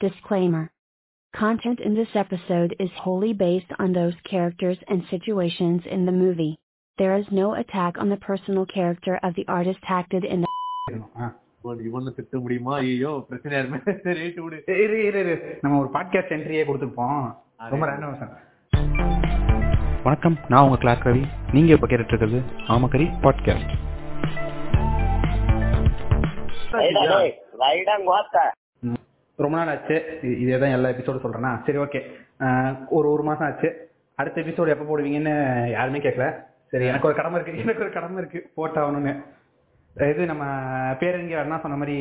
Disclaimer. Content in this episode is wholly based on those characters and situations in the movie. There is no attack on the personal character of the artist acted in the ஆ. இவன் இவனை திட்ட முடியுமா ஐயோ பிரச்சனையா இருமே சரி right விடு இரு இரு இரு நம்ம ஒரு பாட்காஸ்ட் என்ட்ரியே கொடுத்துருப்போம் ரொம்ப ரேண்டம் சார் வணக்கம் நான் உங்க கிளாக் ரவி நீங்க இப்ப கேட்டுட்டு இருக்கிறது ஆமக்கரி பாட்காஸ்ட் ரொம்ப நாள் ஆச்சு. இதே தான் எல்லா எபிசோடும் சொல்றேனா சரி ஓகே ஒரு ஒரு மாசம் ஆச்சு. அடுத்த எபிசோடு எப்போ போடுவீங்கன்னு யாருமே கேட்கல சரி எனக்கு ஒரு கடமை இருக்கு. எனக்கு ஒரு கடமை இருக்கு. போட்டாகணும்னு. இது நம்ம பேரறிஞர் அண்ணா சொன்ன மாதிரி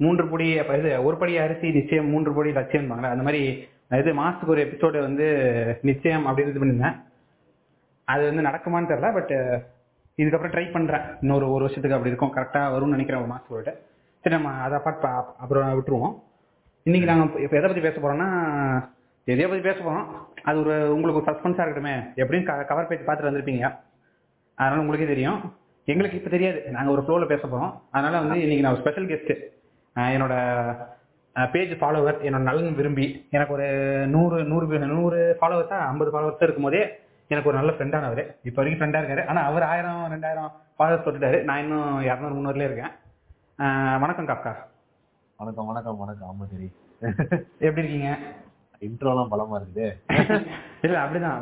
மூன்று பொடி அப்போ இது ஒரு படி அரிசி நிச்சயம் மூன்று பொடி லட்சியம் அந்த மாதிரி இது மாசத்துக்கு ஒரு எபிசோடு வந்து நிச்சயம் அப்படின்னு இது பண்ணிருந்தேன். அது வந்து நடக்குமான்னு தெரில பட் இதுக்கப்புறம் ட்ரை பண்றேன். இன்னொரு ஒரு வருஷத்துக்கு அப்படி இருக்கும். கரெக்டாக வரும்னு நினைக்கிறேன் ஒரு மாசம் சரி நம்ம அதை பார்த்து அப்புறம் விட்டுருவோம். இன்னைக்கு நாங்க இப்ப எதை பத்தி பேச போறோம்னா எதைய பத்தி பேச போறோம். அது ஒரு உங்களுக்கு ஒரு சஸ்பென்ஸா இருக்கட்டுமே. எப்படியும் கவர் பேஜ் பார்த்துட்டு வந்திருப்பீங்க. அதனால உங்களுக்கே தெரியும். எங்களுக்கு இப்ப தெரியாது. நாங்க ஒரு ஃப்ளோல பேச போறோம். அதனால வந்து இன்னைக்கு நான் ஒரு ஸ்பெஷல் கெஸ்ட் என்னோட பேஜ் ஃபாலோவர் என்னோட நலன் விரும்பி எனக்கு ஒரு நூறு நூறு நூறு ஃபாலோவர்ஸா ஐம்பது ஃபாலோவர்ஸ் இருக்கும் போதே எனக்கு ஒரு நல்ல ஃப்ரெண்டானவர் இப்போ வரைக்கும் ஃப்ரெண்டா இருக்காரு. ஆனா அவர் ஆயிரம் ரெண்டாயிரம் ஃபாலோவர்ஸ் தொட்டுட்டாரு. நான் இன்னும் இரநூறு முந்நூறுல இருக்கேன். வணக்கம் காக்கா. வணக்கம் வணக்கம் வணக்கம். ஆமா சரி. எப்படி இருக்கீங்க? இன்ட்ரோலாம் பலமா இருக்குது. இல்ல அப்படிதான்.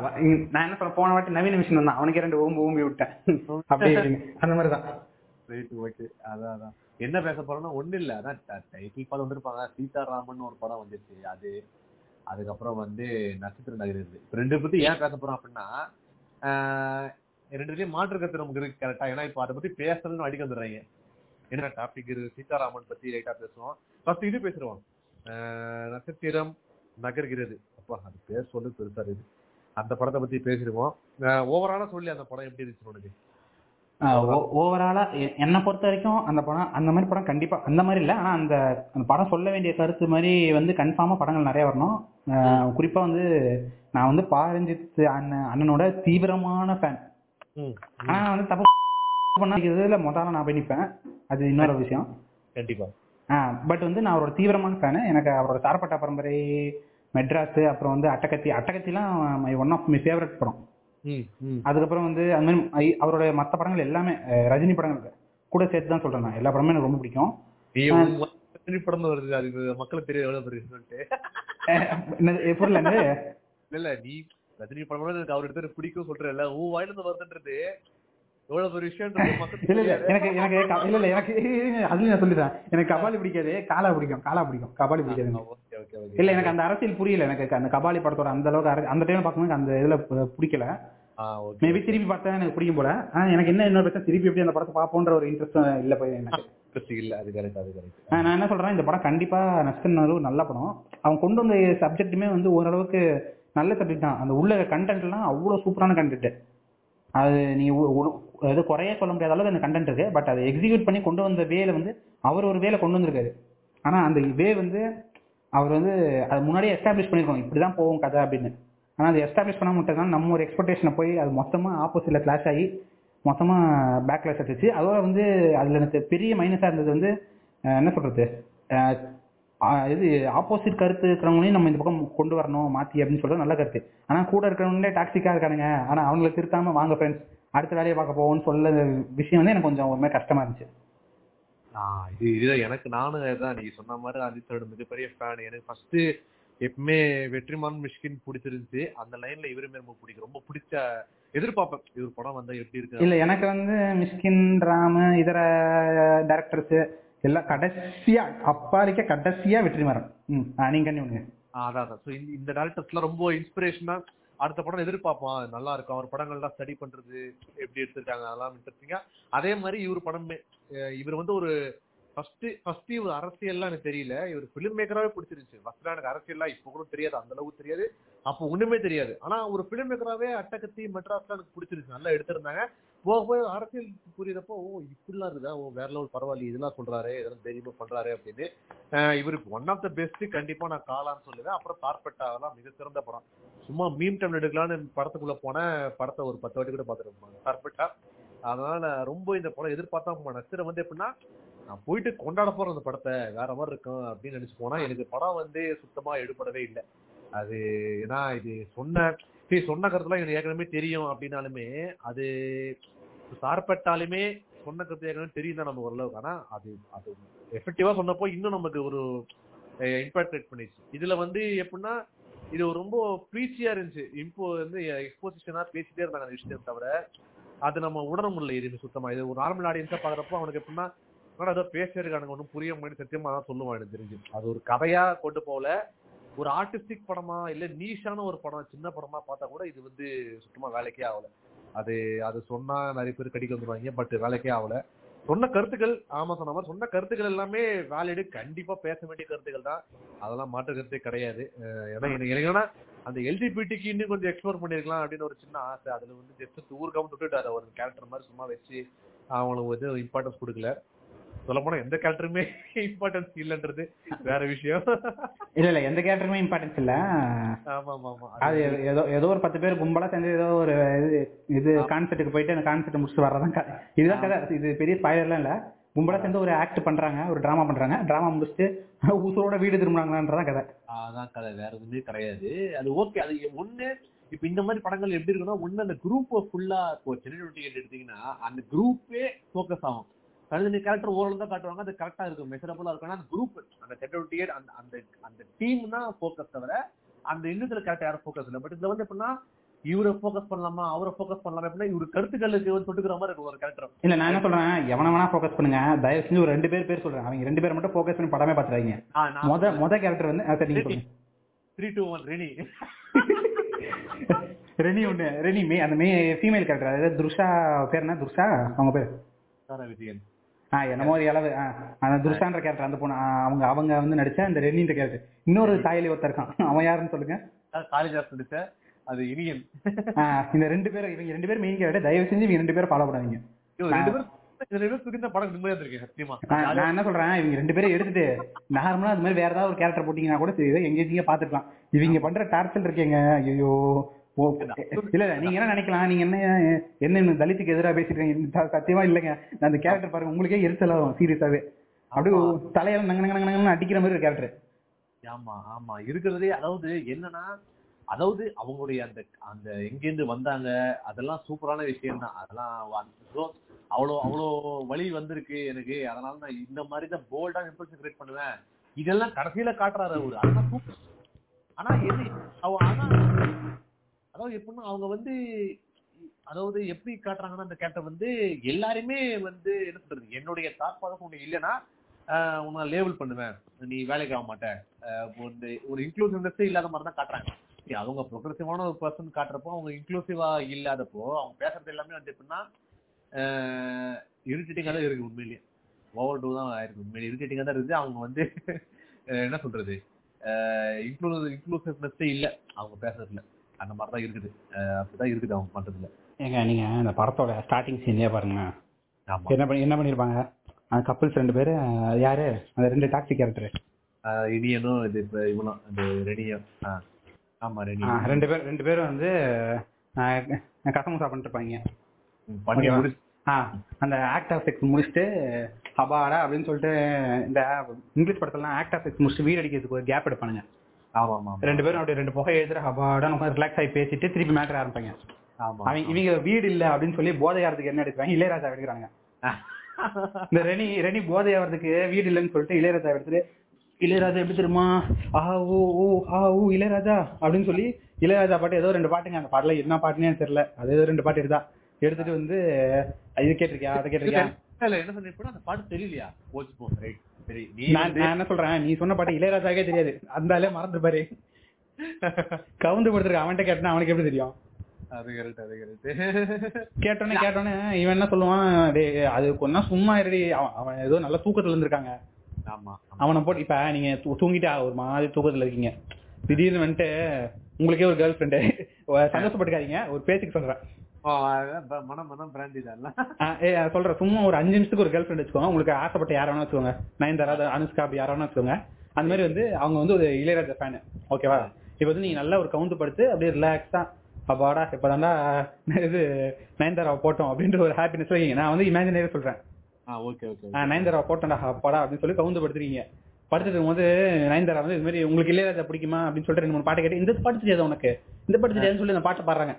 நான் என்ன சொல்ல போன வாட்டி நவீன மிஷின் வந்தான். அவனுக்கு ரெண்டு ஊம்பு ஊம்பி விட்டேன். அப்படியே. அந்த மாதிரிதான். ரைட் ஓகே அதான் அதான். என்ன பேச போறோம்னா ஒண்ணு இல்ல. அதான் டைட்டில் பார்த்து வந்திருப்பாங்க. சீதாராமன் ஒரு படம் வந்துருச்சு அது அதுக்கப்புறம் வந்து நட்சத்திர நகர் இருக்கு இப்ப ரெண்டு பத்தி ஏன் பேச போறோம் அப்படின்னா ரெண்டுலயும் மாற்று கருத்து நமக்கு இருக்கு கரெக்டா ஏன்னா இப்ப அதை பத்தி பேசணும்னு அடிக்க வந்துடுறாங்க. என்ன டாபிக் இருக்கு சீதாராமன் பத்தி ரைட்டா பேசுவோம். ஃபர்ஸ்ட் இது ஆஹ் நட்சத்திரம் நகர்கிறது. அப்பா அது பேர் சொல்லு பெருசா இருக்கு. அந்த படத்தை பத்தி பேசிடுவோம். ஓவராலா சொல்லி அந்த படம் எப்படி இருந்துச்சு உனக்கு? ஓவராலா என்னை பொறுத்த வரைக்கும் அந்த படம் அந்த மாதிரி படம் கண்டிப்பா அந்த மாதிரி இல்ல. ஆனா அந்த அந்த படம் சொல்ல வேண்டிய கருத்து மாதிரி வந்து கன்ஃபார்மா படங்கள் நிறைய வரணும். குறிப்பா வந்து நான் வந்து பாரஞ்சித் அண்ணன் அண்ணனோட தீவிரமான ஃபேன் ஆனா வந்து தப்பு பண்ணாக்கிறதுல முதல்ல நான் போய் நிப்பேன். அது இன்னொரு விஷயம். கண்டிப்பா. பட் வந்து நான் அவரோட தீவிரமான ஃபேனு எனக்கு அவரோட சாரப்பட்டா பரம்பரை மெட்ராஸ் அப்புறம் வந்து Attakathi. அட்டகத்திலாம் my one of my favourite படம். அதுக்கப்புறம் வந்து அந்த மாதிரி அவரோட மற்ற படங்கள் எல்லாமே ரஜினி படங்கள் கூட சேர்த்து தான் சொல்றேன் நான். எல்லா படமும் எனக்கு ரொம்ப பிடிக்கும். உன் ரஜினி படம் வருது. அதுக்கு மக்களுக்கு தெரியும் எவ்வளவு பெரிய புரியல இல்ல இல்ல நீ ரஜினி படம் எனக்கு அவர் எடுத்து பிடிக்கும் சொல்றல உன் வாயில இருந்து வருதுன்றது. எவ்வளவு பெரிய விஷயம் மக்களுக்கு இல்ல இல்ல தெரியாது. எனக்கு எனக்கு இல்ல இல்ல எனக்கு அதுலயும் நான் சொல்லிடுறேன். எனக்கு கபாலி பிடிக்காது காலா பிடிக்கும் காலா பிடிக்கும் கபாலி பிடிக்காது இல்ல எனக்கு அந்த அரசியல் புரியல எனக்கு அந்த கபாலி படத்தோட அந்த அளவுக்கு அந்த டைம்ல பார்க்கும்போது அந்த இதுல பிடிக்கல. மேபி திருப்பி பார்த்தா எனக்கு பிடிக்கும் போல. ஆனா எனக்கு என்ன இன்னொரு பிரச்சனை திருப்பி எப்படி அந்த படத்தை பார்ப்போன்ற ஒரு இன்ட்ரெஸ்ட் இல்ல போய் எனக்கு. இல்ல அது கரெக்ட் அது கரெக்ட் ஆஹ் நான் என்ன சொல்றேன் இந்த படம் கண்டிப்பா நஷ்டம் ஒரு நல்ல படம். அவன் கொண்டு வந்த சப்ஜெக்ட்டுமே வந்து ஓரளவுக்கு நல்ல சப்ஜெக்ட் தான். அந்த உள்ள கண்டென்ட் எல்லாம் அவ்வளவு சூப்பரான கண்டென்ட் அது நீ அது குறைய சொல்ல முடியாத அளவுக்கு அந்த கண்டென்ட் இருக்கு. பட் அதை எக்ஸிக்யூட் பண்ணி கொண்டு வந்த வேல வந்து அவர் ஒரு வேலை கொண்டு வந்திருக்காரு. ஆனா அந்த வே வந்து அவர் வந்து அது முன்னாடியே எஸ்டாப்ளிஷ் பண்ணிருக்கோம். இப்படிதான் போகும் கதை அப்படின்னு. ஆனா அது எஸ்டாப்ளிஷ் பண்ண மட்டும்தான் நம்ம ஒரு எக்ஸ்பெக்டேஷனை போய் அது மொத்தமா ஆப்போசிட்ல கிளாஷ் ஆகி மொத்தமா பேக் கிளாஸ் ஆச்சு அதோட வந்து அதுல எனக்கு பெரிய மைனஸா இருந்தது வந்து என்ன சொல்றது? இது ஆப்போசிட் கருத்து இருக்கிறவங்களையும் நம்ம இந்த பக்கம் கொண்டு வரணும் மாத்தி அப்படின்னு சொல்றது நல்ல கருத்து. ஆனா கூட இருக்கிறவங்களே டாக்ஸிக்கா இருக்கானுங்க. ஆனா அவங்களை திருத்தாம வாங்க ஃப்ரெண்ட்ஸ் அடுத்த வேலையை பார்க்க போவோம்னு சொல்ல விஷயம் வந்து எனக்கு கொஞ்சம் ஒரு மாதிரி கஷ்டமா இருந்துச்சு. இது இது எனக்கு நானும் அதான். நீங்க சொன்ன மாதிரி அஜித்தோட மிகப்பெரிய ஃபேன் எனக்கு ஃபர்ஸ்ட் எப்பவுமே வெற்றிமான் மிஷ்கின் பிடிச்சிருந்துச்சு. அந்த லைன்ல இவருமே ரொம்ப பிடிக்கும். ரொம்ப பிடிச்ச எதிர்பார்ப்பேன். இவர் படம் வந்தா எப்படி இருக்கு? இல்ல எனக்கு வந்து மிஷ்கின் ராம இதர டேரக்டர்ஸ் எல்லாம் கடைசியா அப்பாலிக்க கடைசியா வெற்றிமாறன். நீங்க அதான் அதான். இந்த டேரக்டர்ஸ்லாம் ரொம்ப இன்ஸ்பிரேஷனா அடுத்த படம் எதிர்பார்ப்பான் நல்லா இருக்கும். அவர் படங்கள்லாம் ஸ்டடி பண்றது எப்படி எடுத்திருக்காங்க அதெல்லாம் இன்ட்ரெஸ்டிங்கா அதே மாதிரி இவர் படமே இவர் வந்து ஒரு ஃபர்ஸ்ட் ஃபர்ஸ்ட் இவர் அரசியல்லாம் எனக்கு தெரியல. இவர் ஃபிலிம் மேக்கராவே பிடிச்சிருந்துச்சு. ஃபர்ஸ்ட்லாம் எனக்கு அரசியல்லாம் இப்போ கூட தெரியாது. அந்த அளவுக்கு தெரியாது. அப்போ ஒண்ணுமே தெரியாது. ஆனா ஒரு ஃபிலிம் மேக்கராகவே அட்டகத்தி மெட்ராஸ்லாம் எனக்கு பிடிச்சிருச்சு நல்லா எடுத்திருந்தாங்க. போக போய் அரசியல் புரியுறப்போ ஓ இப்படிலாம் இருக்குதா? ஓ வேற லெவல் பரவாயில்ல இதெல்லாம் சொல்றாரு. இதெல்லாம் தைரியமா? பண்றாரு அப்படின்னு. இவருக்கு ஒன் ஆஃப் த பெஸ்ட் கண்டிப்பா நான் காலான்னு சொல்லுவேன். அப்புறம் கார்பெட்டாவெல்லாம் மிக சிறந்த படம். சும்மா மீம் டைம் எடுக்கலாம்னு படத்துக்குள்ள போனேன். படத்தை ஒரு பத்து வாட்டி கூட பார்த்துருப்பாங்க கார்பெட்டா. அதனால ரொம்ப இந்த படம் எதிர்பார்த்தா போன வந்து எப்படின்னா நான் போயிட்டு கொண்டாட போற அந்த படத்தை வேற மாதிரி இருக்கும் அப்படின்னு நினைச்சு போனா எனக்கு படம் வந்து சுத்தமா எடுபடவே இல்லை. அது ஏன்னா இது சொன்ன சரி சொன்ன கருத்துலாம் எனக்கு ஏற்கனவே தெரியும் அப்படின்னாலுமே அது சார்பட்டாலுமே சொன்ன கருத்து ஏற்கனவே தெரியும் தான் நம்ம ஓரளவுக்கு. ஆனா அது அது எஃபெக்டிவா சொன்னப்போ இன்னும் நமக்கு ஒரு இம்பாக்ட் கிரியேட் பண்ணிச்சு இதுல வந்து எப்படின்னா இது ரொம்ப ப்ரீச்சியா இருந்துச்சு. இப்போ வந்து எக்ஸ்போசிஷனா பேசிட்டே இருந்தாங்க அந்த விஷயத்தை தவிர அது நம்ம உணர முடியல எதுவுமே சுத்தமா. இது ஒரு நார்மல் ஆடியன்ஸா பாக்குறப்போ அவனுக்கு எப்படின்னா என்னடா ஏதோ பேசியிருக்கானுங்க. ஒன்றும் புரிய முடியும் சத்தியமா தான் சொல்லுவான் எனக்கு தெரிஞ்சு. அது ஒரு கதையா கொண்டு போகல. ஒரு ஆர்டிஸ்டிக் படமா இல்ல நீஷான ஒரு படம் சின்ன படமா பார்த்தா கூட இது வந்து சுத்தமா வேலைக்கே ஆகல. அது அது சொன்னா நிறைய பேர் கடிக்க வந்துருவாங்க பட் வேலைக்கே ஆகல. சொன்ன கருத்துக்கள் ஆமா சொன்ன மாதிரி சொன்ன கருத்துக்கள் எல்லாமே வேலிடு கண்டிப்பா பேச வேண்டிய கருத்துக்கள் தான். அதெல்லாம் மாற்று கருத்தே கிடையாது. ஏன்னா எனக்கு என்னன்னா அந்த எல்டிபிடிக்கு இன்னும் கொஞ்சம் எக்ஸ்ப்ளோர் பண்ணிருக்கலாம் அப்படின்னு ஒரு சின்ன ஆசை. அதுல வந்து ஜஸ்ட் ஊருக்காம விட்டுட்டாரு ஒரு கேரக்டர் மாதிரி சும்மா வச்சு அவங்களுக்கு வந்து இம்பார்ட்டன்ஸ் கொடுக்கல. சொல்ல போனா எந்த கேரக்டருமே இம்பார்ட்டன்ஸ் இல்லைன்றது வேற விஷயம். இல்ல இல்ல எந்த கேரக்டருமே இம்பார்ட்டன்ஸ் இல்ல. ஆமா ஆமா ஆமா அது ஏதோ ஏதோ ஒரு பத்து பேர் கும்பலா சேர்ந்து ஏதோ ஒரு இது இது கான்செப்ட்டுக்கு போயிட்டு அந்த கான்செப்ட் முடிச்சுட்டு வர்றதான் கதை. இதுதான் கதை. இது பெரிய ஸ்பாயிலர்லாம் இல்ல. கும்பலா சேர்ந்து ஒரு ஆக்ட் பண்றாங்க ஒரு டிராமா பண்றாங்க. டிராமா முடிச்சுட்டு உசுரோட வீடு திரும்புறாங்களான்றதான் கதை. அதான் கதை. வேற எதுவுமே கிடையாது. அது ஓகே அது ஒண்ணு இப்ப இந்த மாதிரி படங்கள் எப்படி இருக்குன்னா ஒண்ணு அந்த குரூப் ஃபுல்லா இப்போ சென்னை எடுத்தீங்கன்னா அந்த குரூப்பே ஃபோக்கஸ் ஆகும். தனித்தனி கேரக்டர் ஓரளவு தான் காட்டுவாங்க. அது கரெக்டா இருக்கும். மெசரபுளா இருக்கும். அந்த குரூப் அந்த டுவெண்ட்டி அந்த அந்த அந்த டீம் தான் ஃபோக்கஸ் தவிர அந்த இன்னத்துல கேரக்டர் யாரும் ஃபோக்கஸ் இல்லை. பட் இதுல வந்து எப்படின்னா இவரை ஃபோக்கஸ் பண்ணலாமா அவரை ஃபோக்கஸ் பண்ணலாமா எப்படின்னா இவரு கருத்துக்களுக்கு வந்து தொட்டுக்கிற மாதிரி இருக்கும் ஒரு கேரக்டர் இல்ல நான் என்ன சொல்றேன்? எவன வேணா ஃபோக்கஸ் பண்ணுங்க. தயவு செஞ்சு ஒரு ரெண்டு பேர் பேர் சொல்றேன். அவங்க ரெண்டு பேர் மட்டும் ஃபோக்கஸ் பண்ணி படமே பாத்துறாங்க மொத மொத கேரக்டர் வந்து three two one Rene. Rene ஒண்ணு ரெனி மே அந்த மே ஃபீமேல் கேரக்டர் அதாவது துருஷா பேர் என்ன? துருஷா அவங்க பேர்? சாரா விஜயன் என்னமோ ஒரு இளவு அந்த துருஷான்ற கேரக்டர் அந்த பொண்ணு. அவங்க அவங்க வந்து நடிச்ச அந்த ரெனின்ற கேரக்டர் இன்னொரு சாயலி ஒருத்தர் இருக்கான். அவன் யாருன்னு சொல்லுங்க. காலேஜ் நடிச்ச அது ஆ, இந்த ரெண்டு பேரும் இவங்க ரெண்டு பேரும் மெயின் கேரக்டர் தயவு செஞ்சு இவங்க ரெண்டு பேரும் ஃபாலோ பண்ணாதீங்க. ரெண்டு பேரும் நான் என்ன சொல்றேன்? இவங்க ரெண்டு பேரும் எடுத்துட்டு நார்மலா அது மாதிரி வேற ஏதாவது ஒரு கேரக்டர் போட்டீங்கன்னா கூட சரி எங்கேஜிங்க பாத்துக்கலாம் இவங்க பண்ற டார்ச்சல் இருக்கீங்க ஐயோ இல்ல நீங்க என்ன நினைக்கலாம்? நீங்க என்ன என்ன தலித்துக்கு எதிராக ச- சத்தியமா இல்லைங்க. நான் அந்த கேரக்டர் பாருங்க உங்களுக்கே எரிச்சல் ஆகும் சீரியஸாவே. அப்படியே தலையில நங்க நங்க நங்க நங்கன்னு அடிக்கிற மாதிரி ஒரு கேரக்டர் ஆமா ஆமா. இருக்கிறதே அதாவது என்னன்னா அதாவது அவங்களுடைய அந்த அந்த எங்கேருந்து வந்தாங்க அதெல்லாம் சூப்பரான விஷயம் தான் அதெல்லாம் அவ்வளோ அவ்வளோ வழி வந்திருக்கு எனக்கு. அதனால நான் இந்த மாதிரி தான் போல்டா இம்ப்ரெஷன் கிரியேட் பண்ணுவேன். இதெல்லாம் கடைசியில காட்டுறாரு அவரு. அதெல்லாம் ஆனா எது அவ ஆனா அதாவது எப்படின்னா அவங்க வந்து அதாவது எப்படி காட்டுறாங்கன்னா அந்த கேரக்டர் வந்து எல்லாருமே வந்து என்ன சொல்றது என்னுடைய தாத்பாதம் ஒண்ணு இல்லைன்னா உன்னை லேபிள் பண்ணுவேன். நீ வேலைக்கு ஆக மாட்டேன் இந்த ஒரு இன்க்ளூசிவ்னஸே இல்லாத மாதிரி தான் காட்டுறாங்க. அவங்க ப்ரொக்ரெசிவான ஒரு பர்சன் காட்டுறப்போ அவங்க இன்க்ளூசிவா இல்லாதப்போ அவங்க பேசுறது எல்லாமே வந்து எப்படின்னா இரிட்டேட்டிங்காக தான் இருக்கு உண்மையிலேயே. ஓவர் டூ தான் இருக்கு உண்மையிலே இரிட்டேட்டிங்காக தான் இருக்குது. அவங்க வந்து என்ன சொல்றது இன்க்ளூ இன்க்ளூசிவ்னஸே இல்லை. அவங்க பேசுறதுல. அந்த மாதிரி தான் இருக்குது அப்படிதான் இருக்குது அவங்க பண்றதுல. ஏங்க நீங்க அந்த படத்தோட ஸ்டார்டிங் சீன்லயே பாருங்க. என்ன பண்ணி என்ன பண்ணிருப்பாங்க? அந்த கப்பிள்ஸ் ரெண்டு பேரு யாரு? அந்த ரெண்டு டாக்ஸி கேரக்டர் இனியனும் இது இவனும் அந்த ரெனியும். ஆமா ரெனி ரெண்டு பேர் ரெண்டு பேரும் வந்து கசமுசா பண்ணிட்டு இருப்பாங்க ம், பண்ணி ஓகேவா? முடிச்சு ஆ அந்த ஆக்ட் ஆஃப் செக்ஸ் முடிச்சுட்டு அபாடா அப்படின்னு சொல்லிட்டு இந்த இங்கிலீஷ் படத்துலலாம் ஆக்ட் ஆஃப் செக்ஸ் முடிச்சுட்டு வீடு அடிக்கிறதுக்கு ஒரு கேப் எடுப்பானுங்க. ரெண்டு பேரும் அப்படியே ரெண்டு புகை எழுதுற அபாடா உட்காந்து ரிலாக்ஸ் ஆகி பேசிட்டு திருப்பி மேட்டர் ஆரம்பிப்பாங்க. ஆமா அவங்க இவங்க வீடு இல்ல அப்படின்னு சொல்லி போதையாறதுக்கு என்ன எடுக்கிறாங்க? இளையராஜா எடுக்கிறாங்க இந்த ரெனி ரெனி போதையாகிறதுக்கு வீடு இல்லைன்னு சொல்லிட்டு இளையராஜா எடுத்துட்டு இளையராஜா எப்படி தெரியுமா? ஆ ஓ ஓ ஆ ஊ இளையராஜா அப்படின்னு சொல்லி இளையராஜா பாட்டு ஏதோ ரெண்டு பாட்டுங்க. அந்த பாட்டுல என்ன பாட்டுனே தெரியல. அது ஏதோ ரெண்டு பாட்டு எடுத்தா எடுத்துட்டு வந்து இது கேட்டிருக்கியா? அதை கேட்டிருக்கியா? இல்ல என்ன சொன்ன அந்த பாட்டு தெரியலையா? போச்சு போ ரைட் சரி நீ நான் என்ன சொல்றேன்? நீ சொன்ன பாட்டு இளையராஜாக்கே தெரியாது. அந்த ஆளே மறந்து பாரு. கவுந்து படுத்துருக்க அவன்கிட்ட கேட்டா அவனுக்கு எப்படி தெரியும்? அது கரெக்ட் அது கரெக்ட் கேட்டோன்னே கேட்டோன்னே இவன் என்ன சொல்லுவான்? அது கொஞ்சம் சும்மா இருடி. அவன் ஏதோ நல்ல தூக்கத்துல இருந்திருக்காங்க. ஆமா அவனை போட்டு இப்ப நீங்க தூங்கிட்டா ஒரு மாதிரி தூக்கத்துல இருக்கீங்க. திடீர்னு வந்துட்டு உங்களுக்கே ஒரு கேர்ள் ஃப்ரெண்டு சந்தோஷப்பட்டுக்காதீங்க. ஒரு பேச்சுக்கு சொல்றேன். மனம் மனம் பிராண்டி தான் சொல்றேன் சும்மா ஒரு அஞ்சு நிமிஷத்துக்கு ஒரு கேர்ள் ஃப்ரெண்ட் வச்சுக்கோங்க. உங்களுக்கு ஆசைப்பட்ட யார வேணா வச்சுக்கோங்க. நயன்தாரா அனுஷ்கா அப்படி யார வேணா வச்சுக்கோங்க. அந்த மாதிரி வந்து அவங்க வந்து ஒரு இளையராஜா ஃபேன் ஓகேவா? இப்போ வந்து நீங்க நல்லா ஒரு கவுந்து படுத்து அப்படியே ரிலாக்ஸா அப்பாடா இப்பதான்டா இது நயன்தாராவை போட்டோம் அப்படின்ற ஒரு ஹாப்பினஸ் நான் வந்து இமேஜினரி சொல்றேன். ஓகே ஓகே நயன்தாரா போட்டேன்டா அப்பாடா அப்படின்னு சொல்லி கவுந்து படுத்துறீங்க படுத்துட்டு இருக்கும்போது நயன்தாரா வந்து இது மாதிரி உங்களுக்கு இளையராஜா பிடிக்குமா? அப்படின்னு சொல்லிட்டு ரெண்டு மூணு பாட்டு கேட்டு இந்த பாட்டு தெரியாது உனக்கு? இந்த பாட்டு தெரியாதுன்னு சொல்லி அந்த பாட்டை பாடுறாங்க.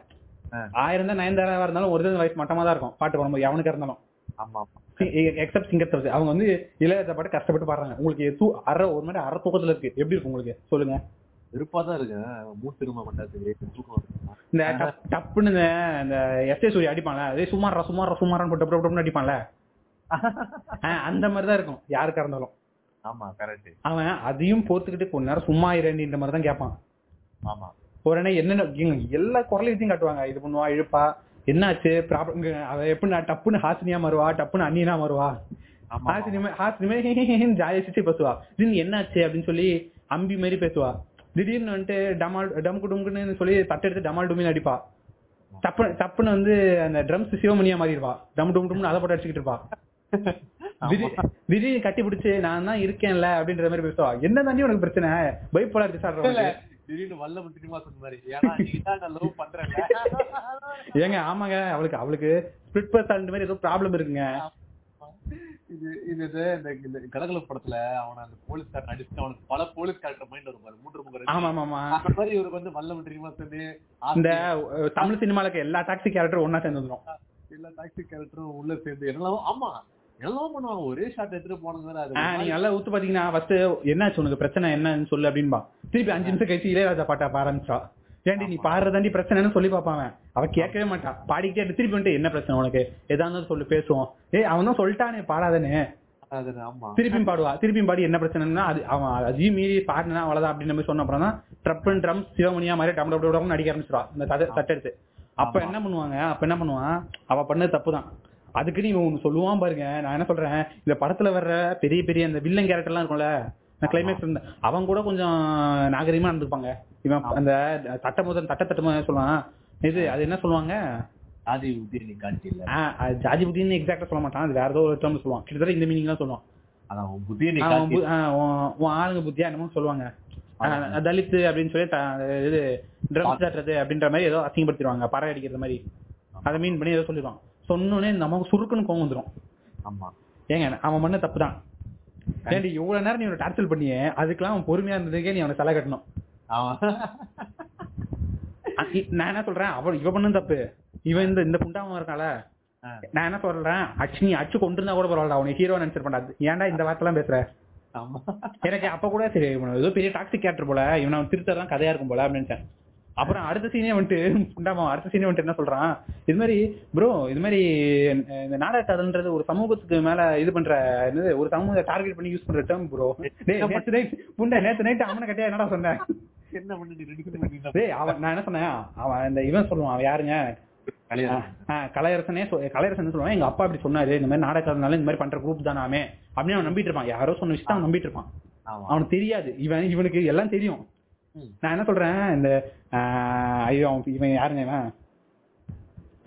ஆயிரம் தான் நயன்தாராவா இருந்தாலும் ஒரு வயசு மட்டமா தான் இருக்கும். பாட்டு பாடும்போது எவனுக்கு இருந்தாலும். எக்ஸப்ட் சிங்கர் அவங்க வந்து இளையராஜா பாட்டு கஷ்டப்பட்டு பாடுறாங்க. உங்களுக்கு அரை ஒரு மாதிரி அரை தூக்கத்துல இருக்கு. எப்படி இருக்கு உங்களுக்கு? சொல்லுங்க. வெறுப்பா தான் இருக்கு. மூணு திரும்ப மாட்டாது. இந்த டப்- டப்புன்னு இந்த எஸ் ஏ சூரிய அடிப்பான்ல. அதே சுமாரா சுமாரா சுமாரான்னு போட்டு டப்பு டப்புன்னு அடிப்பான்ல. அந்த மாதிரி தான் இருக்கும். யாருக்கா இருந்தாலும். ஆமா கரெக்ட் அவன் அதையும் போத்துக்கிட்டு கொஞ்ச நேரம் சும்மா இரண்டின்ற மாதிரி தான் கேட்பான். ஆமா. உடனே என்னென்ன எல்லா குரலையும் காட்டுவாங்க. இது பண்ணுவா இழுப்பா என்னாச்சு ப்ராப்ளம் அவ எப்படி டப்புன்னு ஹாசினியா மாறுவா டப்புன்னு அண்ணினா மாறுவா. ஹாசினிமே ஹாசினிமே ஜாலியா சிரிச்சு பேசுவா. திடீர்னு என்னாச்சு அப்படின்னு சொல்லி அம்பி மாதிரி பேசுவா. திடீர்னு வந்துட்டு டமால் டம்கு டும்குன்னு சொல்லி தட்டெடுத்து டமால் டுமின்னு அடிப்பா. தப்பு தப்புன்னு வந்து அந்த ட்ரம்ஸ் சிவமணியா மாறிடுவா. டம் டும் டும்னு அதை போட்டு அடிச்சுக்கிட்டு இருப்பா. திடீர் திடீர்னு கட்டி பிடிச்சு நான் தான் இருக்கேன்ல அப்படின்ற மாதிரி பேசுவா. என்ன தாண்டி உனக்கு பிரச்சனை? பைப்போலார் டிசார்டர் திடீர்னு வல்ல முட்டிமா சொன்ன மாதிரி ஏன்னா நீ தான் நான் லவ் பண்றேன் ஏங்க ஆமாங்க அவளுக்கு அவளுக்கு ஸ்பிளிட் பர்சனாலிட்டி மாதிரி ஏதோ ப்ராப்ளம் இருக்குங்க. இது இது இந்த இந்த கடகல படத்துல அவன அந்த போலீஸ்காரன் அடிச்சு அவனுக்கு பல போலீஸ் கேரக்டர் மைண்ட் வரும் பாரு மூன்று முகம் ஆமா ஆமா ஆமா அந்த மாதிரி இவருக்கு வந்து வல்ல முட்டிமா சொல்லி இந்த அஹ், தமிழ் சினிமாலுக்கு எல்லா டாக்ஸி கேரக்டரும் ஒன்னா சேர்ந்து வந்துரும். எல்லா டாக்ஸி கேரக்டரும் உள்ள சேர்ந்து என்னெல்லாம் ஆமா. என்னெல்லாம் பண்ணுவாங்க ஒரே ஷாட் எடுத்துட்டு ஆ, நீங்க நல்லா ஊத்து பாத்தீங்கன்னா ஃபர்ஸ்ட் என்னாச்சு உனக்கு பிரச்சனை என்னன்னு சொல்லு அப்படின்பா திருப்பி அஞ்சு நிமிஷம் கழிச்சு இளையராஜா பாட்டா பாட ஆரம்பிச்சா ஏன்டி நீ பாடுறதாண்டி பிரச்சனைன்னு சொல்லி அவன். அவ கேட்கவே மாட்டா பாடிக்கிட்டே. திருப்பி வந்துட்டு என்ன பிரச்சனை உனக்கு எதா இருந்தாலும் சொல்லு பேசுவோம் ஏய் அவன் தான் சொல்லிட்டானே ஆமா திருப்பியும் பாடுவா திருப்பியும் பாடி என்ன பிரச்சனைன்னா அது அவன் அதையும் மீறி பாடினா அவ்வளவுதான் அப்படின்னு நம்ம சொன்ன அப்புறம் தான் ட்ரப்பன் ட்ரம் சிவமணியா மாதிரி டம் டம் நடிக்க ஆரம்பிச்சிருவா இந்த தட்டு தட்டெடுத்து அப்ப என்ன பண்ணுவாங்க அப்ப என்ன பண்ணுவான் அவ பண்ணது தப்பு தான் அதுக்கு நீ ஒண்ணு சொல்லுவான் பாருங்க. நான் என்ன சொல்றேன்? இந்த படத்துல வர்ற பெரிய பெரிய அந்த வில்லன் கேரக்டர் எல்லாம் இருக்கும்ல? கிளைமேக்ஸ் இருந்த அவன் கூட கொஞ்சம் நாகரிகமா நடந்துப்பாங்க. இவன் அந்த தட்ட முதல் தட்ட தட்டு முதல் சொல்லுவான். இது அது என்ன சொல்லுவாங்க? ஜாதி புத்தின்னு எக்ஸாக்டா சொல்ல மாட்டான். அது வேற ஏதோ ஒரு டேர்ம் சொல்லுவான். கிட்டத்தட்ட இந்த மீனிங் தான் சொல்லுவான் உன் ஆளுங்க புத்தியா என்னமோ சொல்லுவாங்க. ஆ, தலித் அப்படின்னு சொல்லி இது ட்ரம்ஸ் தட்டுறது அப்படின்ற மாதிரி ஏதோ அசிங்கப்படுத்திடுவாங்க. பறை அடிக்கிறது மாதிரி. அதை மீன் பண்ணி ஏதோ சொல்லிடுவான். சொன்னோடனே நமக்கு சுருக்குன்னு கோவம் வந்துடும் ஆமா. ஏங்க அவன் பண்ண தப்பு தான் ஏன்டி இவ்வளவு நேரம் நீ அவனை டார்ச்சல் பண்ணியே அதுக்கெல்லாம் அவன் பொறுமையா இருந்ததுக்கே நீ அவனை தலை கட்டணும். நான் என்ன சொல்றேன்? அவன் இவ பண்ண தப்பு. இவன் இந்த இந்த புண்டாம இருக்கால. நான் என்ன சொல்றேன்? அச்சு நீ அச்சு கொண்டு இருந்தா கூட பரவாயில்ல அவனை ஹீரோ நினைச்சிருப்பான் ஏன்டா இந்த வார்த்தைலாம் பேசுற? ஆமா. எனக்கு அப்ப கூட சரி இவன் ஏதோ பெரிய டாக்ஸிக் கேரக்டர் போல இவன் அவன் திருத்ததான் கதையா இருக்கும் போல அப்படின்னு அப்புறம் அடுத்த சீனே வந்துட்டு புண்டாமா அடுத்த சீனே வந்துட்டு என்ன சொல்றான்? இது மாதிரி ப்ரோ இது மாதிரி இந்த நாடக ஒரு சமூகத்துக்கு மேல இது பண்ற என்னது ஒரு சமூகத்தை டார்கெட் பண்ணி யூஸ் பண்ற டேர்ம் ப்ரோ நேத்து நைட் புண்டை நேத்து நைட் அவனை கட்டியா என்னடா சொன்னேன் என்ன பண்ணி நீ ரெண்டு பேரும் பண்ணி டேய் அவன் நான் என்ன சொன்னேன்? அவன் இந்த இவன் சொல்லுவான் அவன் யாருங்க? கலையரசனே. கலையரசன் சொல்லுவான்? எங்க அப்பா இப்படி சொன்னாரு இந்த மாதிரி நாடகத்தினால இந்த மாதிரி பண்ற குரூப் தானாமே. அப்படின்னு அவன் நம்பிட்டு இருப்பான். யாரோ சொன்ன விஷயத்த அவன் நம்பிட்டு இருப்பான். அவனுக்கு தெரியாது. இவன் இவனுக்கு எல்லாம் தெரியும். நான் என்ன சொல்றேன்? இந்த ஐயோ அவன் இவன் யாருங்க இவன்?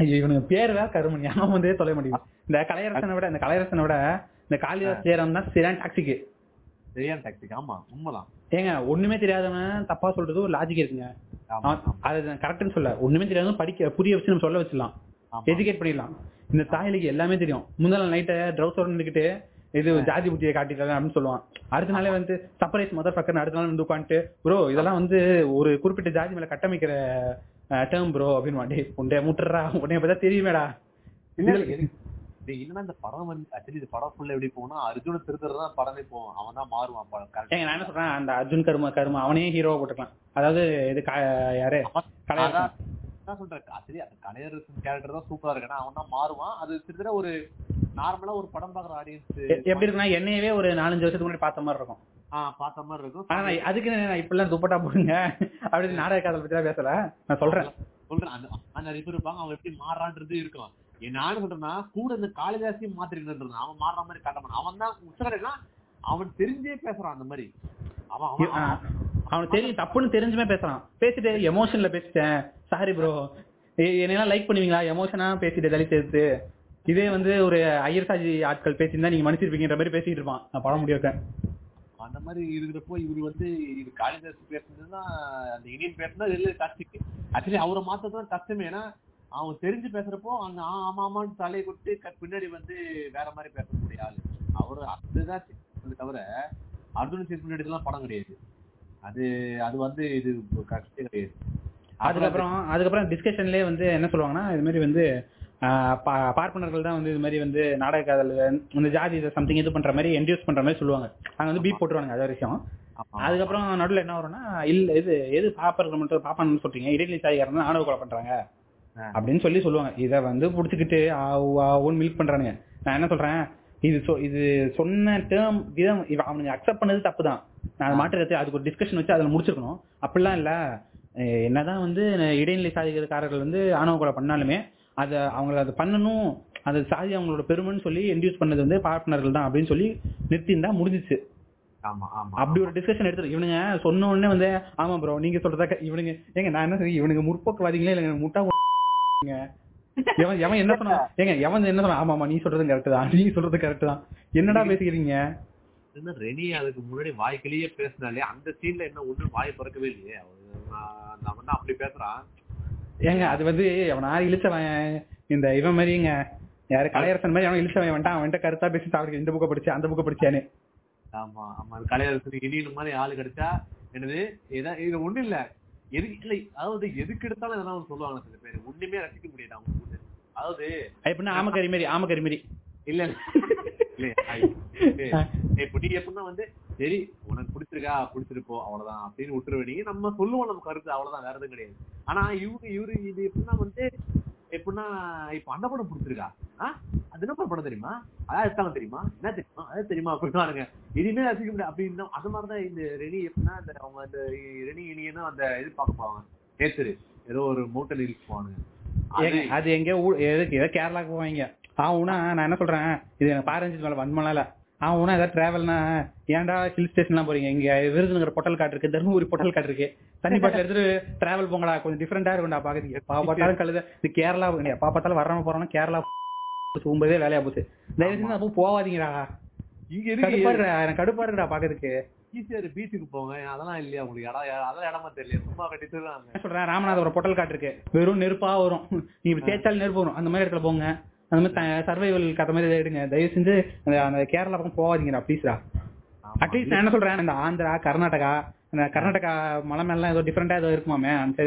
ஐயோ இவனுக்கு பேர் வேற கருமணி அவன் வந்து தொலை முடியும். இந்த கலையரசனை விட இந்த கலையரசனை விட இந்த காளிதாஸ் ஜெயராம் தான் சரியான டாக்ஸிக்கு சரியான டாக்டிக் ஆமா உண்மைதான். ஏங்க ஒண்ணுமே தெரியாதவன் தப்பா சொல்றது ஒரு லாஜிக் இருக்குங்க. அது கரெக்ட்னு சொல்ல. ஒண்ணுமே தெரியாதவன் படிக்க புரிய வச்சு நம்ம சொல்ல வச்சிடலாம். எஜுகேட் பண்ணிடலாம். இந்த தாயலிக்கு எல்லாமே தெரியும். முந்தாள் நைட்டை ட்ரௌசர் நின்றுக்கிட்டு இது ஜாதி புத்தியை காட்டிக்கலாம் அப்படின்னு சொல்லுவான். அடுத்த நாளே வந்து சர்ப்ரைஸ் மதர் ஃபக்கர் அடுத்த நாள் வந்து உட்காந்துட்டு ப்ரோ இதெல்லாம் வந்து ஒரு குறிப்பிட்ட ஜாதி மேல கட்டமைக்கிற டேர்ம் ப்ரோ அப்படின்னு வாண்டி உண்டே முட்டுறா உடனே பார்த்தா தெரியுமேடா. இல்லன்னா இந்த படம் வந்து ஆக்சுவலி இந்த படம் ஃபுல்லா எப்படி போகும்னா அர்ஜுன திருத்தர் படமே போவோம் அவன் தான் மாறுவான் படம். ஏங்க நான் என்ன சொல்றேன்? அந்த அர்ஜுன் கருமா கருமா அவனே ஹீரோவா போட்டுக்கலாம். அதாவது இது யாரு? நான் சொல்றேன் ஆக்சுவலி அந்த கலையரசன் கேரக்டர் தான் சூப்பரா இருக்கு. அவன் தான் மாறுவான். அது கிட்டத்தட்ட ஒரு நார்மலா ஒரு படம் பாக்குற ஆடியன்ஸ் எப்படி இருக்குன்னா என்னையவே ஒரு நாலஞ்சு வருஷத்துக்கு முன்னாடி பார்த்த மாதிரி இருக்கும். ஆஹ் பார்த்த மாதிரி இருக்கும். ஆனா அதுக்கு நான் இப்பெல்லாம் துப்பட்டா போடுங்க அப்படின்னு நாடக காதல் பத்தி எல்லாம் பேசல. நான் சொல்றேன். சொல்றேன். அந்த அந்த நிறைய பேர் இருப்பாங்க. அவன் எப்படி மாறான்றது இருக்கும் ஏன் நானும் சொல்றேன்னா கூட இந்த காளிதாசியும் மாத்திருக்கிறான் அவன் மாறுற மாதிரி காட்ட அவன் தான் உச்சகடைனா அவன் தெரிஞ்சே பேசுறான் அந்த மாதிரி. அவன் அவனுக்கு தெரியும் தப்புன்னு தெரிஞ்சுமே பேசுறான். பேசிட்டு எமோஷன்ல பேசிட்டேன். சாரி ப்ரோ என்னெல்லாம் லைக் பண்ணுவீங்களா? எமோஷனா பேசிட்டு தலித் எடுத்து இதே வந்து ஒரு ஐயர் சாஜி ஆட்கள் பேசியிருந்தா நீங்க மன்னிச்சிருப்பீங்கன்ற மாதிரி பேசிட்டு இருப்பான். நான் படம் வைப்பேன். அந்த மாதிரி இருக்கிறப்போ இவரு வந்து இது காளிதாஸ் பேசுனதுன்னா அந்த இனியன் பேசுனா வெளில டாக்டிக் ஆக்சுவலி அவரை மாத்ததான் கஷ்டமே ஏன்னா அவன் தெரிஞ்சு பேசுறப்போ அங்க ஆமா ஆமான்னு தலையை கொட்டு பின்னாடி வந்து வேற மாதிரி பேசக்கூடிய ஆளு. அவரு அதுதான் தவிர அர்ஜுன் பின்னாடி எல்லாம் படம் கிடையாது. அது அது வந்து இது கஷ்டம் கிடையாது. அதுக்கப்புறம் அதுக்கப்புறம் டிஸ்கஷன்லயே வந்து என்ன சொல்லுவாங்கன்னா இது மாதிரி வந்து பார்ப்பனர்கள் தான் வந்து இது மாதிரி வந்து நாடக காதல் இந்த ஜாதி சம்திங் இது பண்ற மாதிரி என்டியூஸ் பண்ற மாதிரி சொல்லுவாங்க. அங்க வந்து பீப் போட்டுருவாங்க அது விஷயம். அதுக்கப்புறம் நடுவில் என்ன வரும்னா இல்ல இது எது பாப்பர்கள் மட்டும் பாப்பான்னு சொல்றீங்க? இடைநிலை சாதிகாரன் ஆணவ கொலை பண்றாங்க. அப்படின்னு சொல்லி சொல்லுவாங்க. இத வந்து புடிச்சுக்கிட்டு ஓன் மில்க் பண்றானுங்க. நான் என்ன சொல்றேன்? இது சொ- இது சொன்ன டேர்ம் விதம் அவனுங்க அக்செப்ட் பண்ணது தப்பு தான் நான் மாற்றுறது அதுக்கு ஒரு டிஸ்கஷன் வச்சு அதில் முடிச்சிருக்கணும். அப்படிலாம் இல்ல. என்னதான் வந்து இடைநிலை சாதிகாரர்கள் வந்து ஆணவ கொலை பண்ணாலுமே அதை அவங்கள அதை பண்ணணும் அது சாதி அவங்களோட பெருமைன்னு சொல்லி இன்டியூஸ் பண்ணது வந்து பார்ட்னர்கள் தான் அப்படின்னு சொல்லி நிறுத்தியிருந்தா முடிஞ்சிச்சு. ஆமா ஆமா அப்படி ஒரு டிஸ்கஷன் எடுத்து இவனுங்க சொன்ன உடனே வந்து ஆமா ப்ரோ நீங்க சொல்றதா இவனுங்க ஏங்க நான் என்ன இவனுங்க முற்போக்குவாதிகளே இல்லைங்க முட்டா. எவன் எவன் என்ன சொன்னா ஏங்க எவன் என்ன சொன்னா ஆமா ஆமா நீ சொல்றது கரெக்ட் தான் நீ சொல்றது கரெக்ட் தான். என்னடா பேசிக்கிறீங்க? என்ன ரெனி அதுக்கு முன்னாடி வாய்க்கிலேயே பேசினாலே அந்த சீன்ல என்ன ஒண்ணு வாய் பிறக்கவே இல்லையே. அவன் தான் அப்படி பேசுறான். ஏங்க அது வந்து அவன் ஆறு இழிச்சவன் இந்த இவன் மாதிரிங்க யாரு கலையரசன் மாதிரி அவன் இழிச்சவன் வந்துட்டான் அவன்கிட்ட கருத்தா பேசி அவருக்கு இந்த புக்கை படிச்சு அந்த புக்கை படிச்சானு. ஆமா ஆமா. கலையரசு இனியன் மாதிரி ஆளு கிடைச்சா என்னது ஏதா இது ஒண்ணு இல்ல. எதுக்கு இல்லை அதாவது எதுக்கு எடுத்தாலும் எதனா சொல்லுவாங்க சில பேர். ஒண்ணுமே ரசிக்க முடியாது அவங்க. அதாவது எப்படின்னா ஆமக்கறி மாரி ஆமக்கறி மாரி இல்ல. இல்ல இல்ல இப்ப நீ எப்படின்னா வந்து சரி உனக்கு பிடிச்சிருக்கா பிடிச்சிருப்போ அவ்வளவுதான் அப்படின்னு விட்டுருவ நீங்க நம்ம சொல்லுவோம் நம்ம கருத்து அவ்வளவுதான் வேற எதுவும் கிடையாது. ஆனா இவரு இவரு இது எப்படின்னா வந்து எப்படின்னா இப்ப அந்த படம் பிடிச்சிருக்கா? அது என்ன படம் தெரியுமா? அதான் தெரியுமா? என்ன தெரியுமா? அது தெரியுமா? அப்படின்னு இனிமே ரசிக்க முடியாது. அப்படின்னு அது மாதிரிதான் இந்த ரெனி எப்படின்னா அந்த அவங்க அந்த ரெனி இனியனும் அந்த இது பார்க்க போவாங்க. நேத்துரு. ஏதோ ஒரு மவுண்டன் ஹில்ஸ் போவானுங்க. அது எங்க ஏதோ கேரளாக்கு போவாங்க. ஆவுனா நான் என்ன சொல்றேன்? இது எனக்கு பாரஞ்சு மேல வன்மலால ஆவுனா ஏதாவது டிராவல்னா ஏன்டா ஹில் ஸ்டேஷன்லாம் போறீங்க? இங்க விருதுநகர் பொட்டல் காட்டு இருக்கு தருமபுரி பொட்டல் காட்டு இருக்கு தண்ணி பாட்டில் எடுத்துட்டு டிராவல் போங்கடா கொஞ்சம் டிஃப்ரெண்டா இருக்கும்டா பாக்குறீங்க பா பார்த்தாலும் கழுத. இது கேரளா பா பார்த்தாலும் வர்றவங்க போறோம்னா கேரளா போகும்போதே வேலையா போச்சு. தயவு செஞ்சு அப்போ போவாதீங்கடா. இங்க இருக்கு. எனக்கு கடுப்பா இருக்குடா பாக்குறதுக்கு ஈஸியாரு பீச்சுக்கு போங்க. அதெல்லாம் இல்லையா உங்களுக்கு? இடம் அதெல்லாம் இடமா தெரியல. சும்மா கட்டி சொல்றேன்? ராமநாதபுரம் பொட்டல் காட்டு இருக்கு வெறும் நெருப்பா வரும். நீங்க தேய்ச்சாலும் நெருப்பு வரும். அந்த மாதிரி இடத்துல போங்க. அந்த மாதிரி சர்வைவல் கதை மாதிரி எடுங்க. தயவு செஞ்சு அந்த அந்த கேரளா பக்கம் போகாதீங்கடா ப்ளீஸ்டா அட்லீஸ்ட் நான் என்ன சொல்றேன் இந்த ஆந்திரா கர்நாடகா இந்த கர்நாடகா மலை மேலாம் ஏதோ டிஃப்ரெண்டா ஏதோ இருக்குமாமே. அங்கிட்டு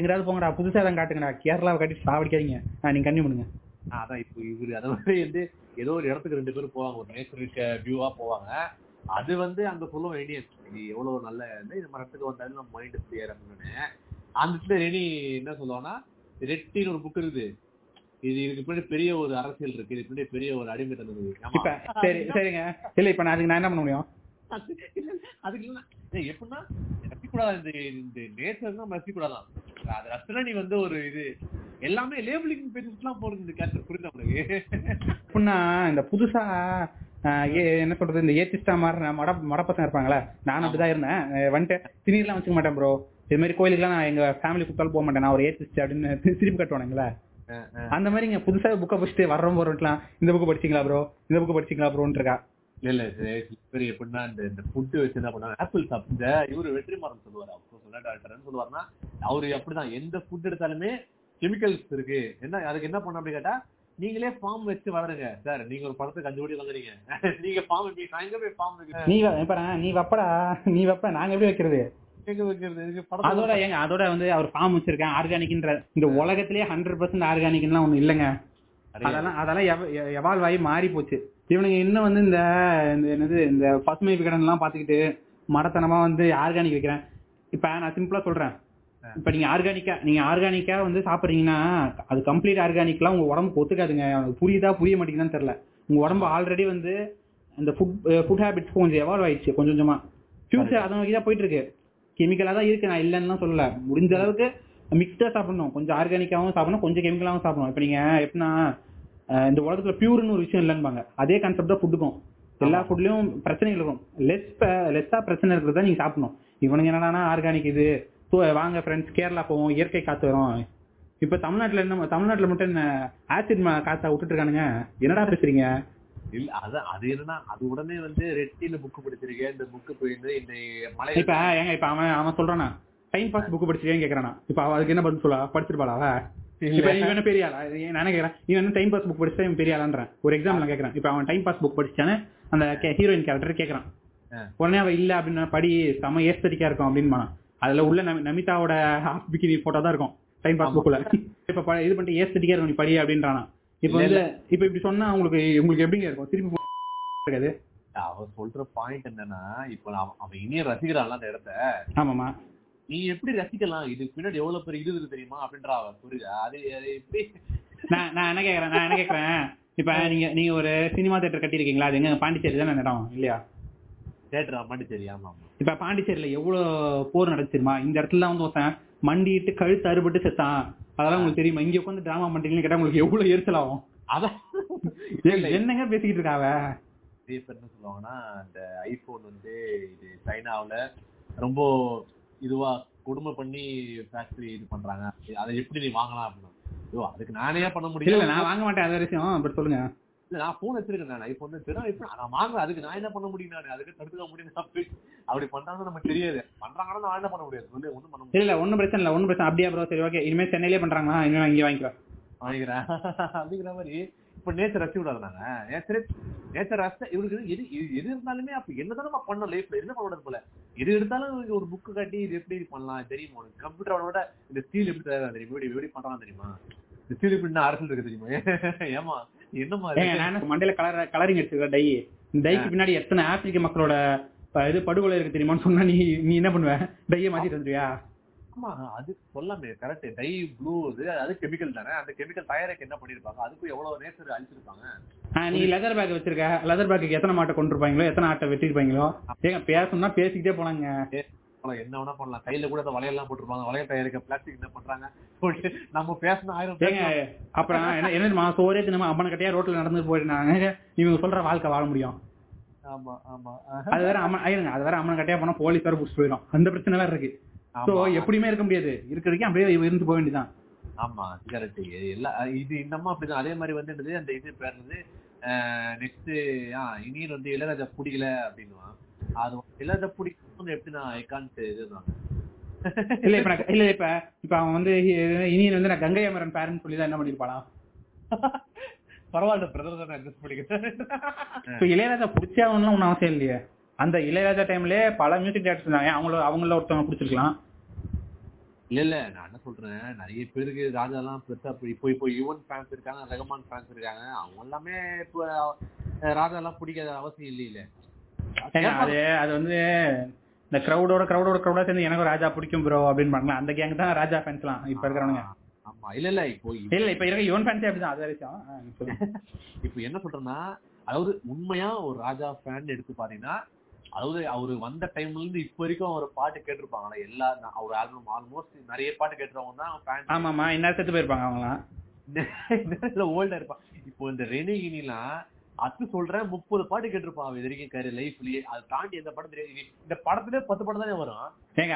எங்கேயாவது போங்கடா புதுசா தான் காட்டுங்கடா. கேரளாவை கட்டி சாவடிக்காதீங்க. நீங்க கண்ணி பண்ணுங்க. அதான் இப்போ இவரு அது வந்து ஏதோ ஒரு இடத்துக்கு ரெண்டு பேரும் போவாங்க. ஒரு நேச்சுரல் வியூவா போவாங்க. அது வந்து அங்க சொல்லுவோம் இது எவ்வளவு நல்ல நம்ம இடத்துக்கு வந்தாலும் நம்ம மைண்ட் கிளியர் அப்படின்னு அந்த இடத்துல ரெடி என்ன சொல்லுவாங்கன்னா ரெட்டின்னு ஒரு புக் இருக்குது. இது இதுக்கு பின்னாடி பெரிய ஒரு அரசியல் இருக்கு. இதுக்கு பின்னாடி பெரிய ஒரு அடிமைத்தனம். இப்ப சரி சரிங்க. இல்ல இப்ப நான் அதுக்கு நான் என்ன பண்ண முடியும்? அதுக்கு எப்படின்னா ரசிக்கூடாது இந்த இந்த நேச்சர் நம்ம ரசிக்கூடாதான் அது ரசனா நீ வந்து ஒரு இது எல்லாமே லேபிளிங் பெருசுலாம் போறது இந்த கேரக்டர் புரியுதா உங்களுக்கு? எப்படின்னா இந்த புதுசா என்ன சொல்றது இந்த ஏத்திஸ்டா மாதிரி மட மடப்பசங்க இருப்பாங்களே நானும் அப்படிதான் இருந்தேன். வந்துட்டு திணீர்லாம் வச்சுக்க மாட்டேன் ப்ரோ இது மாதிரி கோயிலுக்குலாம் நான் எங்க ஃபேமிலி கூப்பிட்டாலும் போக மாட்டேன். நான் ஒரு ஏத்திஸ்ட் அப்படின்னு திருப்பி கட்டுவானுங்களே. அந்த மாதிரி இங்க புதுசா புக்கை படிச்சுட்டு வர்றோம் போறோம்லாம் இந்த புக்கு படிச்சீங்களா ப்ரோ இந்த புக்கு படிச்சீங்களா ப்ரோன்னு இருக்கா இல்ல இல்ல எப்படின்னா இந்த இந்த ஃபுட் வச்சு என்ன பண்ணாங்க ஆப்பிள் சாப்பிட்டு இந்த இவரு வெற்றிமாறன் சொல்லுவாரு. அப்போ சொன்ன டாக்டர் சொல்லுவாருன்னா அவரு அப்படிதான் எந்த ஃபுட் எடுத்தாலுமே கெமிக்கல்ஸ் இருக்கு. என்ன அதுக்கு என்ன பண்ண அப்படி கேட்டா நீங்களே ஃபார்ம் வச்சு வளருங்க. சார் நீங்க ஒரு படத்துக்கு அஞ்சு கோடி வாங்குறீங்க. நீங்க ஃபார்ம் நான் எங்க போய் ஃபார்ம் நீ நீ வப்படா நீ வப்ப நாங்க எப்படி வைக்கிறது? அதோட ஏங்க அதோட வந்து அவர் ஃபார்ம் வச்சிருக்கேன் ஆர்கானிக்ன்ற இந்த உலகத்திலேயே ஹண்ட்ரட் பர்சன்ட் ஆர்கானிக்லாம் ஒண்ணு இல்லைங்க. அதெல்லாம் அதெல்லாம் எவால்வ் ஆகி மாறி போச்சு. இவனுங்க இன்னும் வந்து இந்த இந்த என்னது இந்த பசுமை விகடன் எல்லாம் பாத்துக்கிட்டு மடத்தனமா வந்து ஆர்கானிக் வைக்கிறேன். இப்ப நான் சிம்பிளா சொல்றேன். இப்ப நீங்க ஆர்கானிக்கா நீங்க ஆர்கானிக்கா வந்து சாப்பிடுறீங்கன்னா அது கம்ப்ளீட் ஆர்கானிக்லாம் உங்க உடம்புக்கு ஒத்துக்காதுங்க. புரியுதா புரிய மாட்டேங்குதான்னு தெரியல. உங்க உடம்பு ஆல்ரெடி வந்து இந்த ஃபுட் ஃபுட் ஹேபிட்ஸ் கொஞ்சம் எவால்வ் ஆயிடுச்சு கொஞ்சம் கொஞ்சமா. ஃபியூச்சர் அதை நோக்கி தான் போயிட்டு இருக்கு. கெமிக்கலா தான் இருக்கு. நான் இல்லைன்னு சொல்லல. முடிஞ்ச அளவுக்கு மிக்ஸ்டா சாப்பிடணும். கொஞ்சம் ஆர்கானிக்காவும் சாப்பிடணும். கொஞ்சம் கெமிக்கலாவும் சாப்பிடணும். இப்ப நீங்க எப்படின்னா இந்த உலகத்துல பியூர்னு ஒரு விஷயம் இல்லைன்பாங்க அதே கான்செப்ட் தான் ஃபுட்டுக்கும் எல்லா ஃபுட்லயும் பிரச்சனைகள் இருக்கும். லெஸ் லெஸ்ஸா பிரச்சனை இருக்கிறத நீங்க சாப்பிடணும். இவனுங்க என்னன்னா ஆர்கானிக் இது. வாங்க ஃப்ரெண்ட்ஸ் கேரளா போவோம். இயற்கை காத்து வரும். இப்ப தமிழ்நாட்டுல என்ன தமிழ்நாட்டுல மட்டும் என்ன ஆசிட் காத்தா விட்டுட்டு இருக்கானுங்க. என்னடா பேசுறீங்க? இல்ல அது அது என்னன்னா அது உடனே வந்து ரெட்டின்னு புக் படிச்சிருக்கேன் இந்த புக்கு போயிருந்து இந்த மலை இப்ப ஏங்க இப்ப அவன் அவன் சொல்றானா டைம் பாஸ் புக் படிச்சிருக்கேன்னு கேக்குறானா. இப்ப அதுக்கு என்ன பதில் சொல்லுவா? படிச்சிருப்பாளா இப்ப இவன் பெரிய ஆளா? நான் கேக்குறேன்? இவன் டைம் பாஸ் புக் படிச்சா இவன் பெரிய ஆளான்றேன். ஒரு எக்ஸாம்ல கேக்குறேன். இப்ப அவன் டைம் பாஸ் புக் படிச்சானே அந்த ஹீரோயின் கேரக்டர் கேக்குறான். உடனே அவ இல்ல அப்படின்னு படி செம ஏஸ்தட்டிக்கா இருக்கும் அப்படின்னு அதுல உள்ள நமி- நமிதாவோட ஹாஃப் பிகினி போட்டோ தான் இருக்கும் டைம் பாஸ் புக்ல இப்ப இது பண்ணிட்டு ஏஸ்தட்டிக்கா இருக்கும் நீ படி அப்படின்றானா இப்ப இல்ல, வந்து இப்ப இப்படி சொன்னா உங்களுக்கு உங்களுக்கு எப்படிங்க இருக்கும்? திருப்பி இருக்காது. அவன் சொல்ற பாயிண்ட் என்னன்னா இப்ப அவன் இனியும் ரசிக்கிறான்ல அந்த இடத்த ஆமாமா நீ எப்படி ரசிக்கலாம்? இதுக்கு பின்னாடி எவ்வளவு பெரிய இது இருக்கு தெரியுமா? அப்படின்ற அவன் புரியுதா. அது அது எப்படி? நான் நான் என்ன கேக்குறேன்? நான் என்ன கேக்குறேன்? இப்ப நீங்க நீங்க ஒரு சினிமா தியேட்டர் கட்டியிருக்கீங்களா? அது எங்க? பாண்டிச்சேரி தானே இடம் இல்லையா? தேட்டர் அம்மாட்டி சரி ஆமா. இப்ப பாண்டிச்சேரியில எவ்வளவு போர் நடந்துச்சுமா இந்த இடத்துல வந்து ஒருத்தன் மண்டிட்டு கழுத்து அறுபட்டு செத்தான். அதெல்லாம் உங்களுக்கு தெரியுமா? இங்க உட்காந்து டிராமா பண்றீங்கன்னு கேட்டா உங்களுக்கு எவ்வளவு எரிச்சல் ஆகும் அதான் என்னங்க பேசிக்கிட்டு இருக்காவ பேர் என்ன சொல்லுவாங்கன்னா இந்த ஐபோன் வந்து இது சைனாவுல ரொம்ப இதுவா கொடுமை பண்ணி ஃபேக்டரி இது பண்றாங்க. அதை எப்படி நீ வாங்கலாம் அப்படின்னு? அதுக்கு நானே பண்ண முடியல நான் வாங்க மாட்டேன். அது விஷயம். பட் சொல்லுங்க. இல்ல நான் போன் வச்சிருக்கேன் நான் ஐபோன் வச்சிருக்கேன் இப்ப நான் வாங்க அதுக்கு நான் என்ன பண்ண முடியும் நான்? அதுக்கு தடுத்துக்க முடியும் அப்படி அப்படி பண்றாங்கன்னு நமக்கு தெரியாது. பண்றாங்கன்னா நான் என்ன பண்ண முடியாது ஒண்ணும் பண்ண முடியாது. இல்ல ஒண்ணும் பிரச்சனை இல்ல ஒண்ணும் பிரச்சனை. அப்படியே ப்ரோ சரி ஓகே இனிமே சென்னையிலே பண்றாங்களா? இனிமே நான் இங்கே வாங்கிக்கிறேன். வாங்கிக்கிறேன். அப்படிங்கிற மாதிரி இப்ப நேச்சர் ரசி விடாது நாங்க. நேச்சர் நேச்சர் ரச இவருக்கு எது எது- இருந்தாலுமே அப்ப என்னதான் நம்ம பண்ணோம் லைஃப்ல என்ன பண்ண போல? எது எடுத்தாலும் இவருக்கு ஒரு புக்கு காட்டி இது எப்படி பண்ணலாம்? தெரியுமா உனக்கு? கம்ப்யூட்டரோட இந்த ஸ்டீல் எப்படி தயாரா தெரியுமா? இப்படி எப்படி பண்றாங்க தெரியுமா? இந்த ஸ்டீல் எப்படி அரசியல் இருக்கு தெரியுமா? ஏமா மண்டையில கலர் கலரிங் அடிச்சிருக்கேன் டை. இந்த டைக்கு பின்னாடி எத்தனை ஆப்பிரிக்க மக்களோட இது படுகொலை இருக்கு தெரியுமான்னு சொன்னா நீ நீ என்ன பண்ணுவ? டையை மாத்திட்டு வந்துருவியா? ஆமா அது சொல்லாமே கரெக்ட் டை ப்ளூ அது கெமிக்கல் தானே. அந்த கெமிக்கல் தயாரிக்க என்ன பண்ணிருப்பாங்க? அதுக்கும் எவ்வளவு நேச்சர் அழிச்சிருப்பாங்க நீ லெதர் பேக் வச்சிருக்க. லெதர் பேக்கு எத்தனை மாட்டை கொண்டிருப்பாங்களோ எத்தனை ஆட்டை வெட்டிருப்பாங்களோ? ஏங்க பேசணும்னா பேசிக்கிட்டே போலாங்க. அவ்வளவு என்ன வேணா பண்ணலாம். கையில கூட அந்த வளையல்லாம் போட்டிருப்பாங்க. வளைய தயாரிக்க பிளாஸ்டிக் என்ன பண்றாங்க? நம்ம பேசணும் ஆயிரம். அப்புறம் என்ன சோறே தினமா அம்மன் கட்டையா ரோட்ல நடந்து போயிட்டாங்க. இவங்க சொல்ற வாழ்க்கை வாழ முடியும். ஆமா ஆமா. அது வேற அம்மன் ஐயருங்க அது வேற அம்மன் கட்டையா போனா போலீஸ் வேற புடிச்சு போயிடும். அந்த பிரச்சனை வேற இருக்கு. சோ. எப்படியுமே இருக்க முடியாது. இருக்க வரைக்கும் அப்படியே இருந்து போக வேண்டியதான் ஆமா கரெக்ட் எல்லா இது இன்னமும் அப்படிதான். அதே மாதிரி வந்து அந்த இது பேர் நெக்ஸ்ட் இனியன் வந்து இளையராஜா பிடிக்கல அப்படின்னுவான். அது இளையராஜா பிடிக்கும் எப்படி நான் ஐகான்ட் இதுதான் இல்ல இப்ப இல்ல இப்ப இப்ப அவன் வந்து இனியன் வந்து நான் கங்கை அமரன் பேரன் சொல்லி தான் என்ன பண்ணிருப்பானா? பரவாயில்ல பிரதர் தான் அட்ஜஸ்ட் பண்ணிக்கிறேன் இப்ப இளையராஜா பிடிச்சே ஒன்றும் ஒன்றும் அவசியம் இல்லையே. அந்த இளையராஜா டைம்லயே பல மியூசிக் டேரக்டர்ஸ் இருந்தாங்க. அவங்கள அவங்கள ஒருத்தவங்க பிடிச்சிருக்கலாம். இல்ல இல்ல நான் என்ன சொல்றேன்? நிறைய பேருக்கு ராஜா எல்லாம் பெருசா இப்ப- இப்போ இப்போ யுவன் ஃபேன்ஸ் இருக்காங்க ரஹ்மான் ஃபேன்ஸ் இருக்காங்க. அவங்க எல்லாமே இப்போ ராஜா எல்லாம் பிடிக்காத அவசியம் இல்லையில. அது அது வந்து இந்த கிரௌடோட கிரௌடோட கிரௌடா சேர்ந்து எனக்கு ராஜா பிடிக்கும் ப்ரோ அப்படின்னு பண்ணலாம் அந்த கேங் தான் ராஜா ஃபேன்ஸ்லாம் இப்ப இருக்கிறவங்க ஆமா. இல்ல இல்ல இப்போ இல்ல இப்ப இருக்க யுவன் ஃபேன்ஸே அப்படிதான். அது சொல்லுங்க. இப்போ என்ன சொல்றேன்னா அதாவது உண்மையா ஒரு ராஜா ஃபேன் எடுத்து பாத்தீங்கன்னா அதாவது அவரு வந்த டைம்ல இருந்து இப்ப வரைக்கும் அவர் பாட்டு கேட்டிருப்பாங்களா எல்லா அவர் ஆல்பம் ஆல்மோஸ்ட் நிறைய பாட்டு கேட்டுறவங்க தான் ஃபேன் ஆமாமா இந்நேரம் செத்து போயிருப்பாங்க அவங்களாம் ஓல்டா இருப்பான். இப்போ இந்த ரெனிகினிலாம் அது சொல்றேன் முப்பது பாட்டு கேட்டிருப்பான் அவன் வரைக்கும் கரு லைஃப்லயே அதை தாண்டி எந்த படம் தெரியாது. இந்த படத்துல பத்து படம் தானே வரும்? ஏங்க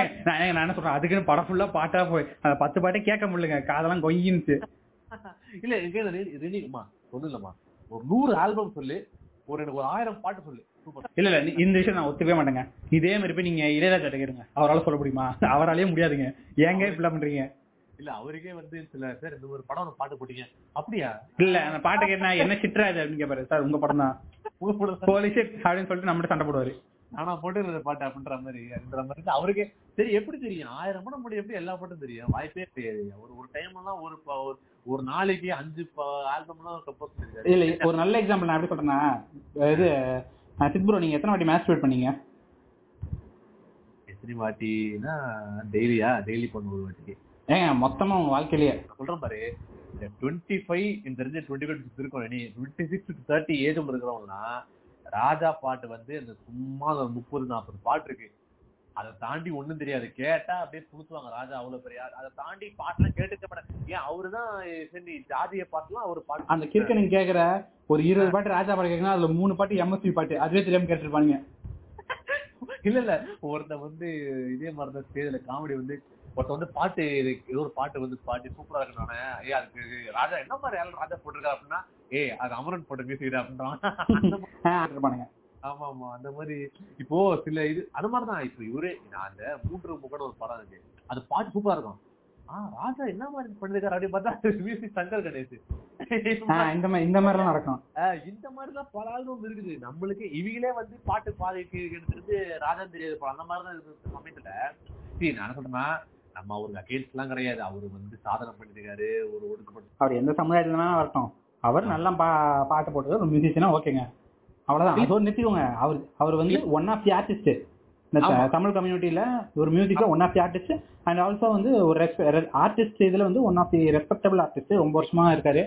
ஏன், நான் என்ன சொல்றேன்? அதுக்குன்னு படம் ஃபுல்லா பாட்டா போய் அந்த பத்து பாட்டே கேட்க முடியலங்க. காதெல்லாம் கொய்யின்னுச்சு. இல்ல ரெனிமா இல்லம்மா ஒரு நூறு ஆல்பம் சொல்லு. ஒரு எனக்கு ஒரு ஆயிரம் பாட்டு சொல்லு. இல்ல இல்ல இந்த விஷயம் நான் ஒத்துக்கவே மாட்டேங்க. இதே மாதிரி போய் நீங்க இளையராஜா கேளுங்க அவரால சொல்ல முடியுமா? அவராலே முடியாதுங்க. ஏங்க இப்படிலாம் பண்றீங்க? இல்ல அவருக்கே வந்து சில பேர் இந்த ஒரு படம் ஒரு பாட்டு போட்டீங்க. அப்படியா? இல்ல அந்த பாட்டை கேட்டா என்ன சிட்ராது அப்படின்னு கேப்பாரு. சார் உங்க படம் தான். போலீஸ் அப்படின்னு சொல்லிட்டு நம்மகிட்ட சண்டை போடுவாரு. ஆனா போட்டு பாட்டு அப்படின்ற மாதிரி அப்படின்ற மாதிரி அவருக்கே சரி எப்படி தெரியும்? ஆயிரம் படம் போட்டு எப்படி எல்லா பாட்டும் தெரியும்? வாய்ப்பே தெரியாது. ஒரு ஒரு டைம் எல்லாம் ஒரு ஒரு- நாளைக்கு அஞ்சு ஆல்பம் எல்லாம் கம்போஸ் பண்ணிருக்காரு இல்ல ஒரு நல்ல எக்ஸாம்பிள் நான் எப்படி சொல்றேன்னா இது சித்புரோ நீங்க எத்தனை வாட்டி மேஸ்ட் பண்ணீங்க? எத்தனை வாட்டினா டெய்லியா டெய்லி பண்ண ஒரு வாட்டிக்கு. ஏங்க மொத்தமா உங்க வாழ்க்கையிலேயே? சொல்றேன் பாரு இந்த டுவெண்ட்டி ஃபைவ் இந்த தெரிஞ்ச டுவெண்ட்டி ஃபைவ் இருக்கும். நீ twenty six to thirty age இருக்கிறவங்கன்னா Raja பாட்டு வந்து அந்த சும்மா முப்பது நாற்பது பாட்டு இருக்கு. அதை தாண்டி ஒண்ணும் தெரியாது. கேட்டா அப்படியே புதுத்துவாங்க ராஜா அவ்வளவு பெரிய. அதை தாண்டி பாட்டுலாம் கேட்டுக்க மாட்டேன் ஏன் அவருதான் சரி ஜாதிய பாட்டுலாம் அவர் பாட்டு அந்த கிறுக்க நீங்க கேக்குற ஒரு இருபது பாட்டு ராஜா பாட்டு கேட்கணும் அதுல மூணு பாட்டு எம்எஸ்பி பாட்டு. அதுவே தெரியாம கேட்டுருப்பானுங்க இல்ல இல்ல. ஒருத்தன் வந்து இதே மாதிரி தான் ஸ்டேஜ்ல காமெடி வந்து ஒருத்தன் வந்து பாட்டு ஏதோ ஒரு பாட்டு வந்து பாட்டு சூப்பரா இருக்கணும் ஏ அதுக்கு ராஜா என்ன மாதிரி ராஜா போட்டிருக்கா? அப்படின்னா ஏ அது அமரன் போட்ட மியூசிக் கேட்டிருப்பானுங்க. ஆமா ஆமா அந்த மாதிரி. இப்போ சில இது அது மாதிரிதான் இப்போ இவரே நான் அந்த மூன்று முகன் ஒரு படம் இருக்கு. அது பாட்டு சூப்பரா இருக்கும். ஆஹ் ராஜா என்ன மாதிரி பண்ணிருக்காரு? அப்படின்னு பார்த்தா மியூசிக் சங்கர் கணேஷ். இந்த மாதிரி இந்த நடக்கும். இந்த மாதிரிலாம் பல ஆல்பம் இருக்குது. நம்மளுக்கு இவங்களே வந்து பாட்டு பாதிக்கு எடுத்துட்டு ராஜா தெரியாது அந்த மாதிரிதான் இருக்கிற சமயத்துல. சரி நான் என்ன சொல்றேன்னா நம்ம அவருக்கு அகேன்ஸ்ட் எல்லாம் கிடையாது. அவரு வந்து சாதனை பண்ணிருக்காரு ஒரு ஒடுக்கப்பட்ட அவர் எந்த சமுதாயத்துல வேணா வரட்டும் அவர் நல்லா பா பாட்டு போட்டது ஒரு மியூசிஷியனா ஓகேங்க. அவ்வளவுதான். அதோட நிறுத்திக்கோங்க. அவர் அவர் வந்து one of the artist. Tamil கம்யூனிட்டியில ஒரு மியூசிக்ல one of the artist and also வந்து ஒரு ஆர்டிஸ்ட் இதுல வந்து one of the respectable artist ரொம்ப வருஷமா இருக்காரு.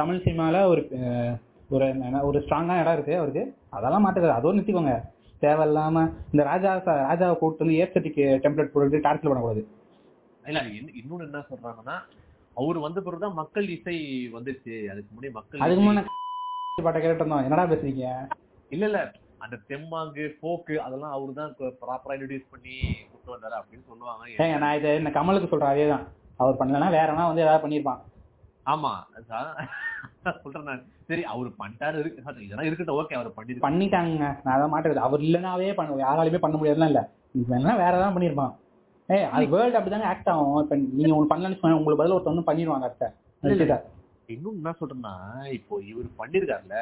தமிழ் சினிமால ஒரு ஒரு ஒரு ஸ்ட்ராங்கான இடம் இருக்கு அவருக்கு. அதெல்லாம் மாட்டுது அதோட நிறுத்திக்கோங்க. தேவையில்லாம இந்த ராஜா ராஜாவை கூப்பிட்டு வந்து ஏஸ்தட்டிக் டெம்ப்ளேட் போட்டு டார்ச்சர் பண்ணக்கூடாது. இல்ல இன்னொன்னு என்ன சொல்றாங்கன்னா அவர் வந்த பிறகுதான் மக்கள் இசை வந்துச்சு அதுக்கு முன்னாடி மக்கள் அதுக்கு முன்னாடி பாட்டை கேட்டு இருந்தோம். என்னடா பேசுறீங்க? இல்ல இல்ல. அந்த தெம்மாங்கு போக்கு அதெல்லாம் அவரு தான் ப்ராப்பரா இன்ட்ரடியூஸ் பண்ணி கொண்டு வந்தாரு அப்படின்னு சொல்லுவாங்க. நான் இதை இந்த கமலுக்கு சொல்றேன் அதே தான் அவர் பண்ணலன்னா வேறனா வந்து ஏதாவது பண்ணியிருப்பான். ஆமா சொல்றேன் நான். சரி அவரு பண்ணிட்டாரு. இதெல்லாம் இருக்கட்டும். ஓகே அவர் பண்ணிருக்காரு பண்ணிட்டாங்க நான் அதை மாட்டேங்குது அவர் இல்லைனாவே பண்ண யாராலுமே பண்ண முடியாதுலாம் இல்ல. வேணா வேற ஏதாவது பண்ணியிருப்பான் ஏய் அது வேர்ல்டு அப்படிதாங்க ஆக்ட் ஆகும். இப்ப நீங்க பண்ணலன்னு சொன்னா உங்களுக்கு பதில் ஒருத்தர் வந்து பண்ணிடுவாங்க இன்னும் என்ன சொல்றேன்னா இப்போ இவர் பண்ணிருக்காருல்ல.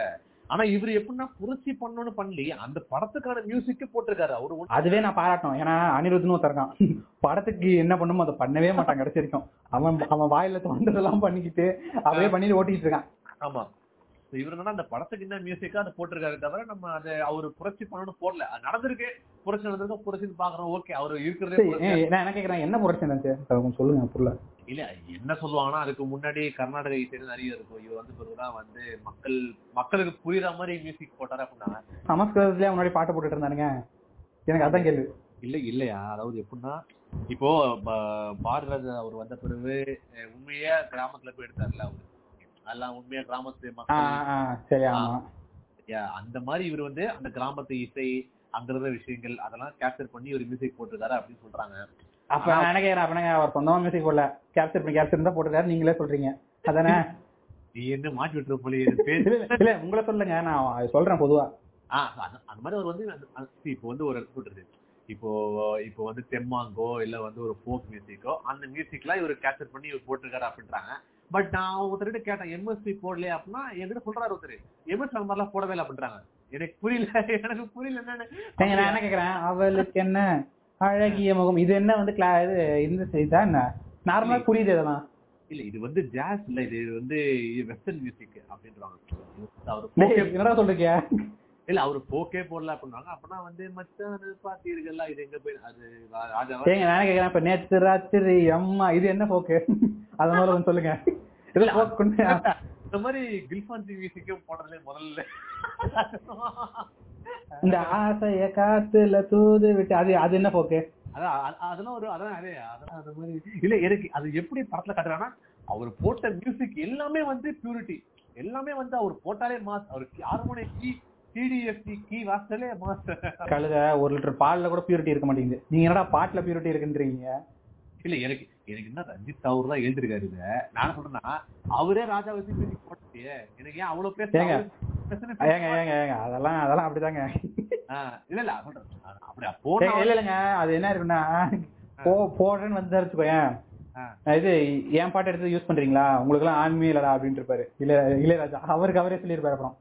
ஆனா இவர் எப்படின்னா புரட்சி பண்ணணும்னு பண்ணி அந்த படத்துக்கான மியூசிக்கே போட்டிருக்காரு. அவரு ஒண்ணு- அதுவே நான் பாராட்டணும். ஏன்னா அனிருத்னு ஒருத்தர் இருக்கான். படத்துக்கு என்ன பண்ணுமோ அதை பண்ணவே மாட்டான் கடைசி வரைக்கும். அவன் அவன் வாயில தோன்றதெல்லாம் பண்ணிக்கிட்டு அப்படியே பண்ணிட்டு ஓட்டிட்டு இருக்கான். ஆமா. இவர் என்னன்னா அந்த படத்துக்கு என்ன மியூசிக்கா அதை போட்டிருக்காரு தவிர நம்ம அதை அவரு புரட்சி பண்ணணும்னு போடல. நடந்திருக்கு. புரட்சி நடந்திருக்கு புரட்சின்னு பாக்குறோம் ஓகே அவர் இருக்கிறதே என்ன கேக்குறேன்? என்ன புரட்சி சொல்லுங்க புரியல. இல்ல என்ன சொல்லுவாங்கன்னா அதுக்கு முன்னாடி கர்நாடக இசை நிறைய இருக்கும். இவர் வந்து பிறகுதான் வந்து மக்கள் மக்களுக்கு புரியுற மாதிரி மியூசிக் போட்டாரு அப்படின்னா. சமஸ்கிருதத்திலேயே முன்னாடி பாட்டு போட்டுட்டு இருந்தானுங்க. எனக்கு அதான் கேள்வி. இல்ல இல்லையா? அதாவது எப்படின்னா இப்போ ப- பாரதிராஜா அவர் வந்த பிறகு உண்மையா கிராமத்துல போய் எடுத்தாருல அவரு. அதெல்லாம் உண்மையா கிராமத்து மக்கள் அந்த மாதிரி இவர் வந்து அந்த கிராமத்து இசை அங்க இருக்கிற விஷயங்கள் அதெல்லாம் கேப்சர் பண்ணி ஒரு மியூசிக் போட்டிருக்காரு அப்படின்னு சொல்றாங்க. அப்ப நான் என்ன கேக்குறேன் அப்ப நாங்க அவர் சொந்தமா மியூசிக் போடல. கேப்சர் பண்ணி கேப்சர் தான் போட்டுருக்காரு நீங்களே சொல்றீங்க. அதானே? நீ என்ன மாட்டி விட்டுற போலி இல்ல, உங்களை சொல்லுங்க. நான் சொல்றேன் பொதுவா. ஆஹ் அந்த மாதிரி அவர் வந்து இப்போ வந்து ஒரு சொல்றது. இப்போ இப்போ வந்து தெம்மாங்கோ இல்ல வந்து ஒரு ஃபோக் மியூசிக்கோ அந்த மியூசிக்லாம் இவர் கேப்சர் பண்ணி இவர் போட்டிருக்காரு அப்படின்றாங்க. பட் நான் ஒருத்தர்கிட்ட கேட்டேன் எம்எஸ்பி போடலையா அப்படின்னா என்கிட்ட சொல்றாரு ஒருத்தர். எம்எஸ் அந்த மாதிரிலாம் போடவே இல்லை அப்படின்றாங்க. எனக்கு புரியல எனக்கு புரியல என்னன்னு. நான் என்ன கேக்குறேன்? அவளுக்கு என்ன அழகிய முகம்? இது என்ன வந்து கிளா இது இந்த இதா என்ன? நார்மலா புரியுது இதெல்லாம். இல்ல இது வந்து ஜாஸ் இல்ல இது வந்து வெஸ்டர்ன் மியூசிக் அப்படின்றாங்க. என்னடா சொல்றீங்க? இல்ல அவரு போக்கே போடல அப்படின்னாங்க. அப்பனா வந்து மச்சான் பாத்தீர்களா இது எங்க போய் அது ஏங்க நான் கேக்குறேன். இப்ப நேத்து ராத்திரி அம்மா இது என்ன போக்கு? அத மாதிரி கொஞ்சம் சொல்லுங்க. இது போக்கு கொண்டு இந்த மாதிரி கில்ஃபான்சி மியூசிக்கும் போடுறதுலே முதல்ல. இந்த ஆசைய காத்துல தூது விட்டு அது அது என்ன போக்கு? அதான் அதெல்லாம் ஒரு அதான் அதே அதெல்லாம் அந்த மாதிரி. இல்ல எனக்கு அது எப்படி படத்துல காட்டுறாங்கன்னா அவர் போட்ட மியூசிக் எல்லாமே வந்து பியூரிட்டி எல்லாமே வந்து அவர் போட்டாலே மாஸ் அவருக்கு ஹார்மோனிய சிடிஎஃப்டி கீ வாசலே கழுத ஒரு லிட்டர் பால்ல கூட பியூரிட்டி இருக்க மாட்டேங்குது. நீங்க என்னடா பாட்டுல பியூரிட்டி இருக்குன்றீங்க? இல்ல எனக்கு எனக்கு என்ன ரஞ்சித் அவர் தான் எழுதிருக்காரு இத? நான் சொல்றேன்னா அவரே ராஜா வச்சு மியூசிக் போட்டு எனக்கு ஏன் அவ்வளவு பேச ஏங்க. ஏங்க ஏங்க ஏங்க அதெல்லாம் அதெல்லாம் அப்படிதாங்க. இல்ல இல்ல சொல்றேன். அப்படி போன இல்ல இல்லங்க. அது என்ன இருக்குன்னா போ போடுறேன்னு வந்து வச்சுக்கோயேன். இது என் பாட்டு எடுத்து யூஸ் பண்றீங்களா? உங்களுக்கு எல்லாம் ஆன்மீக இல்லடா அப்படின்ட்டு இருப்பாரு. இல்ல இளையராஜா. அவருக்கு அவரே சொல்லியிருப்பாரு அப்புறம்.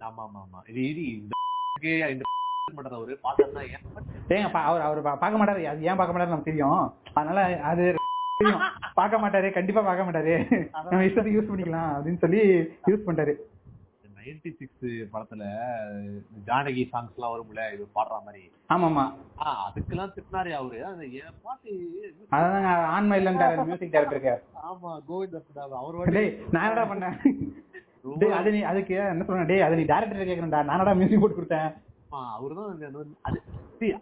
ஆமா ஆமா ஆமா இது இது இந்த இந்த மாட்டார் அவரு பார்த்தா ஏன்? ஏங்க பா- அவர் அவர் பார்க்க மாட்டாரு. ஏன் பார்க்க மாட்டாரு நமக்கு தெரியும். அதனால அது தெரியும். பார்க்க மாட்டாரு கண்டிப்பா பார்க்க மாட்டாரு. நம்ம இஷ்டத்துக்கு யூஸ் பண்ணிக்கலாம் அப்படின்னு சொல்லி யூஸ் பண்ணிட்டாரு. நைன்டி சிக்ஸ் படத்துல ஜானகி சாங்ஸ் எல்லாம் வரும்ல இது பாடுற மாதிரி. ஆமா ஆமா அதுக்கெல்லாம் திட்டினாரு அவரு. அது என் பாட்டு அதாங்க ஆன்மா மியூசிக் டைரக்டருக்கு ஆமா கோவிந்த அவர் நான் என்னடா பண்ணேன்? டேய் அது நீ அதுக்கு என்ன சொல்றேன்? டேய் அது நீ டேரக்டர் கேக்குறேன்டா நானடா மியூசிக் போட்டு கொடுத்தேன். அவர்தான் அது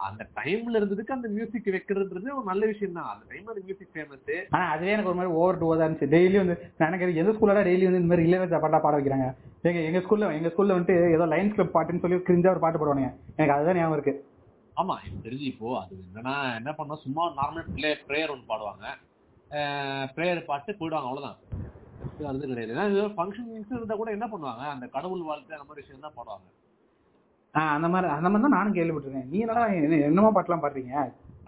அந்த டைம்ல இருந்ததுக்கு அந்த மியூசிக் வைக்கிறதுன்றது ஒரு நல்ல விஷயம் தான் அந்த டைம்ல அந்த மியூசிக் ஃபேமஸ் ஆனா அதுவே எனக்கு ஒரு மாதிரி ஓவர் டூவா தான் இருந்துச்சு. டெய்லி வந்து எனக்கு எந்த ஸ்கூல்ல டெய்லி வந்து இந்த மாதிரி இளையராஜா பாட்டா பாட வைக்கிறாங்க. எங்க எங்க ஸ்கூல்ல எங்க ஸ்கூல்ல வந்துட்டு ஏதோ லைன்ஸ் கிளப் பாட்டுன்னு சொல்லி கிரிஞ்சா ஒரு பாட்டு போடுவானுங்க. எனக்கு அதுதான் ஞாபகம் இருக்கு. ஆமா எனக்கு தெரிஞ்சு இப்போ அது என்னன்னா என்ன பண்ணா சும்மா நார்மல் பிளே ப்ரேயர் ஒன்று பாடுவாங்க. ப்ரேயர் பாட்டு போயிடுவாங்க அவ்வளவுதான். வந்து கிடையாது. ஏன்னா ஃபங்க்ஷன் இருந்தா கூட என்ன பண்ணுவாங்க? அந்த கடவுள் வாழ்க்கை அந்த மாதிரி விஷயம் தான் பாடுவாங்க அந்த மாதிரி அந்த மாதிரி தான் நானும் கேள்விப்பட்டிருக்கேன். நீ என்னடா என்ன- என்னமோ பாட்டுலாம் பாடுறீங்க?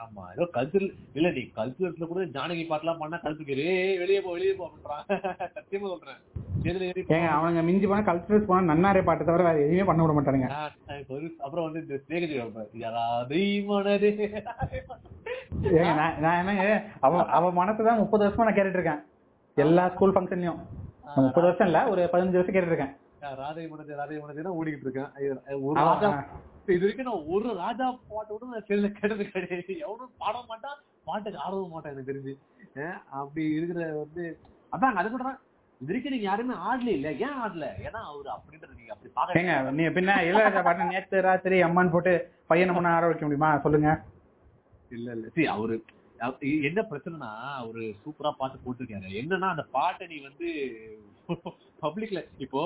ஆமா ஏதோ கல்ச்சரல் இல்ல நீ கல்ச்சுரல்ஸ்ல கூட ஜானகி பாட்டுலாம் பண்ணா ரே வெளியே போ வெளியே போ அப்படின்றான். சத்தியமா சொல்றேன். ஏங்க அவனுங்க மிஞ்சி போனா கல்ச்சுரல்ஸ் போனா நன்னாரே பாட்டு தவிர வேற எதுவுமே பண்ண விட மாட்டானுங்க. அப்புறம் வந்து இந்த ஸ்நேகஜி. யாராதை மனதே. ஏங்க நான் நான் என்னங்க அவன் அவன் மனசுதான் முப்பது வருஷமா நான் கேட்டுட்டு இருக்கேன். எல்லா ஸ்கூல் ஃபங்க்ஷன்லயும் முப்பது வருஷம் இல்ல ஒரு பதினஞ்சு வருஷம் ஆ, ராதை மனதே ராதை மனதே ஓடிக்கிட்டு இருக்கேன் ஒரு ராஜா இது வரைக்கும் நான் ஒரு ராஜா பாட்டு கூட நான் செல்ல கேட்டது கிடையாது. எவனும் பாட மாட்டான் பாட்டுக்கு ஆடவும் மாட்டான் எனக்கு தெரிஞ்சு. அப்படி இருக்கிற வந்து அதான் அது கூட இது வரைக்கும் நீங்க யாருமே ஆடல இல்ல. ஏன் ஆடல? ஏன்னா அவரு அப்படின்றது நீங்க அப்படி பாக்க நீ பின்ன இளையராஜா பாட்டு நேத்து ராத்திரி அம்மான்னு போட்டு பையனை முன்ன ஆட வைக்க முடியுமா? சொல்லுங்க. இல்ல இல்ல. சரி அவரு என்ன பிரச்சனைனா அவரு சூப்பரா பாட்டு போட்டிருக்காரு. என்னன்னா அந்த பாட்டை நீ வந்து பப்ளிக்ல இப்போ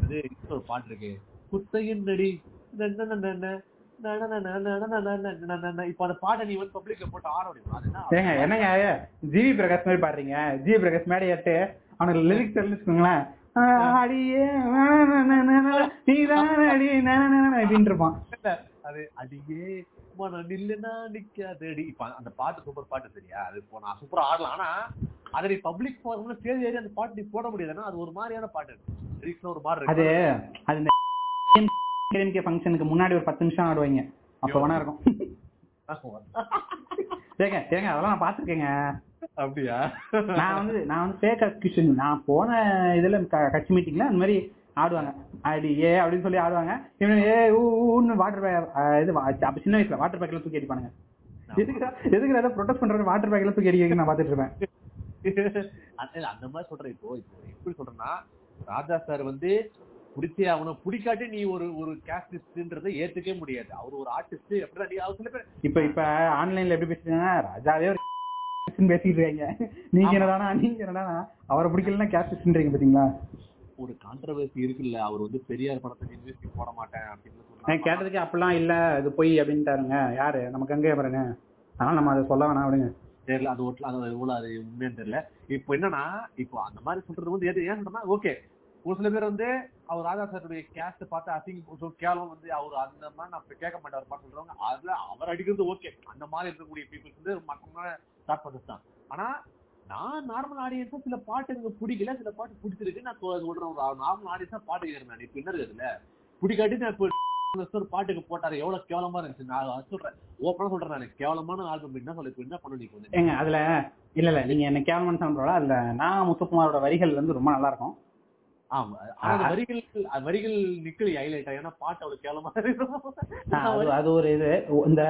அது ஒரு பாட்டு இருக்கு. குத்தையின் நடி இப்ப அந்த பாட்டை நீ வந்து பப்ளிக்ல போட்டு ஆட முடியும் என்னங்க ஜிவி பிரகாஷ் மாதிரி பாடுறீங்க? ஜிவி பிரகாஷ் மேடை ஏட்டு அவனுக்கு லிரிக்ஸ் தெரிஞ்சு வச்சுக்கோங்களேன். அடியே நீதான் அடி அப்படின்னு இருப்பான். அது அடியே மன நில்லுனா நிக்காதடி. அந்த பாட்டு சூப்பர் பாட்டு சரியா அது இப்போ நான் சூப்பரா ஆடலாம் ஆனா அதை நீ பப்ளிக் போறோம்னா ஸ்டேஜ் ஏறி அந்த பாட்டு நீ போட முடியாதுன்னா அது ஒரு மாதிரியான பாட்டு. லிரிக்ஸ்ல ஒரு மாதிரி அது அது இந்த ஃபங்க்ஷனுக்கு முன்னாடி ஒரு பத்து நிமிஷம் ஆடுவாங்க. அப்ப வேணா இருக்கும். ஏங்க ஏங்க அதெல்லாம் நான் பாத்துருக்கேங்க அப்படியா? நான் வந்து நான் வந்து ஃபேக் அக்யூஷன் நான் போன இதுல கட்சி மீட்டிங்ல அந்த மாதிரி ஆடுவாங்க. அடி ஏ அப்படின்னு சொல்லி ஆடுவாங்க. இவன் ஏ ஊன்னு வாட்டர் இது வா- அப்ப சின்ன வயசுல வாட்டர் பேக்ல தூக்கி அடிப்பானுங்க. எதுக்குடா எதுக்கு ஏதாவது ப்ரொடெஸ்ட் பண்றது வாட்டர் பேக்ல தூக்கி அடிக்க நான் பாத்துட்டு இருப்பேன். அந்த மாதிரி சொல்றேன் இப்போ இப்போ எப்படி சொல்றேன்னா ராஜா சார் வந்து பிடிச்சே அவனை பிடிக்காட்டி நீ ஒரு ஒரு கேஸ்டிஸ்ட்ன்றதை ஏத்துக்கவே முடியாது. அவர் ஒரு ஆர்டிஸ்ட் எப்படிதான் நீ அவர் சில பேர் இப்ப இப்ப ஆன்லைன்ல எப்படி பேசுறீங்க ராஜாவே ஒரு பேசிட்டு இருக்காங்க. நீங்க என்னடானா நீங்க என்னடானா அவரை பிடிக்கலன்னா கேஸ்டிஸ்ட்ன்றீங்க பாத்தீங்களா? ஒரு கான்ட்ரவர்சி இருக்குல்ல அவர் வந்து பெரியார் படத்துக்கு இன்வெஸ்ட் போட மாட்டேன் அப்படின்னு கேட்டதுக்கு அப்படிலாம் இல்ல இது போய் அப்படின்ட்டாருங்க. யாரு? நமக்கு அங்கே பாருங்க அதனால நம்ம அதை சொல்ல வேணாம் அப்படிங்க தெரியல அது ஒட்ல அது எவ்வளவு அது உண்மைன்னு தெரியல. இப்போ என்னன்னா இப்போ அந்த மாதிரி சொல்றது வந்து எது ஏன் சொல்றேன்னா ஓகே ஒரு சில பேர் வந்து அவர் ராஜா சாருடைய கேஸ்ட் பார்த்து அசிங் கேவலம் வந்து அவர் அந்த மாதிரி நான் இப்ப கேட்க மாட்டார் பாட்டு சொல்றவங்க அதுல அவர் அடிக்கிறது ஓகே அந்த மாதிரி இருக்கக்கூடிய பீப்புள்ஸ் வந்து மற்றவங்க ஸ்டார்ட் பண்ணது தான். ஆனா நான் நார்மல் ஆடியன்ஸா சில பாட்டு எனக்கு பிடிக்கல சில பாட்டு பிடிச்சிருக்கு. நான் சொல்றேன் நார்மல் ஆடியன்ஸா பாட்டு கேட்கறேன் நான். இப்ப என்ன இருக்குதுல்ல பிடிக்காட்டி நான் இப்போ ஒரு பாட்டுக்கு போட்டாரு. எவ்வளவு கேவலமா இருந்துச்சு. நான் சொல்றேன். ஓப்பனா சொல்றேன் நான். கேவலமான ஆல்பம் என்ன சொல்லி என்ன பண்ண நீங்க வந்து? ஏங்க அதுல இல்ல இல்ல. நீங்க என்ன கேவலமான சொல்றோம் அதுல நான் முத்துக்குமாரோட வரிகள் வந்து ரொம்ப நல்லா இருக்கும். ஆமா. வரிகள் வரிகள் நிக்கலி ஹைலைட் ஏன்னா பாட்டு அவ்வளவு கேவலமா இருக்கும். அது ஒரு இது. இந்த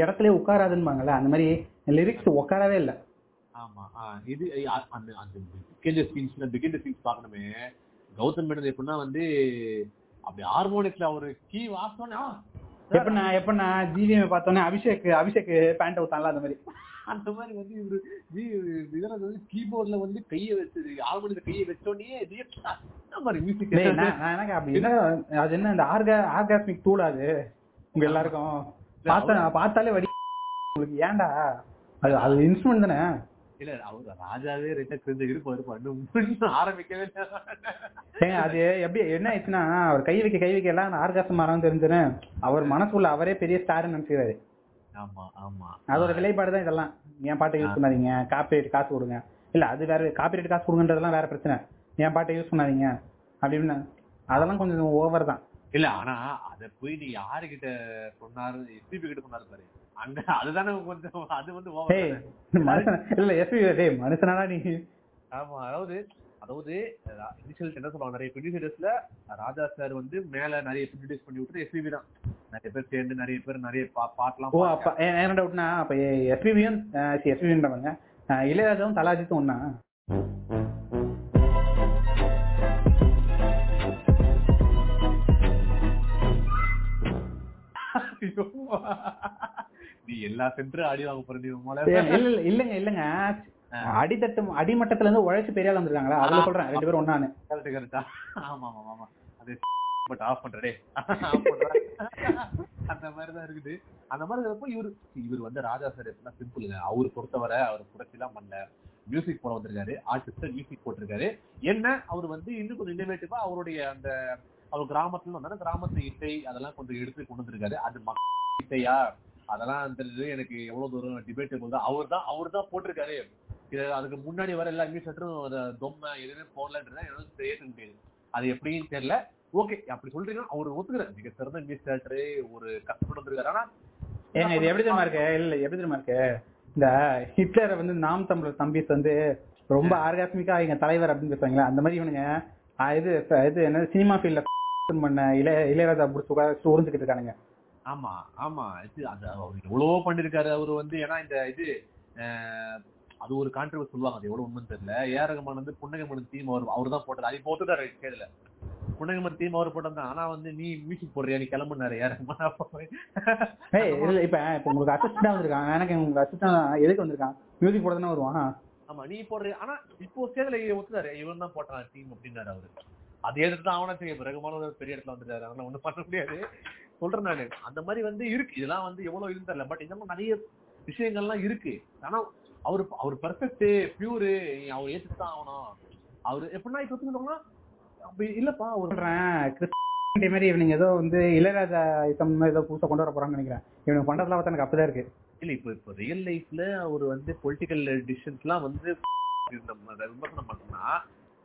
இடத்துல உட்காராதுன்னுபாங்கல்ல அந்த மாதிரி லிரிக்ஸ் உட்காரவே இல்ல. ஆமா. இது அந்த அந்த பிகிண்டர் சீன்ஸ் பிகிண்டர் சீன்ஸ் பார்க்கணுமே. கௌதம் மேனன் எப்படின்னா வந்து அப்படி ஹார்மோனிக்ஸ்ல ஒரு கீ வாசனே எப்படின்னா எப்படின்னா ஜிவிஎம் பார்த்தோன்னே அபிஷேக் அபிஷேக் பேண்ட் ஊத்தான்ல அந்த மாதிரி. அந்த மாதிரி வந்து இவரு வி- விகரன் வந்து கீபோர்ட்ல வந்து கையை வச்சு ஹார்மோனிக்ல கையை வச்சோடனே மாதிரி மியூசிக் எனக்கு அப்படி? என்ன? அது என்ன இந்த ஆர்கா ஆர்காஸ்மிக் டூல் அது? உங்க எல்லாருக்கும். பார்த்தா பார்த்தாலே வடி உங்களுக்கு ஏன்டா? அது அது இன்ஸ்ட்ருமெண்ட் தானே. இல்ல அவர் ராஜாவே ரெட்ட கிரிஞ்ச இருப்பாரு இன்னும் ஆரம்பிக்கவே. ஏங்க அது எப்படி என்ன ஆயிடுச்சுன்னா அவர் கை வைக்க கை வைக்க எல்லாம் ஆர்காசம் மரம் தெரிஞ்சுன்னு அவர் மனசுக்குள்ள அவரே பெரிய ஸ்டார்னு நினைச்சுக்கிறாரு. ஆமா ஆமா. அதோட விலைப்பாடு தான் இதெல்லாம். என் பாட்டை யூஸ் பண்ணாதீங்க காப்பிரைட் காசு கொடுங்க. இல்ல அது வேற காப்பிரைட் காசு கொடுங்கன்றதெல்லாம் வேற பிரச்சனை. என் பாட்டை யூஸ் பண்ணாதீங்க அப்படின்னு அதெல்லாம் கொஞ்சம் ஓவர் தான். இல்ல ஆனா அத போய் நீ யாருகிட்ட சொன்னாரு எஸ்பிபி கிட்ட சொன்னாரு பாரு. அங்க அதுதானே கொஞ்சம் அது வந்து இல்ல எஸ்பி டேய் மனுஷனாடா நீ. ஆமா அதாவது அதாவது இனிஷியல் என்ன சொல்லுவாங்க நிறைய ப்ரொடியூசர்ஸ்ல ராஜா சார் வந்து மேல நிறைய ப்ரொடியூஸ் பண்ணி விட்டு எஸ்பிபி தான். நிறைய பேர் சேர்ந்து நிறைய பேர் நிறைய பாட்டெல்லாம் ஓ. அப்ப என்ன டவுட்னா அப்ப எஸ்பிபியும் எஸ்பிபின்றவங்க இளையராஜாவும் தலாஜித்தும் ஒண்ணா? ஐயோ. நீ எல்லா சென்டரும் அடி வாங்க போற நீ ஏ, இல்ல இல்ல இல்லங்க இல்லங்க. அடித்தட்டு அடிமட்டத்துல இருந்து உழைச்சு பெரிய ஆள் வந்திருக்காங்களா அதுல சொல்றேன் ரெண்டு பேரும் ஒண்ணானு கரெக்ட் கரெக்டா ஆமா ஆமா ஆமா அது பட் ஆஃப் பண்றடே. அந்த மாதிரி தான் இருக்குது. அந்த மாதிரி இருக்கப்போ இவர் இவர் வந்து ராஜா சார் எப்படின்னா சிம்பிளுங்க அவர் பொறுத்தவரை அவர் புரட்சிலாம் பண்ணல. மியூசிக் போட வந்திருக்காரு. ஆர்டிஸ்ட் மியூசிக் போட்டிருக்காரு. என்ன அவர் வந்து இன்னும் கொஞ்சம் இன்னோவேட்டிவா அவருடைய அந்த அவர் கிராமத்துல வந்தாலும் கிராமத்து இசை அதெல்லாம் கொஞ்சம் எடுத்து கொண்டு வந்திருக்காரு. அது மக்கள் இசையா? அதெல்லாம் தெரிஞ்சது எனக்கு எவ்வளவு தூரம் டிபேட் போகுது அவர் தான் அவர் தான் போட்டிருக்காரு. இது அதுக்கு முன்னாடி வர எல்லா இங்கிலீஷ் லெட்டரும் தொம்மை எதுவுமே போடலன்றதா எனக்கு தெரிய முடியாது அது எப்படின்னு தெரியல. ஓகே அப்படி சொல்றீங்கன்னா அவர் ஒத்துக்கிறார். மிக சிறந்த இங்கிலீஷ் லெட்டரு ஒரு கஷ்டப்பட்டு வந்திருக்காரு ஆனா ஏங்க இது எப்படி தெரியுமா இருக்கு? இல்ல எப்படி தெரியுமா இருக்கு? இந்த ஹிட்லரை வந்து நாம் தமிழர் தம்பிஸ் வந்து ரொம்ப ஆர்காஸ்மிக்கா எங்க தலைவர் அப்படின்னு பேசுவாங்களா அந்த மாதிரி இவனுங்க இது இது என்ன சினிமா ஃபீல்ட்ல பண்ண இளைய இளையராஜா பிடிச்சி உட்காந்து உறிஞ்சுக்கிட்டு இருக்கானுங்க. ஆமா ஆமா. இது அது அவர் எவ்வளவோ பண்ணிருக்காரு அவரு வந்து. ஏன்னா இந்த இது அது ஒரு கான்ட்ரிபியூட் சொல்லுவாங்க. அது எவ்வளவு உண்மைன்னு தெரியல. ஏஆர் ரகுமான் வந்து புன்னகமன் தீம் அவர் அவர் தான் போட்டது. அது இப்போ ஒத்துட்டாரு கேதுல புன்னகமன் தீம் அவர் போட்டது ஆனா வந்து நீ மியூசிக் போடுறியா? நீ கிளம்புனாரு ஏஆர் ரகுமான் இப்ப இப்ப உங்களுக்கு அசிஸ்டன்டா வந்திருக்கான். எனக்கு உங்களுக்கு அசிஸ்டன்ட் எதுக்கு வந்திருக்கான்? மியூசிக் போட வருவான். ஆமா நீ போடுற ஆனா இப்போ ஸ்டேஜ்ல ஒத்துறாரு இவன் தான் போட்டான் டீம் அப்படின்னாரு அவரு. அது எதிர்த்து அவனா செய்யும். ரகுமான ஒரு பெரிய இடத்துல வந்துட்டாரு. அவனை ஒண்ணும் பண்ண முடியாது. சொல்றேன் நானு. அந்த மாதிரி வந்து இருக்கு. இதெல்லாம் வந்து எவ்வளவு இருந்து தெரியல. பட் இந்த மாதிரி நிறைய விஷயங்கள்லாம் இருக்கு. ஆனா அவரு அவர் பெர்ஃபெக்ட் பியூரு அவர் ஏத்துட்டு தான் ஆகணும். அவரு எப்படின்னா இப்ப அப்படி இல்லப்பா சொல்றேன். கிறிஸ்டின் மாதிரி இவனுங்க ஏதோ வந்து இளையராஜா ஐட்டம் ஏதோ புதுசா கொண்டு வர போறாங்கன்னு நினைக்கிறேன். இவனுக்கு பண்றதுலாம் பார்த்தா எனக்கு அப்படிதான் இருக்கு. இல்ல இப்ப இப்ப ரியல் லைஃப்ல அவர் வந்து பொலிட்டிக்கல் டிசிஷன்ஸ்லாம் வந்து நம்ம விமர்சனம் பண்ணோம்னா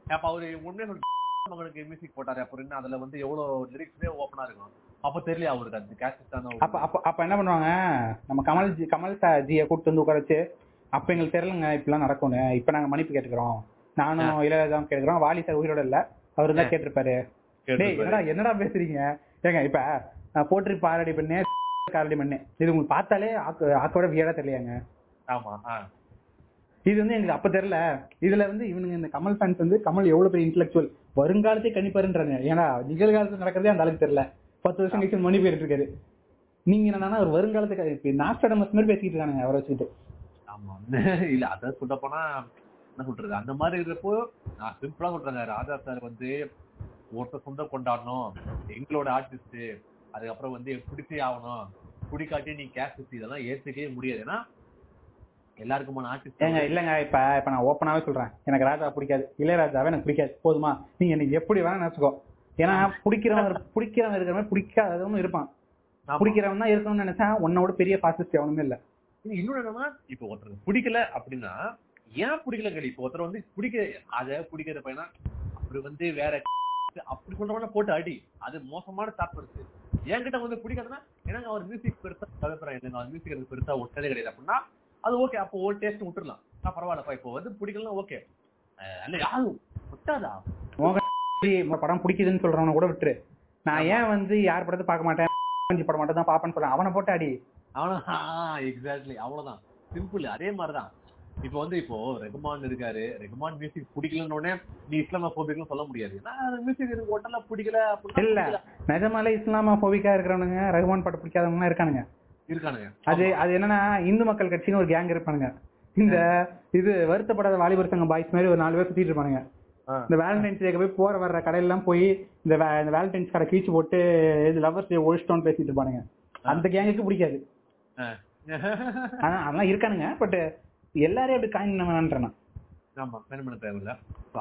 அப்ப அவரு உண்மையா சொல்ற மகனுக்கு மியூசிக் போட்டாரு அப்புறம் என்ன அதுல வந்து எவ்வளவு லிரிக்ஸே ஓப்பனா இருக்கும். அப்ப தெரியல அவருக்கு அந்த கேசட்டான அப்ப அப்ப அப்ப என்ன பண்ணுவாங்க? நம்ம கமல் ஜி கமல் சார் ஜியை கூப்பிட்டு வந்து உட்கார வச்சு அப்ப எங்களுக்கு தெரியலங்க இப்படிலாம் நடக்கும்னு. இப்ப நாங்க மன்னிப்பு கேட்டுக்கிறோம். நானும் இளையராஜாவும் கேட்டுக்கிறோம். வாலி சார் உயிரோட இல்ல. அவரு தான் கேட்டிருப்பாரு. டேய் என்னடா என்னடா பேசுறீங்க? ஏங்க இப்ப நான் போற்றி பாரடி பண்ணு காரடி பண்ணு இது உங்களுக்கு பார்த்தாலே ஆக்கு ஆக்கோட வியடா தெரியலையாங்க? ஆமா. இது வந்து எனக்கு அப்ப தெரியல. இதுல வந்து இவனுங்க இந்த கமல் ஃபேன்ஸ் வந்து கமல் எவ்வளவு பெரிய இன்டெலெக்சுவல் வருங்காலத்தை கணிப்பாருன்றாங்க ஏன்னா நிகழ்காலத்துல நடக்கிறதே அந்த அளவுக்கு தெரியல. பத்து வருஷம் கழிச்சு மணி போயிட்டு இருக்காரு நீங்க என்னன்னா ஒரு வருங்காலத்துக்கு இப்ப நாஸ்டாடமஸ் மாதிரி பேசிக்கிட்டு இருக்கானுங்க அவரை வச்சுக்கிட்டு. ஆமா. இல்ல அத சொல்ல போனா என்ன சொல்றது? அந்த மாதிரி இருக்கிறப்போ நான் சிம்பிளா சொல்றேங்க. ராஜா சார் வந்து ஒருத்தர் சொந்தம் கொண்டாடணும். எங்களோட ஆர்டிஸ்ட் அதுக்கப்புறம் வந்து பிடிச்சே ஆகணும். பிடிக்காட்டி நீ கேஸ் இதெல்லாம் ஏத்துக்கவே முடியாது. ஏன்னா எல்லாருக்குமான ஏங்க ஆர்டிஸ்ட் இல்லங்க இப்ப இப்ப நான் ஓப்பனாவே சொல்றேன். எனக்கு ராஜா பிடிக்காது. இளையராஜாவே எனக்கு பிடிக்காது. போதுமா? நீங்க எனக்கு எப்படி வேணா நினைச்சுக்கோ. ஏன்னா பிடிக்கிறவன் பிடிக்கிறவன் இருக்கிற மாதிரி பிடிக்காதவனும் இருப்பான். பிடிக்கிறவன் தான் இருக்கணும்னு நினைச்சா உன்னோட பெரிய பாசிஸ்ட் எவனுமே இல்ல. இன்னொன்னு என்னன்னா இப்ப ஒருத்தருக்கு பிடிக்கல அப்படின்னா ஏன் பிடிக்கல கேள்வி இப்ப ஒருத்தர் வந்து பிடிக்க அத பிடிக்கிற பையனா அப்படி வந்து வேற அப்படி சொல்றவன போட்டு அடி. அது மோசமான தாக்கம் இருக்கு என்கிட்ட வந்து பிடிக்காதுன்னா எனக்கு அவர் மியூசிக் பெருசா தவிர்க்கிறேன் எனக்கு அவர் மியூசிக் எனக்கு பெருசா ஒட்டதே கிடையாது அப்படின்னா அது ஓகே அப்போ ஒரு டேஸ்ட் விட்டுறலாம். நான் பரவாயில்லப்பா இப்போ வந்து பிடிக்கலாம் ஓகே அல்ல யாரும் ஒட்டாதா? படம் பிடிக்குதுன்னு சொல்றவன கூட விட்டுரு. நான் ஏன் வந்து யார் படத்தை பார்க்க மாட்டேன்? படம் மட்டும் தான் பாப்பேன்னு சொல்றேன். அவனை போட்டு அடி. அவனா எக்ஸாக்ட்லி அவ்வளவுதான். சிம்பிள் அதே மாதிரிதான். இப்போ வந்து இப்போ ரெகுமான் இருக்காரு. ரெகுமான் மியூசிக் பிடிக்கலன்னு உடனே நீ இஸ்லாமோபிக்னு சொல்ல முடியாது. மியூசிக் எனக்கு ஒட்டெல்லாம் பிடிக்கல இல்ல. நிஜமாலே இஸ்லாமா போபிக்கா இருக்கிறவனுங்க ரகுமான் பாட்டு பிடிக்காதவங்க இருக்கானுங்க. இருக்கானுங்க. அது அது என்னன்னா இந்து மக்கள் கட்சின்னு ஒரு கேங் இருப்பானுங்க. இந்த இது வருத்தப்படாத வாலிபர் சங்கம் பாய்ஸ் மாதிரி ஒரு நாலு பேர் சுத்திட்டு இருப்பானுங்க. இந்த வேலண்டைன்ஸ் டேக்கு போய் போற வர்ற கடையெல்லாம் போய் இந்த வேலண்டைன்ஸ் கடை கீச்சு போட்டு இது லவர்ஸ் டே ஒழிச்சிட்டோம்னு பேசிட்டு இருப்பானுங்க. அந்த கேங்குக்கு பிடிக்காது. ஆனா அதெல்லாம் இருக்கானுங்க பட் எல்லாரையும் அப்படி காயின் வேணான்றேன். ஆமா பயன் பண்ண தேவையில்ல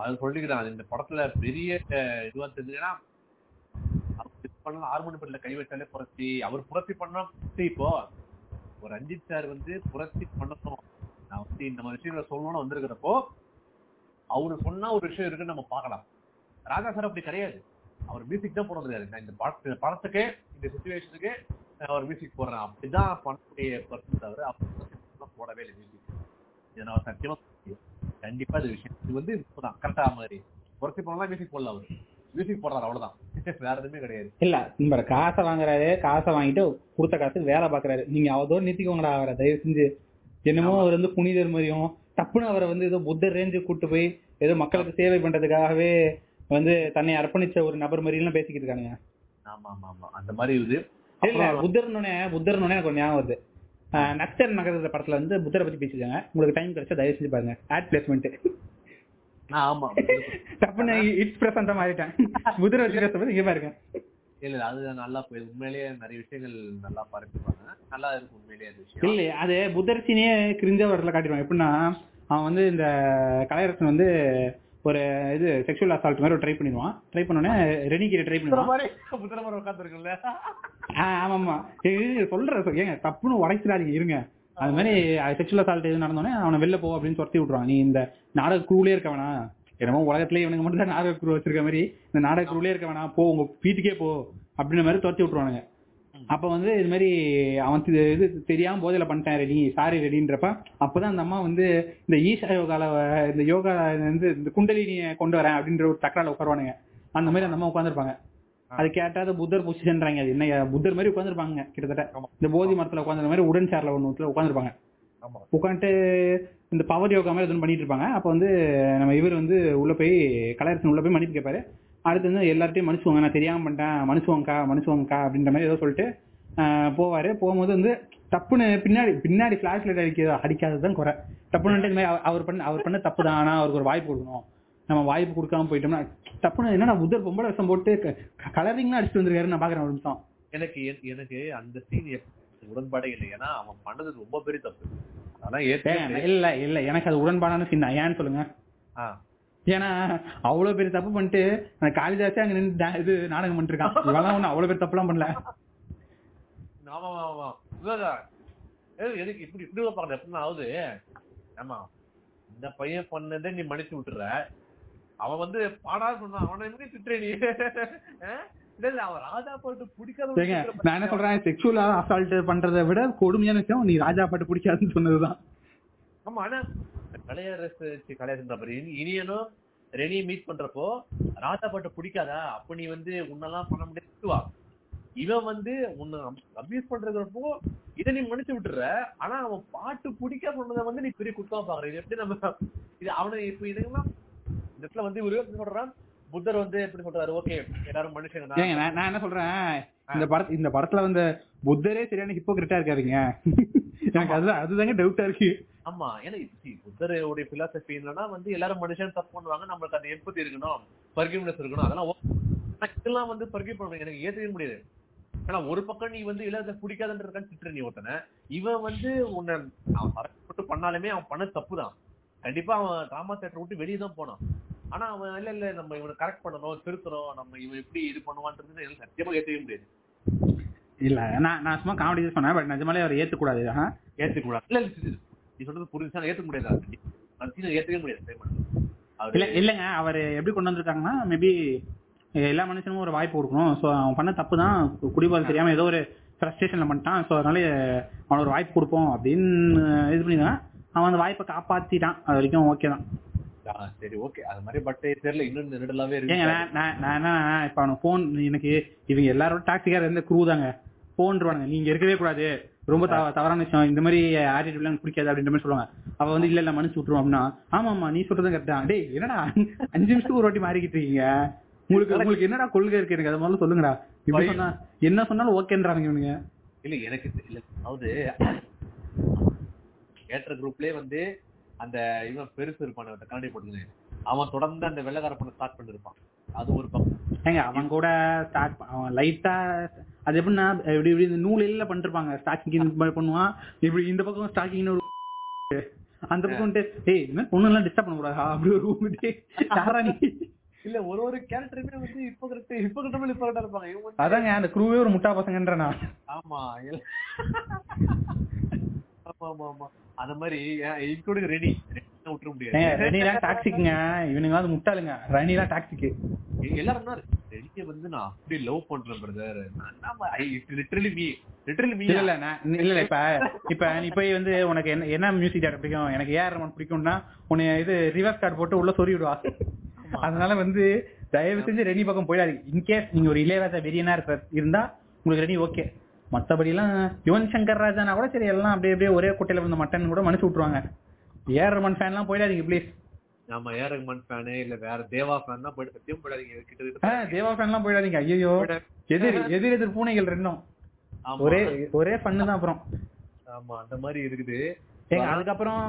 அது சொல்லிக்கிறான் இந்த படத்துல பெரிய இதுவா இது பண்ணலாம் ஹார்மோனி படல கை வச்சாலே புரட்சி. அவர் புரட்சி பண்ணா இப்போ ஒரு ரஞ்சித் சார் வந்து புரட்சி பண்ணணும். நான் வந்து இந்த மாதிரி விஷயங்களை சொல்லணும்னு வந்திருக்கிறப்போ அவரு சொன்னா ஒரு விஷயம் இருக்குன்னு நம்ம பார்க்கலாம். ராஜா சார் அப்படி கிடையாது. அவர் மியூசிக் தான் போட முடியாது நான் இந்த படத்து படத்துக்கு இந்த சுச்சுவேஷனுக்கு அவர் மியூசிக் போடுறேன். அப்படிதான் பண்ணக்கூடிய பர்சன் தவிர அவர் போடவே இல்லை. மியூசிக் இதை நான் சத்தியமா. கண்டிப்பா இது விஷயம். இது வந்து இப்பதான் கரெக்டா மாதிரி. புரட்சி பண்ணலாம் மியூசிக் போடல அவரு. மியூசிக் போடுறாரு அவ்வளவுதான். வேற எதுவுமே கிடையாது. இல்ல இந்த காசை வாங்குறாரு காசை வாங்கிட்டு கொடுத்த காசு வேலை பாக்குறாரு நீங்க அவதோட நிறுத்திக்கோங்கடா அவரை. தயவு செஞ்சு என்னமோ அவர் வந்து புனிதர் மாதிரியும் டப்புன்னு அவரை வந்து ஏதோ புத்தர் ரேஞ்சு கூட்டு போய் ஏதோ மக்களுக்கு சேவை பண்றதுக்காகவே வந்து தன்னை அர்ப்பணிச்ச ஒரு நபர் மாதிரி எல்லாம் பேசிக்கிட்டு இருக்கானுங்க. ஆமா ஆமா ஆமா அந்த மாதிரி இது. இல்ல புத்தர்னு புத்தர்னு எனக்கு ஞாபகம் வருது. ஆஹ் நக்சல் நகர படத்துல வந்து புத்தரை பத்தி பேசிருக்காங்க உங்களுக்கு டைம் கிடைச்சா தயவு செஞ்சு பாருங்க. ஆட் பிளேஸ்மெண்ட் ஆமா. டப்புன்னு இட்ஸ் பிரசன்டா மாறிட்டேன். புத்தரை வச்சு பேசும்போது இங்க பாருங்க. இல்ல இல்ல. அது நல்லா போய் உண்மையிலேயே நிறைய விஷயங்கள் நல்லா பரப்பிப்பாங்க நல்லா இருக்கு உண்மையிலேயே அது விஷயம். இல்ல அது புத்தர்ச்சினே கிரிஞ்சா வரல காட்டிடுவான் எப்படின்னா அவன் வந்து இந்த கலையரசன் வந்து ஒரு இது செக்ஷுவல் அசால்ட் மாதிரி ட்ரை பண்ணிடுவான். ட்ரை பண்ணோடனே ரெனி கிட்ட ட்ரை பண்ணுவான் உட்காந்துருக்குல்ல ஆமா ஆமா ஏய், சொல்றேன் சொ- ஏங்க தப்புன்னு உடைச்சிடாதீங்க இருங்க. அது மாதிரி செக்ஷுவல் அசால்ட் எது நடந்தோடனே அவனை வெளில போ அப்படின்னு துரத்தி விட்டுருவான். நீ இந்த நாடக குரூலே இருக்க வேணாம். என்னமோ உலகத்துல இவனுக்கு மட்டும் தான் நாடக குரூ வச்சிருக்க மாதிரி இந்த நாடக குரூலே இருக்க வேணாம் போ உங்க வீட்டுக்கே போ அப்படின்ற மாதிரி துரத்தி விட்டுருவானுங்க. அப்ப வந்து இது மாதிரி அவன் இது தெரியாம போதையில பண்ணிட்டேன் ரெடி சாரி ரெடின்றப்ப அப்பதான் அந்த அம்மா வந்து இந்த ஈஷா யோகால இந்த யோகா வந்து இந்த குண்டலினியை கொண்டு வரேன் அப்படின்ற ஒரு தக்கரால உட்காருவானுங்க. அந்த மாதிரி அந்த அம்மா உட்காந்துருப்பாங்க அது கேட்டாத புத்தர் பொசிஷன்றாங்க அது என்ன புத்தர் மாதிரி உட்காந்துருப்பாங்க கிட்டத்தட்ட. இந்த போதி மரத்துல உட்காந்துற மாதிரி உடன் சேர்ல ஒன்று உட்காந்துருப்பாங்க உட்காந்துட்டு இந்த பவர் யோகா மாதிரி எதுவும் பண்ணிட்டு இருப்பாங்க. அப்போ வந்து நம்ம இவர் வந்து உள்ள போய் கலையரசன் உள்ள போய் மன்னிப்பு கேட்பாரு அடுத்து வந்து எல்லார்ட்டையும் மன்னிச்சுவாங்க நான் தெரியாம பண்ணிட்டேன் மன்னிச்சுவாங்கக்கா மன்னிச்சுவாங்கக்கா அப்படின்ற மாதிரி ஏதோ சொல்லிட்டு ஆஹ் போவாரு. போகும்போது வந்து தப்புன்னு பின்னாடி பின்னாடி ஃபிளாஷ் லைட் அடிக்க அடிக்காததுதான் குறை. தப்புன்னு இந்த மாதிரி அவர்- பண்ண அவர் பண்ண தப்பு தான் ஆனா அவருக்கு ஒரு வாய்ப்பு கொடுக்கணும். நம்ம வாய்ப்பு கொடுக்காம போயிட்டோம்னா தப்புன்னு என்னன்னா உதர் பொம்பளை விஷம் போட்டு கலரிங்லாம் அடிச்சுட்டு வந்திருக்காரு நான் பாக்குறேன் ஒரு நிமிஷம். எனக்கு எனக்கு அந்த சீன் உடன்பாடே இல்லை. ஏன்னா அவன் பண்ணது ரொம்ப பெரிய தப்பு. ஏங்க, இல்ல இல்ல எனக்கு அது உடன்பாடான சீன் தான். ஏன்னு சொல்லுங்க. ஏன்னா அவ்வளவு பெரிய தப்பு பண்ணிட்டு காளிதாசே அங்க நின்று இது நாடகம் பண்ணிட்டு இருக்கான் இவெல்லாம் ஒண்ணு அவ்வளவு பெரிய தப்புலாம் பண்ணல. ஆமா ஆமா எதுக்கு இப்படி இப்படி பாக்குற எப்படின்னா ஆகுது ஆமா இந்த பையன் பண்ணதை நீ மன்னிச்சு விட்டுற. அவன் வந்து பாடா சொன்னான். அவனை எப்படி திட்டுற நீ? நான் என்ன சொல்றேன்? செக்ஷுவலா அசால்ட் பண்றதை விட கொடுமையான விஷயம் நீ ராஜா பாட்டு பிடிக்காதுன்னு சொன்னதுதான். ஆமா ஆனா கலையரசு பாரு, இனி- இனியனும் ரெனி மீட் பண்றப்போ ராஜா பாட்டு பிடிக்காதா? அப்ப நீ வந்து உன்னெல்லாம் பண்ண முடியாது. இவன் வந்து உன்னை அபியூஸ் பண்றதுப்போ இதை நீ மன்னிச்சு விட்டுற ஆனா அவன் பாட்டு பிடிக்க சொன்னதை வந்து நீ பெரிய குத்தமா பாக்குற. இது எப்படி நம்ம இது அவனை இப்ப இதுங்கெல்லாம் இந்த இடத்துல வந்து இவரு சொல்றான்? புத்தர் வந்து எப்படி சொல்றாரு? ஓகே எல்லாரும் ஏங்க நான் என்ன சொல்றேன்? இந்த படத்து இந்த படத்துல வந்து புத்தரே சரியான ஹிப்போகிரிட்டா இருக்காருங்க எனக்கு அதுதான் அதுதாங்க டவுட்டா இருக்கு. ஆமா ஏன்னா புத்தருடைய பிலாசபி என்னன்னா வந்து எல்லாரும் மனுஷன் தப்பு பண்ணுவாங்க நம்மளுக்கு அந்த எம்பத்தி இருக்கணும் பர்கிவ்னஸ் இருக்கணும் அதெல்லாம் இதெல்லாம் வந்து பர்கிவ் பண்ணுவாங்க எனக்கு ஏத்துக்க முடியாது. ஆனா ஒரு பக்கம் நீ வந்து இல்லாத பிடிக்காதுன்றதுக்கான திட்டுற நீ ஒருத்தனை. இவன் வந்து உன்னை அவன் அரசு பண்ணாலுமே அவன் பண்ண தப்பு தான் கண்டிப்பா அவன் டிராமா தேட்டர் விட்டு வெளியே தான் போனான். ஆனா அவன் இல்ல இல்ல நம்ம இவனை கரெக்ட் பண்ணணும் திருத்தணும் நம்ம இவன் எப்படி இது பண்ணுவான்றது சத்தியமா ஏத்துக்க முடியாது. இல்ல நான் நான் சும்மா காமெடி சொன்னேன் பட் நிஜமாலே அவர் ஏத்துக்கூடாது. ஆஹா. ஏத்துக்க கூடாது இல்ல நீ சொல்றது புரிஞ்சுச்சா ஏத்துக்க முடியாது அது ஏத்துக்க முடியாது. இல்ல இல்லங்க. அவர் எப்படி கொண்டு வந்திருக்காங்கன்னா மேபி எல்லா மனுஷனும் ஒரு வாய்ப்பு கொடுக்கணும். ஸோ அவன் பண்ண தப்பு தான். குடிபோதை தெரியாம ஏதோ ஒரு ஃப்ரஸ்ட்ரேஷன்ல பண்ணிட்டான். ஸோ அதனால அவனுக்கு ஒரு வாய்ப்பு கொடுப்போம் அப்படின்னு இது பண்ணிதான். அவன் அந்த வாய்ப்பை காப்பாத்திட்டான். அது வரைக்கும் ஓகே தான். சரி ஓகே அது மாதிரி பட் தெரியல இன்னும் ஏங்க இருக்கு நான் என்ன இப்ப அவனுக்கு ஃபோன் எனக்கு இவங்க எல்லாரோட டாக்ஸிக்கார இருந்த குரூ தாங்க. போன்றுவானுங்க நீங்க இருக்கவே கூடாது. ரொம்ப தவ- தவறான விஷயம். இந்த மாதிரி ஆட்டிடியூட்லாம் எனக்கு பிடிக்காது அப்படின்ற மாதிரி சொல்லுவாங்க. அவ வந்து இல்ல இல்ல மனுஷன் விட்டுருவோம் அப்படின்னா ஆமா ஆமா நீ சொல்றது கரெக்டா டேய் என்னடா? அஞ்சு நிமிஷத்துக்கு ஒரு வாட்டி மாறிக்கிட்டு இருக்கீங்க. உங்களுக்கு உங்களுக்கு என்னடா கொள்கை இருக்கு எனக்கு? அது முதல்ல சொல்லுங்கடா. இப்படி சொன்னா என்ன சொன்னாலும் ஓகேன்றாங்க இவனுங்க. இல்ல எனக்கு இல்ல அதாவது ஏற்ற குரூப்லயே வந்து அந்த இவன் பெருசு இருப்பான கண்ணாடி போட்டுங்க அவன் தொடர்ந்து அந்த வெள்ளக்கார பண்ண ஸ்டார்ட் பண்ணிருப்பான் அது ஒரு பக்கம். ஏங்க அவன் கூட ஸ்டார்ட் அவன் லைட்டா அது எப்படின்னா இப்படி இப்படி இந்த நூலில் பண்ணிருப்பாங்க. ஸ்டாக்கிங் பண்ணுவான். இப்படி இந்த பக்கம் ஸ்டாக்கிங்னு ஒரு அந்த பக்கம் ஏய் பொண்ணு எல்லாம் டிஸ்டர்ப் பண்ண கூடாதா அப்படி ஒரு ஊமிட்டு யாரா நீ? இல்ல ஒரு ஒரு கேரக்டருமே வந்து இப்ப கரெக்ட் இப்ப கரெக்ட் கரெக்டா இருப்பாங்க. அதாங்க அந்த குரூவே ஒரு முட்டா பசங்கன்றனா ஆமா ஆமா ஆமா. ஆமா அந்த மாதிரி இன்க்ளூடிங் விட்டுற முடியாது. ரணிலாம் டாக்ஸிக்குங்க இவனுங்க வந்து முட்டாளுங்க. எல்லாரும் தான் ரெடியை வந்து நான் அப்படி லவ் பண்றேன் brother literally me literally me இல்ல இல்ல இல்ல இப்ப இப்ப நீ போய் வந்து உனக்கு என்ன என்ன மியூசிக் டேரக்டர் பிடிக்கும்? எனக்கு ஏஆர் ரமன் பிடிக்கும்னா உன்னை இது ரிவர்ஸ் கார்டு போட்டு உள்ள சொறி விடுவா. அதனால வந்து தயவு செஞ்சு ரெனி பக்கம் போயிடாதீங்க. இன்கேஸ் நீங்க ஒரு இளையராஜா வெறியனா இருக்கிற இருந்தா உங்களுக்கு ரெனி ஓகே மத்தபடி எல்லாம் யுவன் சங்கர் ராஜானா கூட சரி எல்லாம் அப்படியே அப்படியே ஒரே குட்டையில விழுந்த மட்டன் கூட மனுச்சு விட்டுருவாங்க. ஏஆர் ரமன் ஃபேன் எல்லாம் போயிடாதீங்க ப்ளீஸ் நம்ம ஏ ரஹ்மான் ஃபேனு இல்ல வேற தேவா ஃபேன் தான் போயிட்டு சத்தியம் போயிடாதீங்க கிட்ட தேவா ஃபேன் எல்லாம் போயிடாதீங்க ஐயோ எதிர் எதிர் எதிர் பூனைகள் ரெண்டும். ஆமா. ஒரே ஒரே பண்ணு தான் அப்புறம். ஆமா அந்த மாதிரி இருக்குது. ஏங்க அதுக்கப்புறம்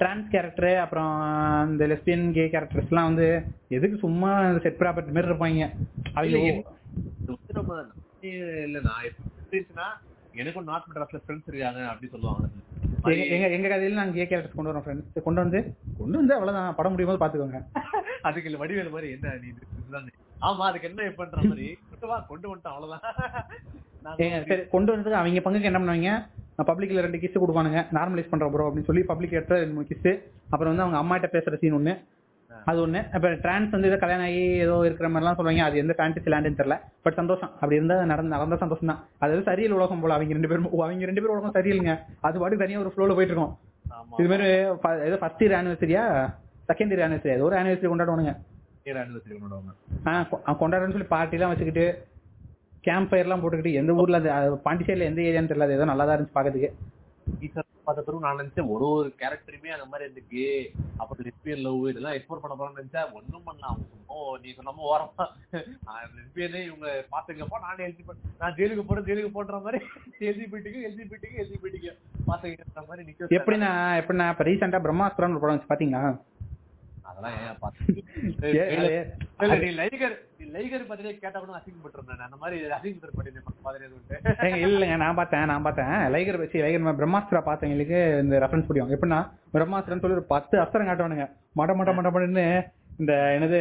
டிரான்ஸ் கேரக்டர் அப்புறம் இந்த லெஸ்பியன் கே கேரக்டர்ஸ்லாம் வந்து எதுக்கு சும்மா செட் ப்ராப்பர்ட்டி மாதிரி இருப்பாங்க. அவங்க நம்ம இல்ல நான் எப்படின்னா எனக்கும் நாட் மெட்ராஸ்ல ஃப்ரெண்ட்ஸ் இருக்காங்க அப்படி சொல்லுவாங்க. எங்க எங்க கதையில நாங்க கே கேரக்டர்ஸ் கொண்டு வரோம் ஃப்ரெண்ட்ஸ் கொண்டு வந்து கொண்டு வந்து அவ்வளவுதான். படம் முடியும் போது பாத்துக்கோங்க. அதுக்கு இல்ல வடிவேல் மாதிரி என்ன நீ. ஆமா அதுக்கு என்ன பண்ற மாதிரி. கொண்டு வா கொண்டு வந்துட்டோம் அவ்வளவுதான். சரி கொண்டு வந்ததுக்கு அவங்க பங்குக்கு என்ன பண்ணுவாங்க? பப்ளிக்ல ரெண்டு கிஸ் கொடுப்பானுங்க. நார்மலைஸ் பண்ற ப்ரோ அப்படின்னு சொல்லி பப்ளிக் எடுத்த ரெண்டு மூணு கிஸ் அப்புறம் வந்து அவங்க அம்மாட்ட பேசுற சீன் ஒண்ணு. அது ஒண்ணு. அப்ப டிரான்ஸ் வந்து ஏதோ கல்யாணம் ஆகி ஏதோ இருக்கிற மாதிரிலாம் சொல்லுவாங்க. அது எந்த ஃபேண்டசி லேண்டுன்னு தெரியல. பட் சந்தோஷம். அப்படி இருந்தா நடந்த நடந்த சந்தோஷம் தான் அது வந்து சரியில்லை உலகம் போல. அவங்க ரெண்டு பேரும் அவங்க ரெண்டு பேரும் உலகம் சரியில்லைங்க அது பாட்டு தனியா ஒரு ஃப்ளோல போயிட்டு இருக்கோம். இது மாதிரி ஏதோ ஃபர்ஸ்ட் இயர் ஆனிவர்சரியா செகண்ட் இயர் ஆனிவர்சரி ஏதோ ஒரு ஆனிவர்சரி கொண்டாடுவானுங்க. கொண்டாடுறேன்னு சொல்லி பார்ட்டிலாம் வச்சுக்கிட்டு கேம்ப் ஃபயர்லாம் போட்டுக்கிட்டு எந்த ஊர்ல பாண்டிச்சேரியில எந்த ஏரியான்னு தெரியல. ஏதோ நல்லா தான் இருந்துச்சு பார்க்கறதுக்கு டீச்சர் பார்த்த பிறகு நான் நினைச்சேன் ஒரு ஒரு கேரக்டருமே அந்த மாதிரி இருக்கு அப்புறம் லெஸ்பியன் லவ் இதெல்லாம் எக்ஸ்ப்ளோர் பண்ண போறோம்னு நினைச்சா ஒன்றும் பண்ணலாம் ஓ நீ சொல்லாம ஓரமா. லெஸ்பியனே இவங்க பாத்துக்கப்போ நானே எழுதி நான் ஜெயிலுக்கு போறேன் ஜெயிலுக்கு போன்ற மாதிரி எழுதி போயிட்டுக்கு எழுதி போயிட்டுக்கு எழுதி போயிட்டுக்கு பாத்துக்கிற மாதிரி நிக்க எப்படிண்ணா எப்படின்னா எப்படின்னா இப்போ ரீசெண்டாக பிரம்மாஸ்திரம் ஒரு படம் பாத்தீங்களா? அதெல்லாம் ஏன் லைகர் லைகர் பத்தியே கேட்டா கூட அசிங்கப்பட்டிருந்தேன் அந்த மாதிரி அசிங்கப்பட்டு ஏங்க இல்லைங்க நான் பார்த்தேன் நான் பார்த்தேன். லைகர் வச்சு லைகர் பிரம்மாஸ்திரா பார்த்தவங்களுக்கு இந்த ரெஃபரன்ஸ் பிடிக்கும். எப்படின்னா பிரம்மாஸ்திரம்னு சொல்லி ஒரு பத்து அஸ்திரம் காட்டுவானுங்க. மட மட மட மடன்னு இந்த என்னது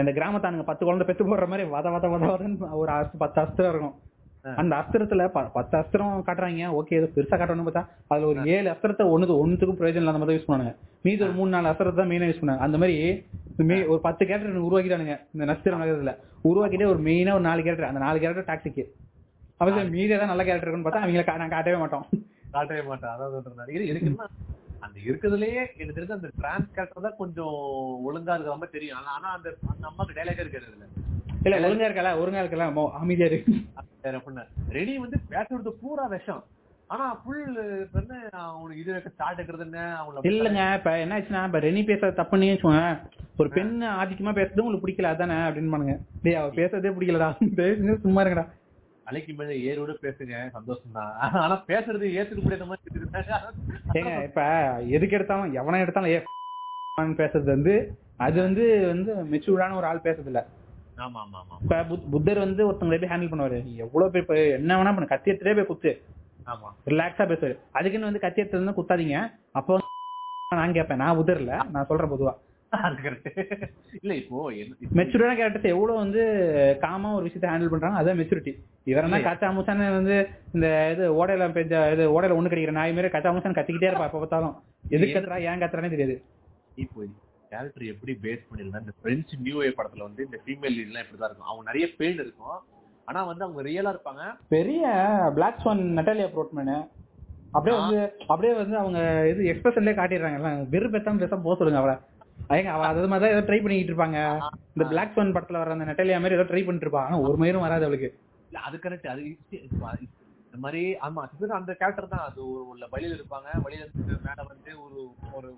இந்த கிராமத்தானுங்க பத்து குழந்தை பெத்து போடுற மாதிரி வத வத வத வதன்னு ஒரு அஸ்து பத்து அஸ்திரம் இருக்கும். அந்த அஸ்திரத்துல பத்து அஸ்திரம் காட்டுறாங்க. ஓகே ஏதோ பெருசா காட்டணும்னு பார்த்தா அதுல ஒரு ஏழு அஸ்திரத்தை ஒண்ணுது ஒண்ணுத்துக்கும் பிரயோஜனம் இல்லாத மாதிரி யூஸ் பண்ணாங்க மீதி ஒரு மூணு நாலு அஸ்திரத்தை தான் மெயினா யூஸ் பண்ணாங்க அந்த மாதிரி மே- ஒரு பத்து கேரக்டர் உருவாக்கிட்டானுங்க இந்த நட்சத்திரம் நகரத்துல உருவாக்கிட்டே ஒரு மெயினா ஒரு நாலு கேரக்டர் அந்த நாலு கேரக்டர் டாக்ஸிக்கு அப்ப மீதி தான் நல்ல கேரக்டர் இருக்குன்னு பார்த்தா அவங்கள நான் காட்டவே மாட்டோம். காட்டவே மாட்டேன் அதான் இது எனக்கு என்ன அந்த இருக்கிறதுலயே எனக்கு தெரிஞ்ச அந்த டிரான்ஸ் கேரக்டர் தான் கொஞ்சம் ஒழுங்கா இருக்கிற மாதிரி தெரியும். ஆனா ஆனா அந்த அந்த அம்மாக்கு டைலாக் இருக்கிறது இல்ல இல்ல ஒழுங்கா இருக்கல ஒழுங்கா இருக்கல அமைதியா இருக்கு ரெடி வந்து பேசுறது பூரா விஷம். ஆனா புல் வந்து அவனுக்கு இது ஸ்டார்ட் இருக்கிறது என்ன இல்லங்க இப்ப என்ன ஆச்சுன்னா இப்ப ரெனி பேசுறது தப்புன்னு வச்சுக்கோங்க. ஒரு பெண் ஆதிக்கமா பேசுறது உங்களுக்கு பிடிக்கல அதானே அப்படின்னு பண்ணுங்க டேய் அவ பேசுறதே பிடிக்கலடா. சும்மா இருங்கடா. அலைக்கு மேல ஏரோட பேசுங்க சந்தோஷம் தான் ஆனா பேசுறது ஏத்துக்க முடியாத மாதிரி ஏங்க இப்ப எதுக்கு எடுத்தாலும் எவனை எடுத்தாலும் ஏ பேசுறது வந்து அது வந்து வந்து மெச்சூர்டான ஒரு ஆள் பேசுறது இல்ல இப்ப புத்- புத்தர் வந்து ஒருத்தங்களை எப்படி ஹேண்டில் பண்ணுவாரு. நீ எவ்வளவு இப்ப என்ன வேணா பண்ணு கத்தி எடுத்துட்டே போய் குத்து. ரிலாக்ஸா பேசுவாரு. அதுக்குன்னு வந்து கத்தி எடுத்து குத்தாதீங்க. அப்போ நான் கேட்பேன் நான் புத்தர் இல்ல. நான் சொல்றேன் பொதுவா. இல்ல இப்போ மெச்சூரான கேரக்டர்ஸ் எவ்வளவு வந்து காமா ஒரு விஷயத்தை ஹேண்டில் பண்றாங்க அதான் மெச்சூரிட்டி இவரெல்லாம் கச்சா முசான்னு வந்து இந்த இது ஓடையில பெஞ்ச இது ஓடையில ஒண்ணு கிடைக்கிற நாய் மாதிரி கச்சா முசான் கத்திக்கிட்டே இருப்பா எப்ப பார்த்தாலும். எதுக்கு கத்துறா ஏன் கத்துறானே தெரியாது. இப்போ கேரக்டர் எப்படி பேஸ் பண்ணிருந்தா இந்த பிரெஞ்சு நியூ வே படத்துல வந்து இந்த ஃபீமேல் லீட்லாம் இப்படிதான் இருக்கும். அவங்க நிறைய பெயின் இருக்கும். ஆனா வந்து அவங்க ரியலா இருப்பாங்க. பெரிய பிளாக் ஸ்வான் நட்டாலியா ப்ரோட்மேனு அப்படியே வந்து அப்படியே வந்து அவங்க இது எக்ஸ்பிரஷன்லேயே காட்டிடுறாங்கல்ல வெறும் பேசாம பேசாம போக சொல்லுங்க அவளை. ஏங்க அவ அது மாதிரி ஏதோ ட்ரை பண்ணிக்கிட்டு இருப்பாங்க. இந்த பிளாக் ஸ்வான் படத்துல வர அந்த நட்டாலியா மாதிரி ஏதோ ட்ரை பண்ணிட்டு இருப்பா. ஆனா ஒரு மயிரும் வராது அவளுக்கு. அது கரெக்ட் அது இந்த மாதிரி ஆமா அந்த கேரக்டர் தான். அது ஒரு உள்ள வழியில இருப்பாங்க. வழியில மேல வந்து ஒரு ஒரு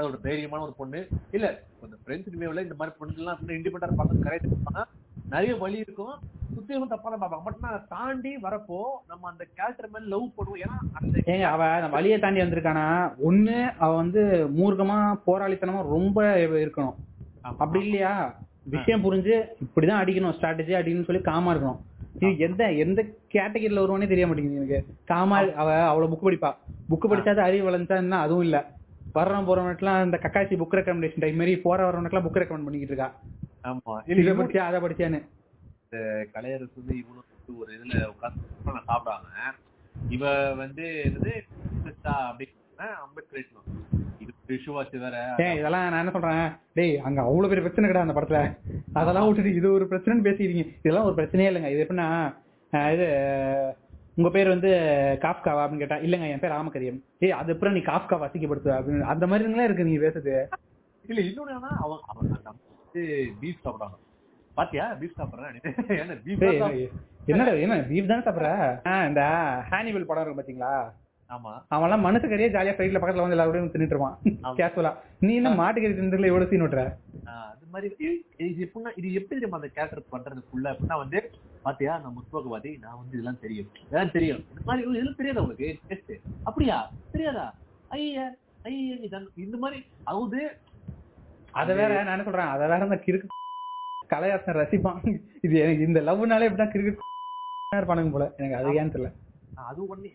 ஒரு- தைரியமான ஒரு பொண்ணு. இல்ல இந்த பிரெஞ்சு நியூல இந்த மாதிரி பொண்ணுலாம் இண்டிபெண்டா இருப்பாங்க கரெக்ட் இருப்பாங்க. நிறைய வழி இருக்கும். சுத்தியும் தப்பான பார்ப்பாங்க பட் நான் தாண்டி வரப்போ நம்ம அந்த கேரக்டர் மேல லவ் பண்ணுவோம் ஏன்னா அந்த ஏங்க அவ அந்த வழியை தாண்டி வந்திருக்கானா? ஒண்ணு அவ வந்து மூர்க்கமா போராளித்தனமா ரொம்ப இருக்கணும். அப்படி இல்லையா? விஷயம் புரிஞ்சு இப்படிதான் அடிக்கணும். ஸ்ட்ராட்டஜி அடிக்கணும்னு சொல்லி காமா இருக்கணும். இது எந்த எந்த கேட்டகரியில வருவானே தெரிய மாட்டேங்குது எனக்கு. காமா அவ அவ்வளவு புக் படிப்பா. புக் படிச்சாது அறிவு வளர்ந்தா அதுவும் இல்ல. வர்றவன் போறவனுக்குலாம் இந்த கக்காசி புக் ரெக்கமெண்டேஷன் டைம் மாதிரி போற வரவனுக்குலாம் புக் ரெக்கமெண்ட் பண்ணிக்கிட்டு இருக்கா? ஆமா. இதை படிச்சியா அதை படிச்சியான்னு கலையரசு வந்து வந்து ஒரு இதுல உட்காந்து நான் சாப்பிடுவாங்க. இவ வந்து என்னது அப்படின்னு அம்பேத்கர் இது விஷுவாச்சு வேற. ஏன் இதெல்லாம் நான் என்ன சொல்றேன்? டேய் அங்க அவ்வளவு பெரிய பிரச்சனை கிடையாது அந்த படத்துல. அதெல்லாம் விட்டுட்டு இது ஒரு பிரச்சனைன்னு பேசிக்கிறீங்க. இதெல்லாம் ஒரு பிரச்சனையே இல்லைங்க. இது எப்படின்னா இது உங்க பேர் வந்து காஃப்காவா அப்படின்னு கேட்டா இல்லங்க என் பேர் ராமகரியம். ஏய் அது அப்புறம் நீ காஃப்கா வசிக்கப்படுத்து அப்படின்னு. அந்த மாதிரி இருக்கு நீங்க பேசுறது. இல்ல இன்னொன்னு என்னன்னா அவன் அவன் பீஃப் சாப்பிடுறாங்க பாத்தியா? பீஃப் சாப்பிடுறேன் என்ன பீஃப் டேய், என்னடா என்ன பீஃப் தானே சாப்பிடுற? இந்த ஹானிபல் படம் இருக்கு பாத்தீங்களா? ஆமா. அவன்லாம் மனுஷக்கறியே ஜாலியா ஃபிளைட்ல பக்கத்துல வந்து எல்லாரோடையும் தின்னுட்டு இருப்பான். கேஷுவலா நீ என்ன மாட்டுக்கறி தின்றதுல எவ்வளவு சீன் விட்டுற அது மாதிரி இது எப்படின்னா இது எப்படி தெரியுமா அந்த கேரக்டர் பண்றது ஃபுல்லா எப்படின்னா வந்து பாத்தியா? நான் முற்போக்குவாதி நான் வந்து இதெல்லாம் தெரியும். இதெல்லாம் தெரியும். இந்த மாதிரி "ஓ, இதெல்லாம் தெரியாதா உங்களுக்கு டெஸ்ட் அப்படியா? தெரியாதா? ஐயா ஐயா இந்த மாதிரி அவுது அத வேற நான் என்ன சொல்றேன்? அத வேற அந்த கிறுக்கு கலையாசன் ரசிப்பான். இது எனக்கு இந்த லவ்னாலே இப்படிதான் கிறுக்கு இருப்பானுங்க போல. எனக்கு அது ஏன்னு தெரியல. அது ஒண்ணு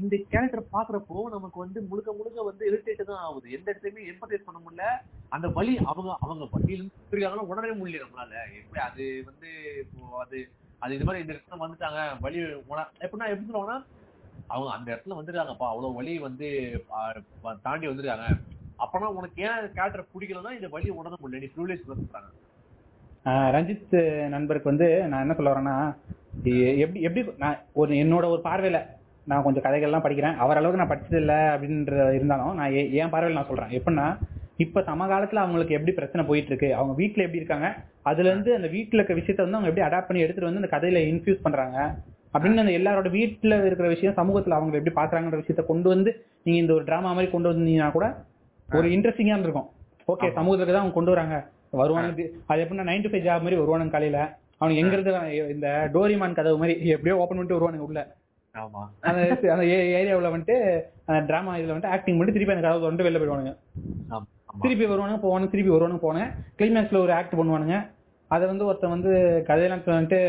இந்த- கேரக்டர் பாக்குறப்போ நமக்கு வந்து முழுக்க முழுக்க வந்து இரிட்டேட் தான் ஆகுது. எந்த இடத்துலயுமே எம்பர்டைஸ் பண்ண முடியல. அந்த வலி அவங்க அவங்க வழியில இருந்து இருக்காங்கன்னா உடனே முடியல நம்மளால. எப்படி அது வந்து அது அது இது மாதிரி இந்த இடத்துல வந்துட்டாங்க வழி எப்படின்னா எப்படி சொல்லுவாங்கன்னா அவங்க அந்த இடத்துல வந்துருக்காங்கப்பா அவ்வளவு வலி வந்து தாண்டி வந்துருக்காங்க அப்பனா உனக்கு ஏன் கேரக்டர் பிடிக்கலன்னா இந்த வழி உணர முடியல. நீ ப்ரிவிலேஜ் சொல்றாங்க ஆஹ் ரஞ்சித் நண்பருக்கு வந்து நான் என்ன சொல்ல வரேன்னா எப்படி எப்படி நான் ஒரு என்னோட ஒரு பார்வையில நான் கொஞ்சம் கதைகள்லாம் படிக்கிறேன். அவர் அளவுக்கு நான் படிச்சது இல்லை அப்படின்ற இருந்தாலும் நான் என் பார்வையில் நான் சொல்றேன்? எப்படின்னா இப்ப சமகாலத்துல அவங்களுக்கு எப்படி பிரச்சனை போயிட்டு இருக்கு அவங்க வீட்ல எப்படி இருக்காங்க அதுல இருந்து அந்த வீட்ல இருக்க விஷயத்த வந்து அவங்க எப்படி அடாப்ட் பண்ணி எடுத்துட்டு வந்து அந்த கதையில இன்ஃபியூஸ் பண்றாங்க அப்படின்னு அந்த எல்லாரோட வீட்ல இருக்கிற விஷயம் சமூகத்துல அவங்க எப்படி பாக்குறாங்கன்ற விஷயத்த கொண்டு வந்து நீங்க இந்த ஒரு டிராமா மாதிரி கொண்டு வந்தீங்கன்னா கூட ஒரு இன்ட்ரெஸ்டிங்கா இருக்கும் ஓகே. சமூகத்துக்கு தான் அவங்க கொண்டு வராங்க. வருவானுங்க அது எப்படின்னா நைன் டு ஃபைவ் ஜாப் மாதிரி வருவானுங்க காலையில. அவனுக்கு எங்க இருந்து இந்த டோரிமான் கதவு மாதிரி எப்படியோ ஓப்பன் பண்ணிட்டு வருவானுங்க உள்ள. ஆமா. அந்த அந்த ஏரியாவுல வந்துட்டு அந்த டிராமா இதுல வந்துட்டு ஆக்டிங் பண்ணி திருப்பி அந்த கதவு வந்துட்டு வெளில போயிடுவானுங்க. திருப்பி வருவானுங்க போவானுங்க திருப்பி வருவானுங்க போவானுங்க. கிளைமேக்ஸ்ல ஒரு ஆக்ட் பண்ணுவானுங்க. அதை வந்து ஒருத்தன் வந்து கதையெல்லாம் வந்துட்டு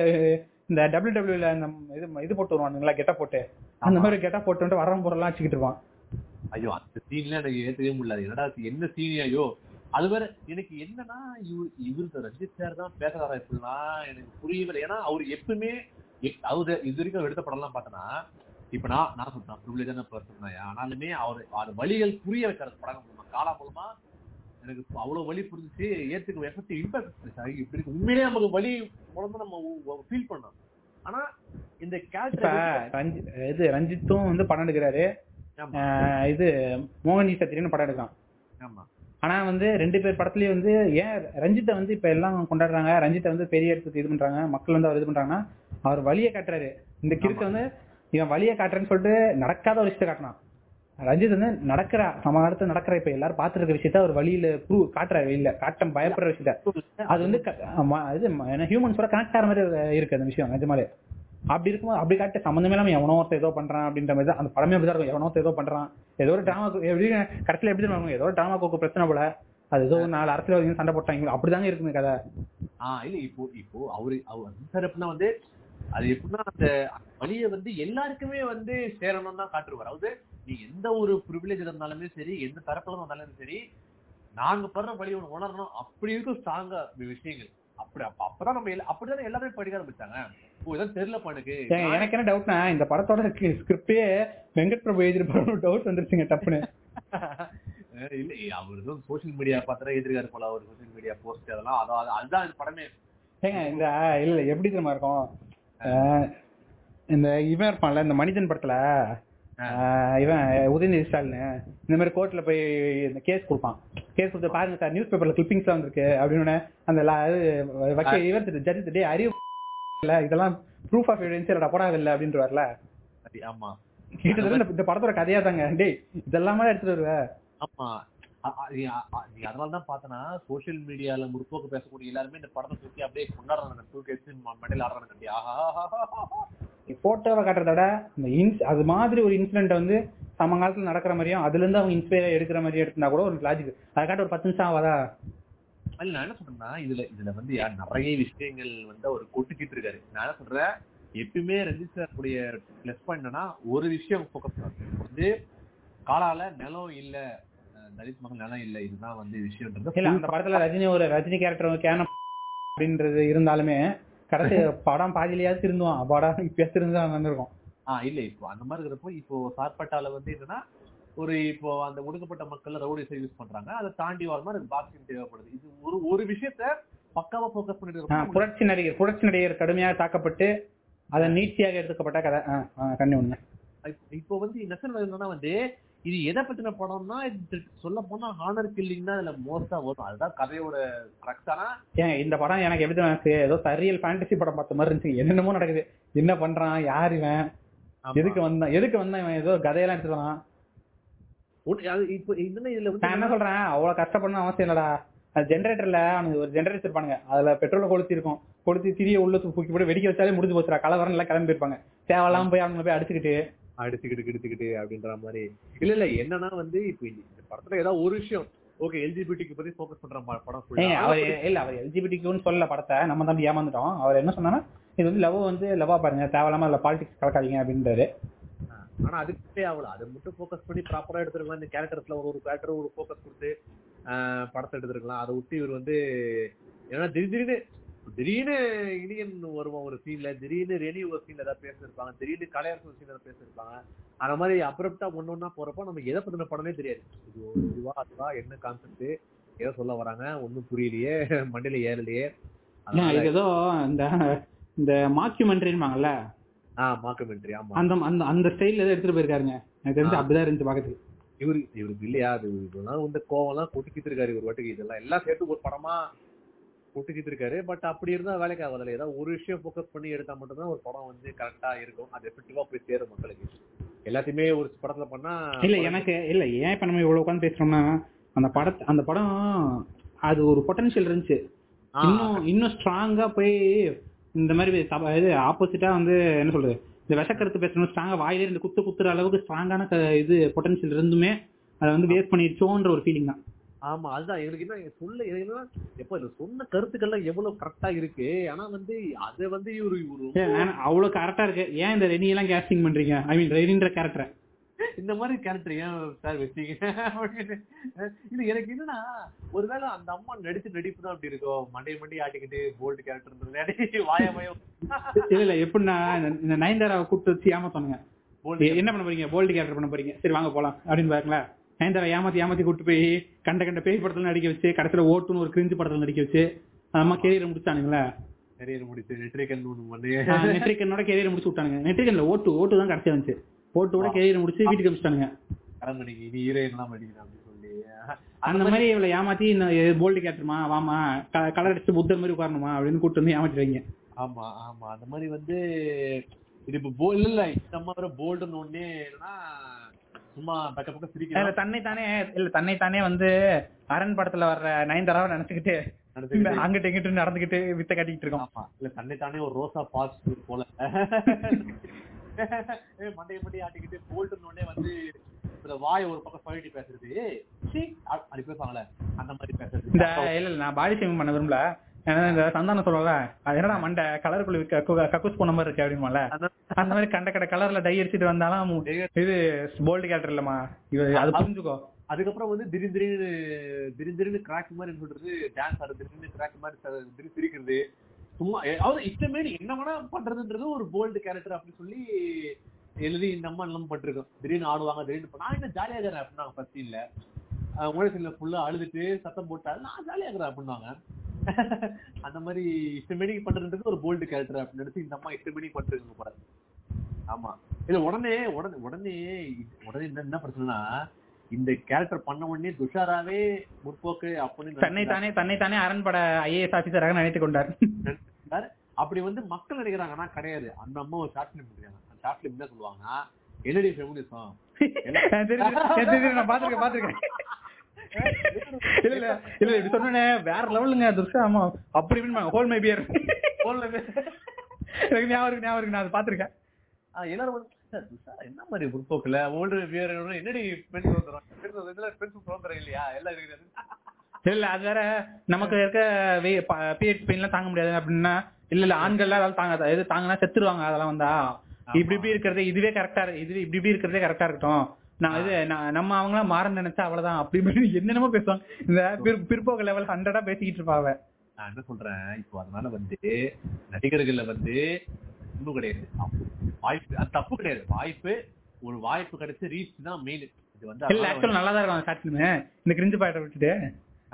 இந்த டபிள்யூ டபிள்யூல இந்த இது இது போட்டு வருவானுங்களா கெட்ட போட்டு. அந்த மாதிரி கெட்ட போட்டு வந்துட்டு வரம் பொருள்லாம் வச்சுக்கிட்டு இருப்பான். ஐயோ அந்த சீன்ல எனக்கு ஏத்துக்கவே முடியல. அது என்னடா என்ன சீன் ஐயோ? அது வேற எனக்கு என்னன்னா இவரு இவருக்கு ரஞ்சித் சார் தான் பேசுறாரா இப்படிலாம் எனக்கு புரியவில்லை ஏன்னா அவர் எப்பவுமே எப்- அவரு இது வரைக்கும் எடுத்த படம்லாம் பார்த்தனா இப்ப நான் நான் சொல்றேன் ப்ரிவிலேஜான பர்சன் தான் ஆனாலுமே அவர் அது வழிகள் புரிய வைக்கிறது படம் மூலமா காலா மூலமா எனக்கு அவ்வளவு வலி புரிஞ்சுச்சு ஏத்துக்க எஃபெக்ட் இம்பாக்ட் இப்படி இருக்கு. உண்மையிலேயே நமக்கு வலி மூலமா நம்ம ஃபீல் பண்ணோம். ஆனா இந்த கேரக்டர் இது ரஞ்சித்தும் வந்து படம் எடுக்கிறாரு. இது மோகன்ஜி சத்திரின்னு படம் எடுக்கான் ஆமா. ஆனா வந்து ரெண்டு பேர் படத்துலயும் வந்து ஏன் ரஞ்சித்தை வந்து இப்ப எல்லாம் கொண்டாடுறாங்க? ரஞ்சித்தை வந்து பெரிய இடத்துக்கு இது பண்றாங்க. மக்கள் வந்து அவர் இது பண்றாங்கன்னா அவர் வழியை காட்டுறாரு. இந்த கிறுக்க வந்து இவன் வழியை காட்டுறேன்னு சொல்லிட்டு நடக்காத ஒரு விஷயத்தை காட்டினான் ரஞ்சித் வந்து நடக்கிற சமகாலத்துல நடக்கிற இப்ப எல்லாரும் பாத்துட்டு இருக்க விஷயத்த அவர் வழியில ப்ரூவ் காட்டுறாரு இல்ல. காட்ட பயப்படுற விஷயத்த. அது வந்து இது ஹியூமன்ஸோட கனெக்ட் ஆகிற மாதிரி இருக்கு அந்த விஷயம் நிஜமாலே. அப்படி இருக்கும்போது அப்படி காட்ட சம்மந்தமே இல்லாம எவனோ ஒருத்தன் ஏதோ பண்றான் அப்படின்ற மாதிரி தான் அந்த படமே அப்படிதான் இருக்கும். எவனோ ஏதோ பண்றான். ஏதோ ஒரு டிராமா எப்படி கடைசியில எப்படி தெரியுமா ஏதோ ஒரு டிராமா கோக்கு பிரச்சனை போல. அது ஏதோ ஒரு நாலு அரசியல் சண்டை போட்டாங்க. அப்படிதாங்க இருக்குது கதை. ஆஹ் இல்ல இப்போ இப்போ அவரு அவர் சார் எப்படின்னா வந்து அது எப்படின்னா அந்த வழியை வந்து எல்லாருக்குமே வந்து சேரணும் தான் காட்டுருவார் அதாவது நீ எந்த ஒரு ப்ரிவிலேஜ் இருந்தாலுமே சரி எந்த தரப்புல இருந்தாலும் சரி நாங்க படுற வழி ஒண்ணு உணரணும். அப்படி இருக்கும் ஸ்ட்ராங்கா விஷயங்கள். அப்படி அப்ப அப்பதான் நம்ம அப்படிதானே எல்லாருமே படிக்க ஆரம்பிச்சாங்க? எனக்கு. என்ன டவுட்னா இந்த படத்தோட ஸ்கிரிப்டே வெங்கட் பிரபு எழுதிருப்பாரு டவுட் வந்துருச்சுங்க டப்புன்னு. இல்ல அவர் சோசியல் மீடியா பார்த்தா எதிர்காரு போல அவர் சோசியல் மீடியா போஸ்ட் அதெல்லாம். அதான் அதுதான் இந்த படமே. ஏங்க இந்த இல்ல எப்படி தெரியுமா இருக்கும்? இந்த இவன் இருப்பான்ல இந்த மனிதன் படத்துல? இவன் உதயநிதி ஸ்டாலின். இந்த மாதிரி கோர்ட்ல போய் இந்த கேஸ் கொடுப்பான். கேஸ் கொடுத்து பாருங்க சார் நியூஸ் பேப்பர்ல கிளிப்பிங்ஸ் வந்திருக்கு அப்படின்னு அந்த இவர் ஜட்ஜி டே அறிவு இல்ல இதெல்லாம் ப்ரூஃப் ஆஃப் எவிடன்ஸ் இல்லடா போடாது இல்ல அப்படின்ட்டு வரல சரி, ஆமா கிட்டத்தட்ட இந்த- படத்தோட கதையா தாங்க. டேய் இதெல்லாமே எடுத்துட்டு வருவ. ஆமா. அதனால தான் பார்த்தனா சோஷியல் மீடியால முற்போக்கு பேசக்கூடிய எல்லாருமே இந்த படத்தை தூக்கி அப்படியே கொண்டாடுறாங்க டூ கேஸ் மண்டையில ஆடுறாங்க ஆஹா. போட்டோவை காட்டுறத விட அந்த இன்ஸ் அது மாதிரி ஒரு இன்சிடென்ட் வந்து சமகாலத்துல நடக்கிற மாதிரியும் அதுல இருந்து அவங்க இன்ஸ்பயர் எடுக்கிற மாதிரி எடுத்தா கூட ஒரு லாஜிக் அதை காட்ட ஒரு பத்து நிமிஷம் ஆகாதா? இல்ல நான் என்ன சொல்றேன்னா இதுல இதுல வந்து யார் நிறைய விஷயங்கள் வந்து அவர் கொட்டுக்கிட்டு இருக்காரு நான் என்ன சொல்றேன் எப்பயுமே ரஞ்சித் சார் உடைய பிளஸ் பாயிண்ட் என்னன்னா ஒரு விஷயம் ஃபோக்கஸ் வந்து காலால நிலம் இல்ல தலித் மக்கள் நிலம் இல்ல இதுதான் வந்து விஷயம்ன்றது இல்ல அந்த படத்துல ரஜினி ஒரு ரஜினி கேரக்டர் கேன அப்படின்றது இருந்தாலுமே கடைசி படம் பாதியிலேயாவது திருந்துவான். படம் இப்பயாவது திருந்து வந்திருக்கும். ஆஹ் இல்ல இப்போ அந்த மாதிரி இருக்கிறப்போ இப்போ சார்பட்டால வந்து என்னன்னா ஒரு இப்போ அந்த ஒடுக்கப்பட்ட மக்கள் ரவுடிஸை யூஸ் பண்றாங்க. அதை தாண்டி வர மாதிரி பாக்ஸிங் தேவைப்படுது. இது ஒரு ஒரு விஷயத்த பக்காவா ஃபோக்கஸ் பண்ணிட்டு இருக்கோம் புரட்சி நடிகர் புரட்சி நடிகர் கடுமையாக தாக்கப்பட்டு அதை நீட்சியாக எடுத்துக்கப்பட்ட கதை. கண்ணி ஒண்ணு இப்போ வந்து நெசன் என்னன்னா வந்து இது எதை பத்தின படம்னா சொல்ல போனா ஹானர் கில்லிங் தான் இதுல மோஸ்டா வரும். அதுதான் கதையோட கரெக்ட் ஆனா ஏன் இந்த படம் எனக்கு எப்படி இருந்துச்சு? ஏதோ சரியல் ஃபேண்டசி படம் பார்த்த மாதிரி இருந்துச்சு. என்னென்னமோ நடக்குது. என்ன பண்றான் யார் இவன்? எதுக்கு வந்தான் எதுக்கு வந்தான் இவன்? ஏதோ கதையெல்லாம் அது இப்போ இதுல நான் என்ன சொல்றேன் அவ்வளவு கஷ்டப்படணும் அவசியம் இல்லடா. அது ஜென்ரேட்டர்ல அவனுக்கு ஒரு ஜென்ரேட்டர் வச்சிருப்பானுங்க. அதுல பெட்ரோல் கொளுத்தி இருக்கும் கொளுத்தி திரிய உள்ள தூக்கி போட்டு வெடிக்க வச்சாலே முடிஞ்சு போச்சுடா. கலவரம் எல்லாம் கிளம்பி இருப்பாங்க தேவையில்லாம போய் அவங்களை போய் அடிச்சுக்கிட்டு அடிச்சுக்கிட்டு கிடிச்சுக்கிட்டு அப்படின்ற மாதிரி. இல்ல இல்ல என்னன்னா வந்து இப்போ இந்த படத்துல ஏதாவது ஒரு விஷயம். ஓகே எல்ஜிபிடிக்கு பத்தி ஃபோக்கஸ் பண்ற படம் அவர் இல்ல அவர் எல்ஜிபிடிக்குன்னு சொல்லல படத்தை. நம்ம தான் ஏமாந்துட்டோம். அவர் என்ன சொன்னான்னா இது வந்து லவ் வந்து லவ்வா பாருங்க. தேவையில்லாம அதில் பாலிடிக்ஸ் கலக்காதீங்க அப்படின்றாரு. ஆனா அதுக்கே ஆகல அதை மட்டும் ஃபோக்கஸ் பண்ணி ப்ராப்பரா எடுத்துருக்கலாம். இந்த கேரக்டர்ஸ்ல ஒரு ஒரு கேரக்டர் ஒரு ஃபோக்கஸ் கொடுத்து படத்தை எடுத்துருக்கலாம். அதை விட்டு இவர் வந்து ஏன்னா திடீர் திடீர்னு திடீர்னு இனியன் வருவான் ஒரு சீன்ல திடீர்னு ரெனி ஒரு சீன்ல ஏதாவது பேசிருப்பாங்க திடீர்னு கலையரசு ஒரு சீன்ல பேசிருப்பாங்க. அந்த மாதிரி அப்ரப்டா ஒண்ணு ஒண்ணா போறப்ப நமக்கு எதை பத்தின படமே தெரியாது. இது ஒரு இதுவா அதுவா என்ன கான்செப்ட் ஏதோ சொல்ல வராங்க ஒண்ணும் புரியலையே மண்டையில ஏறலையே. இது ஏதோ இந்த இந்த மாக்யூமெண்ட்ரின்பாங்கல்ல ஆஹ் மாக்குமெண்ட்ரி ஆமா. அந்த அந்த அந்த ஸ்டைல்ல ஏதோ எடுத்துட்டு போயிருக்காருங்க. எனக்கு தெரிஞ்சு அப்படிதான் இருந்துச்சு பாக்கிறதுக்கு இவரு இவருக்கு இல்லையா? அது இதெல்லாம் வந்து கோவம் எல்லாம் கொட்டிக்கிட்டு இருக்காரு இவர் வாட்டுக்கு இதெல்லாம் எல்லாம் சேர்த்து ஒரு படமா கொட்டிக்கிட்டு இருக்காரு. பட் அப்படி இருந்தா வேலைக்கு ஆகாதுல்ல. ஏதாவது ஒரு விஷயம் ஃபோக்கஸ் பண்ணி எடுத்தா மட்டும்தான் ஒரு படம் வந்து கரெக்டா இருக்கும். அது எஃபெக்டிவா போய் சேரும் மக்களுக்கு. எல்லாத்தையுமே ஒரு படத்துல பண்ணா இல்ல எனக்கு இல்ல ஏன் இப்ப நம்ம இவ்வளவு உட்காந்து பேசுறோம்னா அந்த படத்தை அந்த படம் அது ஒரு பொட்டன்ஷியல் இருந்துச்சு. இன்னும் இன்னும் ஸ்ட்ராங்கா போய் இந்த மாதிரி இது ஆப்போசிட்டா வந்து என்ன சொல்றது இந்த விஷக்கருத்து பேசணும் ஸ்ட்ராங்கா வாயிலே இருந்து குத்து குத்துற அளவுக்கு ஸ்ட்ராங்கான இது பொட்டன்ஷியல் இருந்துமே அதை வந்து வேஸ்ட் பண்ணிடுச்சோன்ற ஒரு ஃபீலிங் தான். ஆமா அதுதான். எங்களுக்கு என்ன சொல்ல என்னன்னா எப்ப இது சொன்ன கருத்துக்கள்லாம் எவ்வளவு கரெக்டா இருக்கு? ஆனா வந்து அதை வந்து இவரு இவரு அவ்வளவு கரெக்டா இருக்கு. ஏன் இந்த ரெனி எல்லாம் கேஸ்டிங் பண்றீங்க? ஐ மீன் ரெனின்ற கேரக்டர் இந்த மாதிரி கேரக்டர் ஏன் சார் வச்சீங்க. இது எனக்கு என்னன்னா ஒருவேளை அந்த அம்மா நடிச்சு நடிப்பு தான் அப்படி இருக்கும். மண்டைய மண்டி ஆட்டிக்கிட்டு போல்டு கேரக்டர் வாய வாயம் இல்ல இல்ல எப்படின்னா இந்த- இந்த நயன்தாராவை கூப்பிட்டு வச்சு ஏமாத்தானுங்க போல்டு என்ன பண்ண போறீங்க? போல்டு கேரக்டர் பண்ண போறீங்க. சரி வாங்க போலாம். அப்படின்னு பாருங்களேன். நயன்தாரா ஏமாத்தி ஏமாத்தி கூட்டு போய் கண்ட கண்ட பேய் படத்துல நடிக்க வச்சு கடைசியில ஓட்டுன்னு ஒரு கிரிஞ்சு படத்துல நடிக்க வச்சு அம்மா கெரியர் முடிச்சானுங்களே. கரியர் முடிச்சு நெட்ரிகன் நெட்ரிகனோட கெரியர் முடிச்சு விட்டானுங்க. நெட்ரிகன்ல ஓட்டு ஓட்டு தான் கடைசியா வந்துச்சு ஓட்டோட கெரியர் முடிச்சு வீட்டுக்கு அமிச்சிட்டானுங்க. இனி ஹீரோயின் எல்லாம் சொல்லி. அந்த மாதிரி இவளை ஏமாத்தி போல்டு கேட்டுருமா வாமா கலர் அடிச்சு புத்தர் மாதிரி உட்காரணுமா அப்படின்னு கூட்டு வந்து ஏமாத்திடுவாங்க. ஆமா ஆமா. அந்த மாதிரி வந்து இது இப்ப போல் இல்ல இந்த மாதிரி போல்டுன்னு என்னன்னா சும்மா பக்க பக்கம் இல்ல சிரிக்கலாம் தன்னை தானே இல்ல தன்னை தானே வந்து அரண் படத்துல வர்ற நயன்தாராவை நினைச்சுக்கிட்டு அங்கிட்டு இங்கிட்டு நடந்துகிட்டு வித்த காட்டிட்டு இருக்கோம். இல்ல தன்னை தானே ஒரு ரோசா பாஸ் போல. மண்டைய மண்டைய ஆட்டிக்கிட்டு போல்ட்டுன்னு உடனே வந்து வாய் ஒரு பக்கம் சொல்லிட்டு பேசுறது. அப்படி பேசுவாங்கல்ல அந்த மாதிரி பேசுறது. இல்ல இல்ல நான் பாடி ஷேமிங் பண்ண விரும்பல. இந்த சந்தானம் சொல்லல அது என்னடா மண்டை கலருக்குள்ள கக்கூஸ் போன மாதிரி இருக்கு அப்படிமால அந்த- மாதிரி கண்ட கட கலர்ல டை அடிச்சிட்டு வந்தாலும் இது போல்டு கேரக்டர் இல்லம்மா. இது அது புரிஞ்சுக்கோ. அதுக்கப்புறம் வந்து திடீர் திடீர்னு திடீர் திடீர்னு கிராக் மாதிரி சொல்றது டான்ஸ் ஆடுறது திடீர்னு கிராக் மாதிரி திடீர்னு சிரிக்கிறது. சும்மா அதாவது இஷ்டமேனி என்ன வேணா பண்றதுன்றது ஒரு போல்டு கேரக்டர் அப்படின்னு சொல்லி எழுதி இந்த அம்மா நம்ம பட்டிருக்கோம். திடீர்னு ஆடுவாங்க திடீர்னு நான் என்ன ஜாலியா இருக்கிறேன் அப்படின்னாங்க ஃபர்ஸ்ட் இல்ல உலகத்துல ஃபுல்லா அழுதுட்டு சத்தம் போட்டா நான் ஜாலியா இருக்கிறேன் அப்படின்னாங்க அந்த மாதிரி இஷ்டமேனி பண்றதுன்றது ஒரு போல்டு கேரக்டர் அப்படின்னு நினைச்சு இந்த அம்மா இஷ்டமேனி பண்றாங்க போல. ஆமா. இல்ல உடனே உடனே உடனே உடனே என்ன என்ன பிரச்சனைனா இந்த கேரக்டர் பண்ண உடனே துஷாராவே முற்போக்கு அப்படின்னு தன்னை தானே தன்னை தானே அரண்பட ஐஏஎஸ் ஆபீசராக நினைத்து கொண்டார். அப்படி வந்து மக்கள் நினைக்கிறாங்கன்னா கிடையாது. அந்த அம்மா ஒரு ஷார்ட் பிலிம் பண்ணிருக்காங்க அந்த ஷார்ட் பிலிம் என்ன சொல்லுவாங்கன்னா என்னடி ஃபெமினிசம் பாத்துருக்கேன் பாத்துருக்கேன் இல்ல இல்ல. இல்ல இப்படி சொன்னேனே வேற லெவலுங்க துர்ஷா ஆமா. அப்படி இப்படின்னு ஹோல் மை பியர் எனக்கு ஞாபகம் இருக்கு ஞாபகம் இருக்கு. நான் அதை பாத்திருக்கேன் எல்லாரும் வந்து "சார், துஷா என்ன மாதிரி முற்போக்குல ஓல்டு பியர் என்னடி பெண் சுதந்திரம் இல்லையா? எல்லாம் இருக்குது இல்ல அது வேற நமக்கு இருக்க பிஹெச் பெயின் எல்லாம் தாங்க முடியாது அப்படின்னா இல்ல இல்ல ஆண்கள்லாம் அதெல்லாம் தாங்க இது தாங்கினா செத்துருவாங்க அதெல்லாம் வந்தா. இப்படி இப்படி இருக்கிறது இதுவே கரெக்டா இது இப்படி இப்படி இருக்கிறதே கரெக்டா இருக்கட்டும். நான் இது நம்ம அவங்களாம் மாறன்னு நினைச்சா அவ்வளவுதான். அப்படி என்னென்னமோ பேசுவாங்க இந்த பிற்- பிற்போக்கு லெவல் ஹண்ட்ரடா பேசிக்கிட்டு இருப்பாவ நான் என்ன சொல்றேன் இப்போ அதனால வந்து நடிகர்கள்ல வந்து இன்னும் கிடையாது. வாய்ப்பு அது தப்பு கிடையாது. வாய்ப்பு ஒரு வாய்ப்பு கிடைச்ச ரீச் தான் மெயின் இது வந்து ஆக்சுவலா நல்லா தான் இருக்கும் ஷார்ட் இந்த கிரிஞ்சு பாயிட்ட விட்டுட்டு.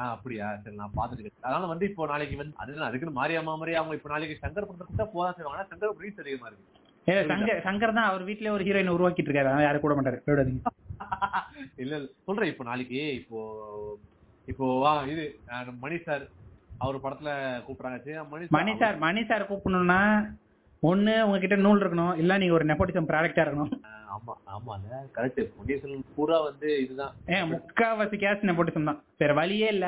அப்படியா? சரி நான் பாத்துட்டு அதனால வந்து இப்போ நாளைக்கு வந்து அதுதான் அதுக்குன்னு மாரியாமா மாதிரி அவங்க இப்போ நாளைக்கு சங்கர் படத்தை கூட்டா போதான் செய்வாங்க. சங்கர் ரீச் அதிகமா இருக்கு. சங்கர் சங்கர் தான் அவர் வீட்லயே ஒரு ஹீரோயின் உருவாக்கிட்டு இருக்காரு. யாரும் கூட மாட்டாரு. விடாதீங்க இல்ல சொல்றேன் இப்போ நாளைக்கு இப்போ இப்போ வா இது மணி சார் அவர் படத்துல கூப்பிடுறாங்க. மணி சார் மணி சார் கூப்பிடணும்னா ஒண்ணு உங்ககிட்ட நூல் இருக்கணும். இல்ல நீங்க ஒரு நெப்போட்டிசம் ப்ராடக்டா இருக்கணும். ஆமா ஆமால கரெக்ட் பூரா வந்து இதுதான். ஏன் முக்காவாசி கேஸ் நெப்போட்டிசம் தான். வேற வழியே இல்ல.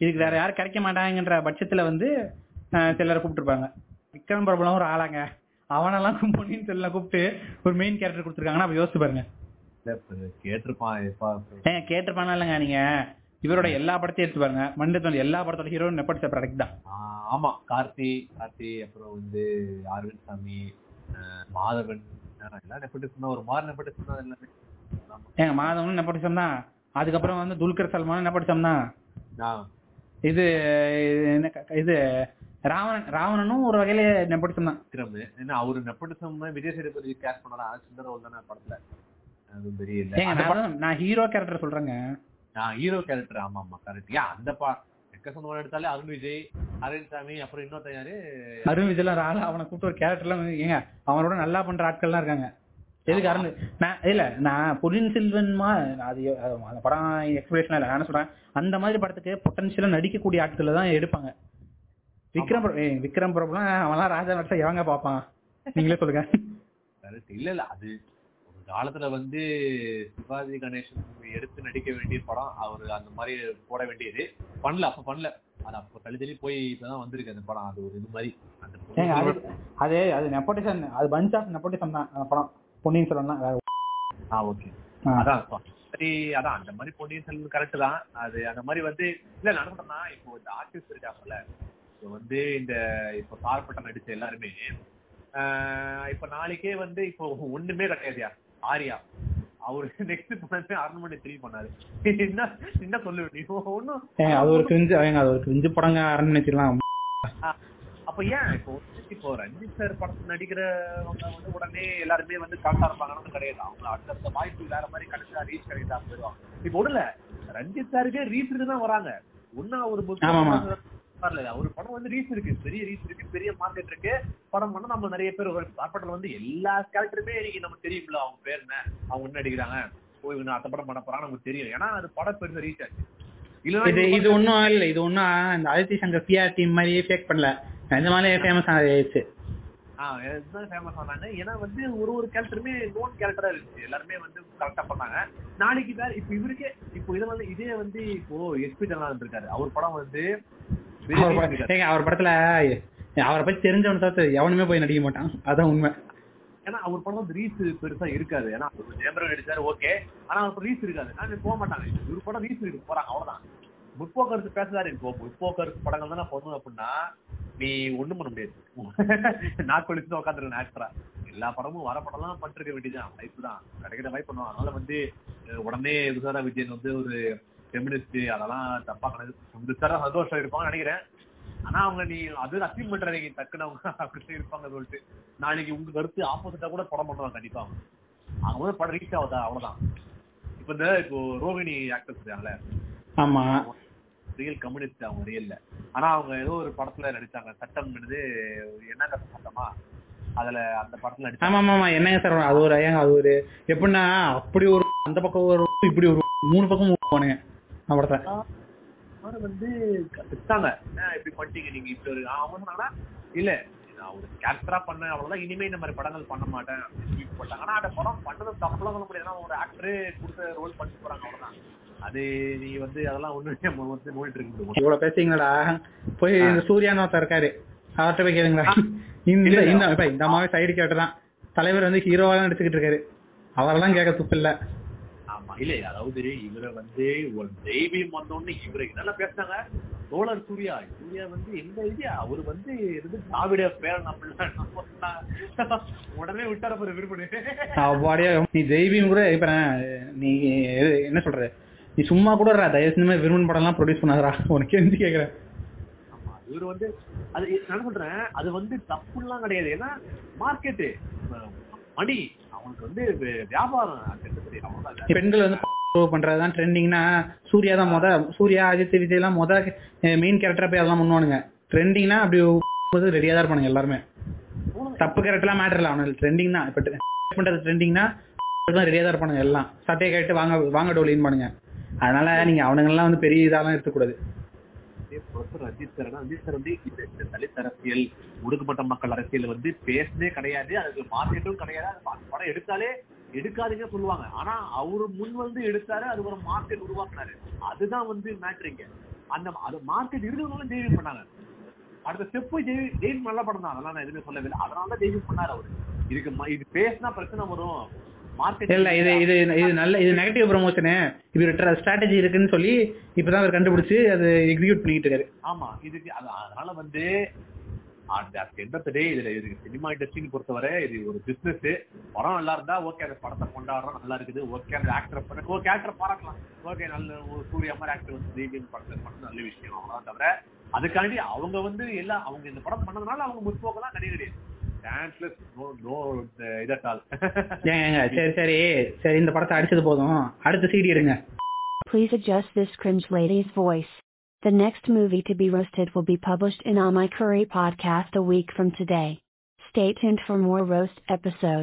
இதுக்கு வேற யாரும் கிடைக்க மாட்டாங்கன்ற பட்சத்துல வந்து சிலரை கூப்பிட்டுருப்பாங்க. விக்ரம் பிரபலம் ஒரு ஆளாங்க. அவனெல்லாம் பொன்னியின் செல்ல கூப்பிட்டு ஒரு மெயின் கேரக்டர் கொடுத்துருக்காங்கன்னா அப்ப யோசிச்சு பாருங்க. கேட்டிருப்பான் கேட்டிருப்பானா இல்லைங்க நீங்க. இவரோட எல்லா படத்தையும் எடுத்து பாருங்க. மண்டத்தோட எல்லா படத்தோட ஹீரோ நெப்படிச்ச ப்ராடக்ட் தான். ஆமா கார்த்தி கார்த்தி அப்புறம் வந்து அரவிந்த் சாமி மாதவன் எல்லாம் நெப்பட்டிசம் ஒரு மாதிரி நெப்பட்டிசம் தான் எல்லாமே. ஏங்க மாதவனும் நெப்படிச்சம் தான். அதுக்கப்புறம் வந்து துல்கர் சல்மானும் நெப்படிச்சம் தான். இது இது ராவணன் ராவணனும் ஒரு வகையில நெப்படிச்சம் தான். விக்ரம் ஏன்னா அவரு நெப்பட்டிசம் விஜய் சேதுபதி கேஷ் பண்ணாரா? சுந்தர தானே படத்துல. அது பெரிய இல்ல நான் ஹீரோ கேரக்டர் சொல்றேங்க. நான் ஹீரோ கேரக்டர் ஆமா ஆமா கரெக்ட் ஏன் அந்த பா எக்க சொந்தம் எடுத்தாலே அருண் விஜய் அரவிந்த் சாமி அப்புறம் இன்னொருத்தன் யாரு? அருண் விஜய்லாம் ஆளு அவனை கூப்பிட்டு ஒரு கேரக்டர்லாம் ஏங்க அவனோட நல்லா பண்ற ஆட்கள்லாம் இருக்காங்க. எதுக்கு அருண்? நான் இல்ல நான் பொன்னியின் செல்வன்மா அது அது அந்த படம் எக்ஸ்பிரேஷன் இல்லை. நான் சொல்றேன் அந்த மாதிரி படத்துக்கு பொட்டன்ஷியலா நடிக்கக்கூடிய ஆட்களை தான் எடுப்பாங்க. விக்ரம் விக்ரம் பிரபுலாம் அவன்லாம் ராஜா நடிச்சா எவங்க பார்ப்பான் நீங்களே சொல்லுங்க. இல்ல இல்ல அது ஒரு காலத்துல வந்து சிவாஜி கணேசன் எடுத்து நடிக்க வேண்டிய படம் அவரு அந்த மாதிரி போட வேண்டியது. பண்ணல அப்ப பண்ணல. அது அப்ப தள்ளி தள்ளி போய் இப்பதான் வந்திருக்கு அந்த படம். அது ஒரு இது மாதிரி. அது அது நெப்போட்டிசம் அது பஞ்ச் ஆஃப் நெப்போட்டிசம் தான் அந்த படம். பொன்னியின் செல்வன் வேற ஆ ஓகே. அதான் சரி அதான் அந்த மாதிரி பொன்னியின் செல்வன் கரெக்ட் தான். அது அந்த மாதிரி வந்து இல்ல சொல்றேன்னா இப்போ இந்த ஆர்டிஸ்ட் இருக்காங்கல்ல வந்து இந்த இப்போ சார்பட்ட நடிச்ச எல்லாருமே இப்ப நாளைக்கே வந்து இப்போ ஒண்ணுமே கிடையாதுயா? ஆர்யா. அவரு நெக்ஸ்ட் பண்ணது அரண்மனை த்ரீ பண்ணாரு. என்ன என்ன சொல்லு ஒன்னும் அது ஒரு கிரிஞ்சு அது ஒரு கிரிஞ்சு படங்க அரண்மனைச்சிடலாம் அப்ப ஏன் இப்போ இப்போ ரஞ்சித் சார் படத்துல நடிக்கிறவங்க வந்து உடனே எல்லாருமே வந்து கரெக்டா இருப்பாங்கன்னு கிடையாது. அவங்க அடுத்தடுத்த வாய்ப்பு வேற மாதிரி கிடைச்சா ரீச் கிடைச்சா போயிடுவாங்க. இப்போ ஒண்ணுல ரஞ்சித் சாருக்கே ரீச் தான் வராங்க. ஒன்னா ஒரு book வரல ஒரு படம் வந்து ரீச் இருக்கு. பெரிய ரீச் இருக்கு. பெரிய மார்க்கெட் இருக்கு. படம் பண்ணா நம்ம நிறைய பேர் சாப்பாட்டுல வந்து எல்லா கேரக்டருமே இன்னைக்கு நமக்கு தெரியும்ல. அவங்க பேர் என்ன? அவங்க என்ன நடிக்கிறாங்க ஓ இவங்க அடுத்த படம் பண்ண போறாங்க நமக்கு தெரியும் ஏன்னா அது படம் பெருசா ரீச் ஆச்சு. இது இது ஒண்ணும் இல்ல. இது ஒண்ணும் இந்த ஆதித்ய சங்கர் பிஆர் டீம் மாதிரியே ஃபேக் பண்ணல. நிஜமாலே ஃபேமஸ் ஆயிடுச்சு. ஆஹ் இதுதான் ஃபேமஸ் ஆனாங்க ஏன்னா வந்து ஒரு ஒரு கேரக்டருமே நோன் கேரக்டரா இருந்துச்சு. எல்லாருமே வந்து கரெக்டா பண்ணாங்க. நாளைக்கு வேற இப்ப இவருக்கே இப்போ இதை வந்து இதே வந்து இப்போ எஸ்பி டெல்லாம் இருந்திருக்காரு அவர் படம் வந்து படம்-. ஏங்க அவர் படத்துல அவரை பத்தி தெரிஞ்சவன தவிர்த்து எவனுமே போய் நடிக்க மாட்டான். அதான் உண்மை. ஏன்னா அவர் படம் வந்து ரீச் பெருசா இருக்காது. ஏன்னா அவர் ஜெயம்பரம் நடிச்சாரு ஓகே. ஆனா அவர் ரீச் இருக்காது. நான் போக மாட்டாங்க. இவர் படம் ரீச் இருக்கு போறாங்க அவ்வளவுதான். முற்போக்கருத்து பேசுறாரு இப்போ முற்போக்கருத்து படங்கள் தான் பண்ணுவேன் அப்படின்னா நீ ஒண்ணும் பண்ண முடியாது. நாக்கு வலிச்சு உட்காந்துருக்கேன் ஆக்டரா எல்லா படமும் வர படம்லாம் பண்ணிருக்க வேண்டியதுதான். வாய்ப்பு தான் கிடைக்கிற வாய்ப்பு பண்ணுவோம் அதனால வந்து உடனே விசாரா விஜயன் வந்து ஒரு ஃபெமினிஸ்ட் அதெல்லாம் தப்பா விசாரா சந்தோஷம் இருப்பாங்கன்னு நினைக்கிறேன். ஆனா அவங்க நீ அது அசீவ் பண்றீங்க டக்குன்னு அவங்க அப்படி இருப்பாங்க சொல்லிட்டு நாளைக்கு உங்க கருத்து ஆப்போசிட்டா கூட படம் பண்ணுவாங்க கண்டிப்பா அவங்க. வந்து படம் ரீச் ஆகுதா? அவ்வளவுதான். இப்ப இந்த இப்போ ரோகிணி ஆக்டர்ஸ் இருக்காங்கல்ல? ஆமா. ரியல் கம்யூனிஸ்ட் அவங்க ரியல்ல ஆனா அவங்க ஏதோ ஒரு படத்துல நடிச்சாங்க. சட்டம் என்னது? என்ன கதை சட்டமா? அதுல அந்த படத்துல ஆமா ஆமா என்னங்க சார் அது ஒரு அது ஒரு எப்படின்னா அப்படி ஒரு அந்த பக்கம் ஒரு இப்படி ஒரு மூணு பக்கம் போனுங்க அவரு வந்து திட்டாங்க என்ன இப்படி பண்ணிட்டீங்க நீங்க இப்படி ஒரு அவன் சொன்னாங்கன்னா இல்ல நான் ஒரு கேரக்டரா பண்ணேன் அவ்வளவுதான். இனிமே இந்த மாதிரி படங்கள் பண்ண மாட்டேன் அப்படின்னு போட்டாங்க ஆனா அந்த படம் பண்ணது தப்புலாம் சொல்ல முடியாது. ஒரு ஆக்டரே கொடுத்த ரோல் பண்ணிட்டு போறாங்க அவ்வளவுதான். அது நீ வந்து அதெல்லாம் ஒண்ணு வந்து நோயிட்டு இருக்கு இவ்வளவு பேசுறீங்களா போய் இந்த சூர்யான்னு ஒருத்தர் இருக்காரு. அவர்கிட்ட போய் கேளுங்களா? இந்த இந்த இந்த அம்மாவே சைடு கேட்டு தான் தலைவர் வந்து ஹீரோவா நடிச்சுக்கிட்டு இருக்காரு. அவரெல்லாம் கேட்க துப்பு இல்ல. ஆமா. இல்ல அதாவது இவரை வந்து ஒரு தெய்வீம் வந்தோடனே இவரை நல்லா பேசினாங்க. தோழர் சூர்யா சூர்யா வந்து எங்க இது அவர் வந்து இருந்து திராவிட பேரன் அப்படின்னா உடனே விட்டார போற அவ்வாடியா நீ தெய்வீம் கூட இப்ப நீ என்ன சொல்ற? நீ சும்மா கூட தயவு செஞ்சு விரும்பன் படம் எல்லாம் ப்ரொடியூஸ் பண்ணாதடா. உனக்கு எந்த கேக்குறேன்? இவர் வந்து அது நான் சொல்றேன்? அது வந்து தப்புலாம் கிடையாது. ஏன்னா மார்க்கெட்டு மணி. அவனுக்கு வந்து வியாபாரம். பெண்கள் வந்து பண்றதுதான் ட்ரெண்டிங்னா சூர்யா தான் முத சூர்யா அஜித் விஜய் எல்லாம் முத மெயின் கேரக்டரா போய் அதெல்லாம் பண்ணுவானுங்க. ட்ரெண்டிங்னா அப்படி ரெடியா தான் இருப்பானுங்க எல்லாருமே. தப்பு கேரக்டர்லாம் மேட்டர் இல்லை. அவனுக்கு ட்ரெண்டிங் தான். இப்போ பண்றது ட்ரெண்டிங்னா ரெடியா தான் இருப்பானுங்க எல்லாம். சட்டையை கேட்டு வாங்க வாங்க டோலின்னு பானுங்க அதனால நீங்க அவனுங்கெல்லாம் வந்து பெரிய இதெல்லாம் எடுத்துக்கூடாது அதே professor ரஞ்சித் சார் சார் வந்து இந்த தலித் அரசியல் ஒடுக்கப்பட்ட மக்கள் அரசியல் வந்து பேசுனே கிடையாது. அதுக்கு மார்க்கெட்டும் கிடையாது. அது படம் எடுத்தாலே எடுக்காதீங்க சொல்லுவாங்க. ஆனா அவரு முன் வந்து எடுத்தாரு அது ஒரு மார்க்கெட் உருவாக்குனாரு. அதுதான் வந்து மேட்ரிங்க அந்த அது மார்க்கெட் இருக்கிறவங்களும் டெய்லியும் பண்ணாங்க அடுத்த ஸ்டெப் ஜெயில் நல்ல படம் தான் அதெல்லாம் நான் எதுவுமே சொல்லவில்லை. அதனால தான் ஜெயிலிங் பண்ணாரு அவரு. இதுக்கு இது பேசினா பிரச்சனை வரும். இல்ல இது இது இது நல்ல இது நெகட்டிவ் ப்ரமோஷனு இவர் ஸ்ட்ராட்டஜி இருக்குன்னு சொல்லி இப்பதான் அவர் கண்டுபிடிச்சு அது எக்ஸிக்யூட் பண்ணிட்டு இருக்காரு. ஆமா இதுக்கு அது- அதனால வந்து இதுல இது சினிமா இண்டஸ்ட்ரின்னு பொறுத்தவரை இது ஒரு பிசினஸ் படம் நல்லா இருந்தா ஓகே அந்த படத்தை கொண்டாடுறோம் நல்லா இருக்குது. ஓகே அந்த ஆக்டர் பண்ண ஓகே ஆக்டர் பாராட்டலாம். ஓகே நல்ல ஒரு சூர்யா மாதிரி ஆக்டர் வந்து படத்துல பண்ண நல்ல விஷயம் அவ்வளவுதான் தவிர அதுக்காண்டி அவங்க வந்து எல்லாம் அவங்க இந்த படம் பண்ணதுனால அவங்க முற்போக்கெல்லாம் கிடையாது. டான்ஸ்லெஸ் நோ நோ இதட்டால் ஏங்க ஏங்க சரி சரி சரி இந்த படத்தை அடிச்சது போதும் அடுத்த சீடி எடுங்க Please adjust this cringe lady's voice. The next movie to be roasted will be published in On My Curry podcast a week from today. Stay tuned for more roast episodes.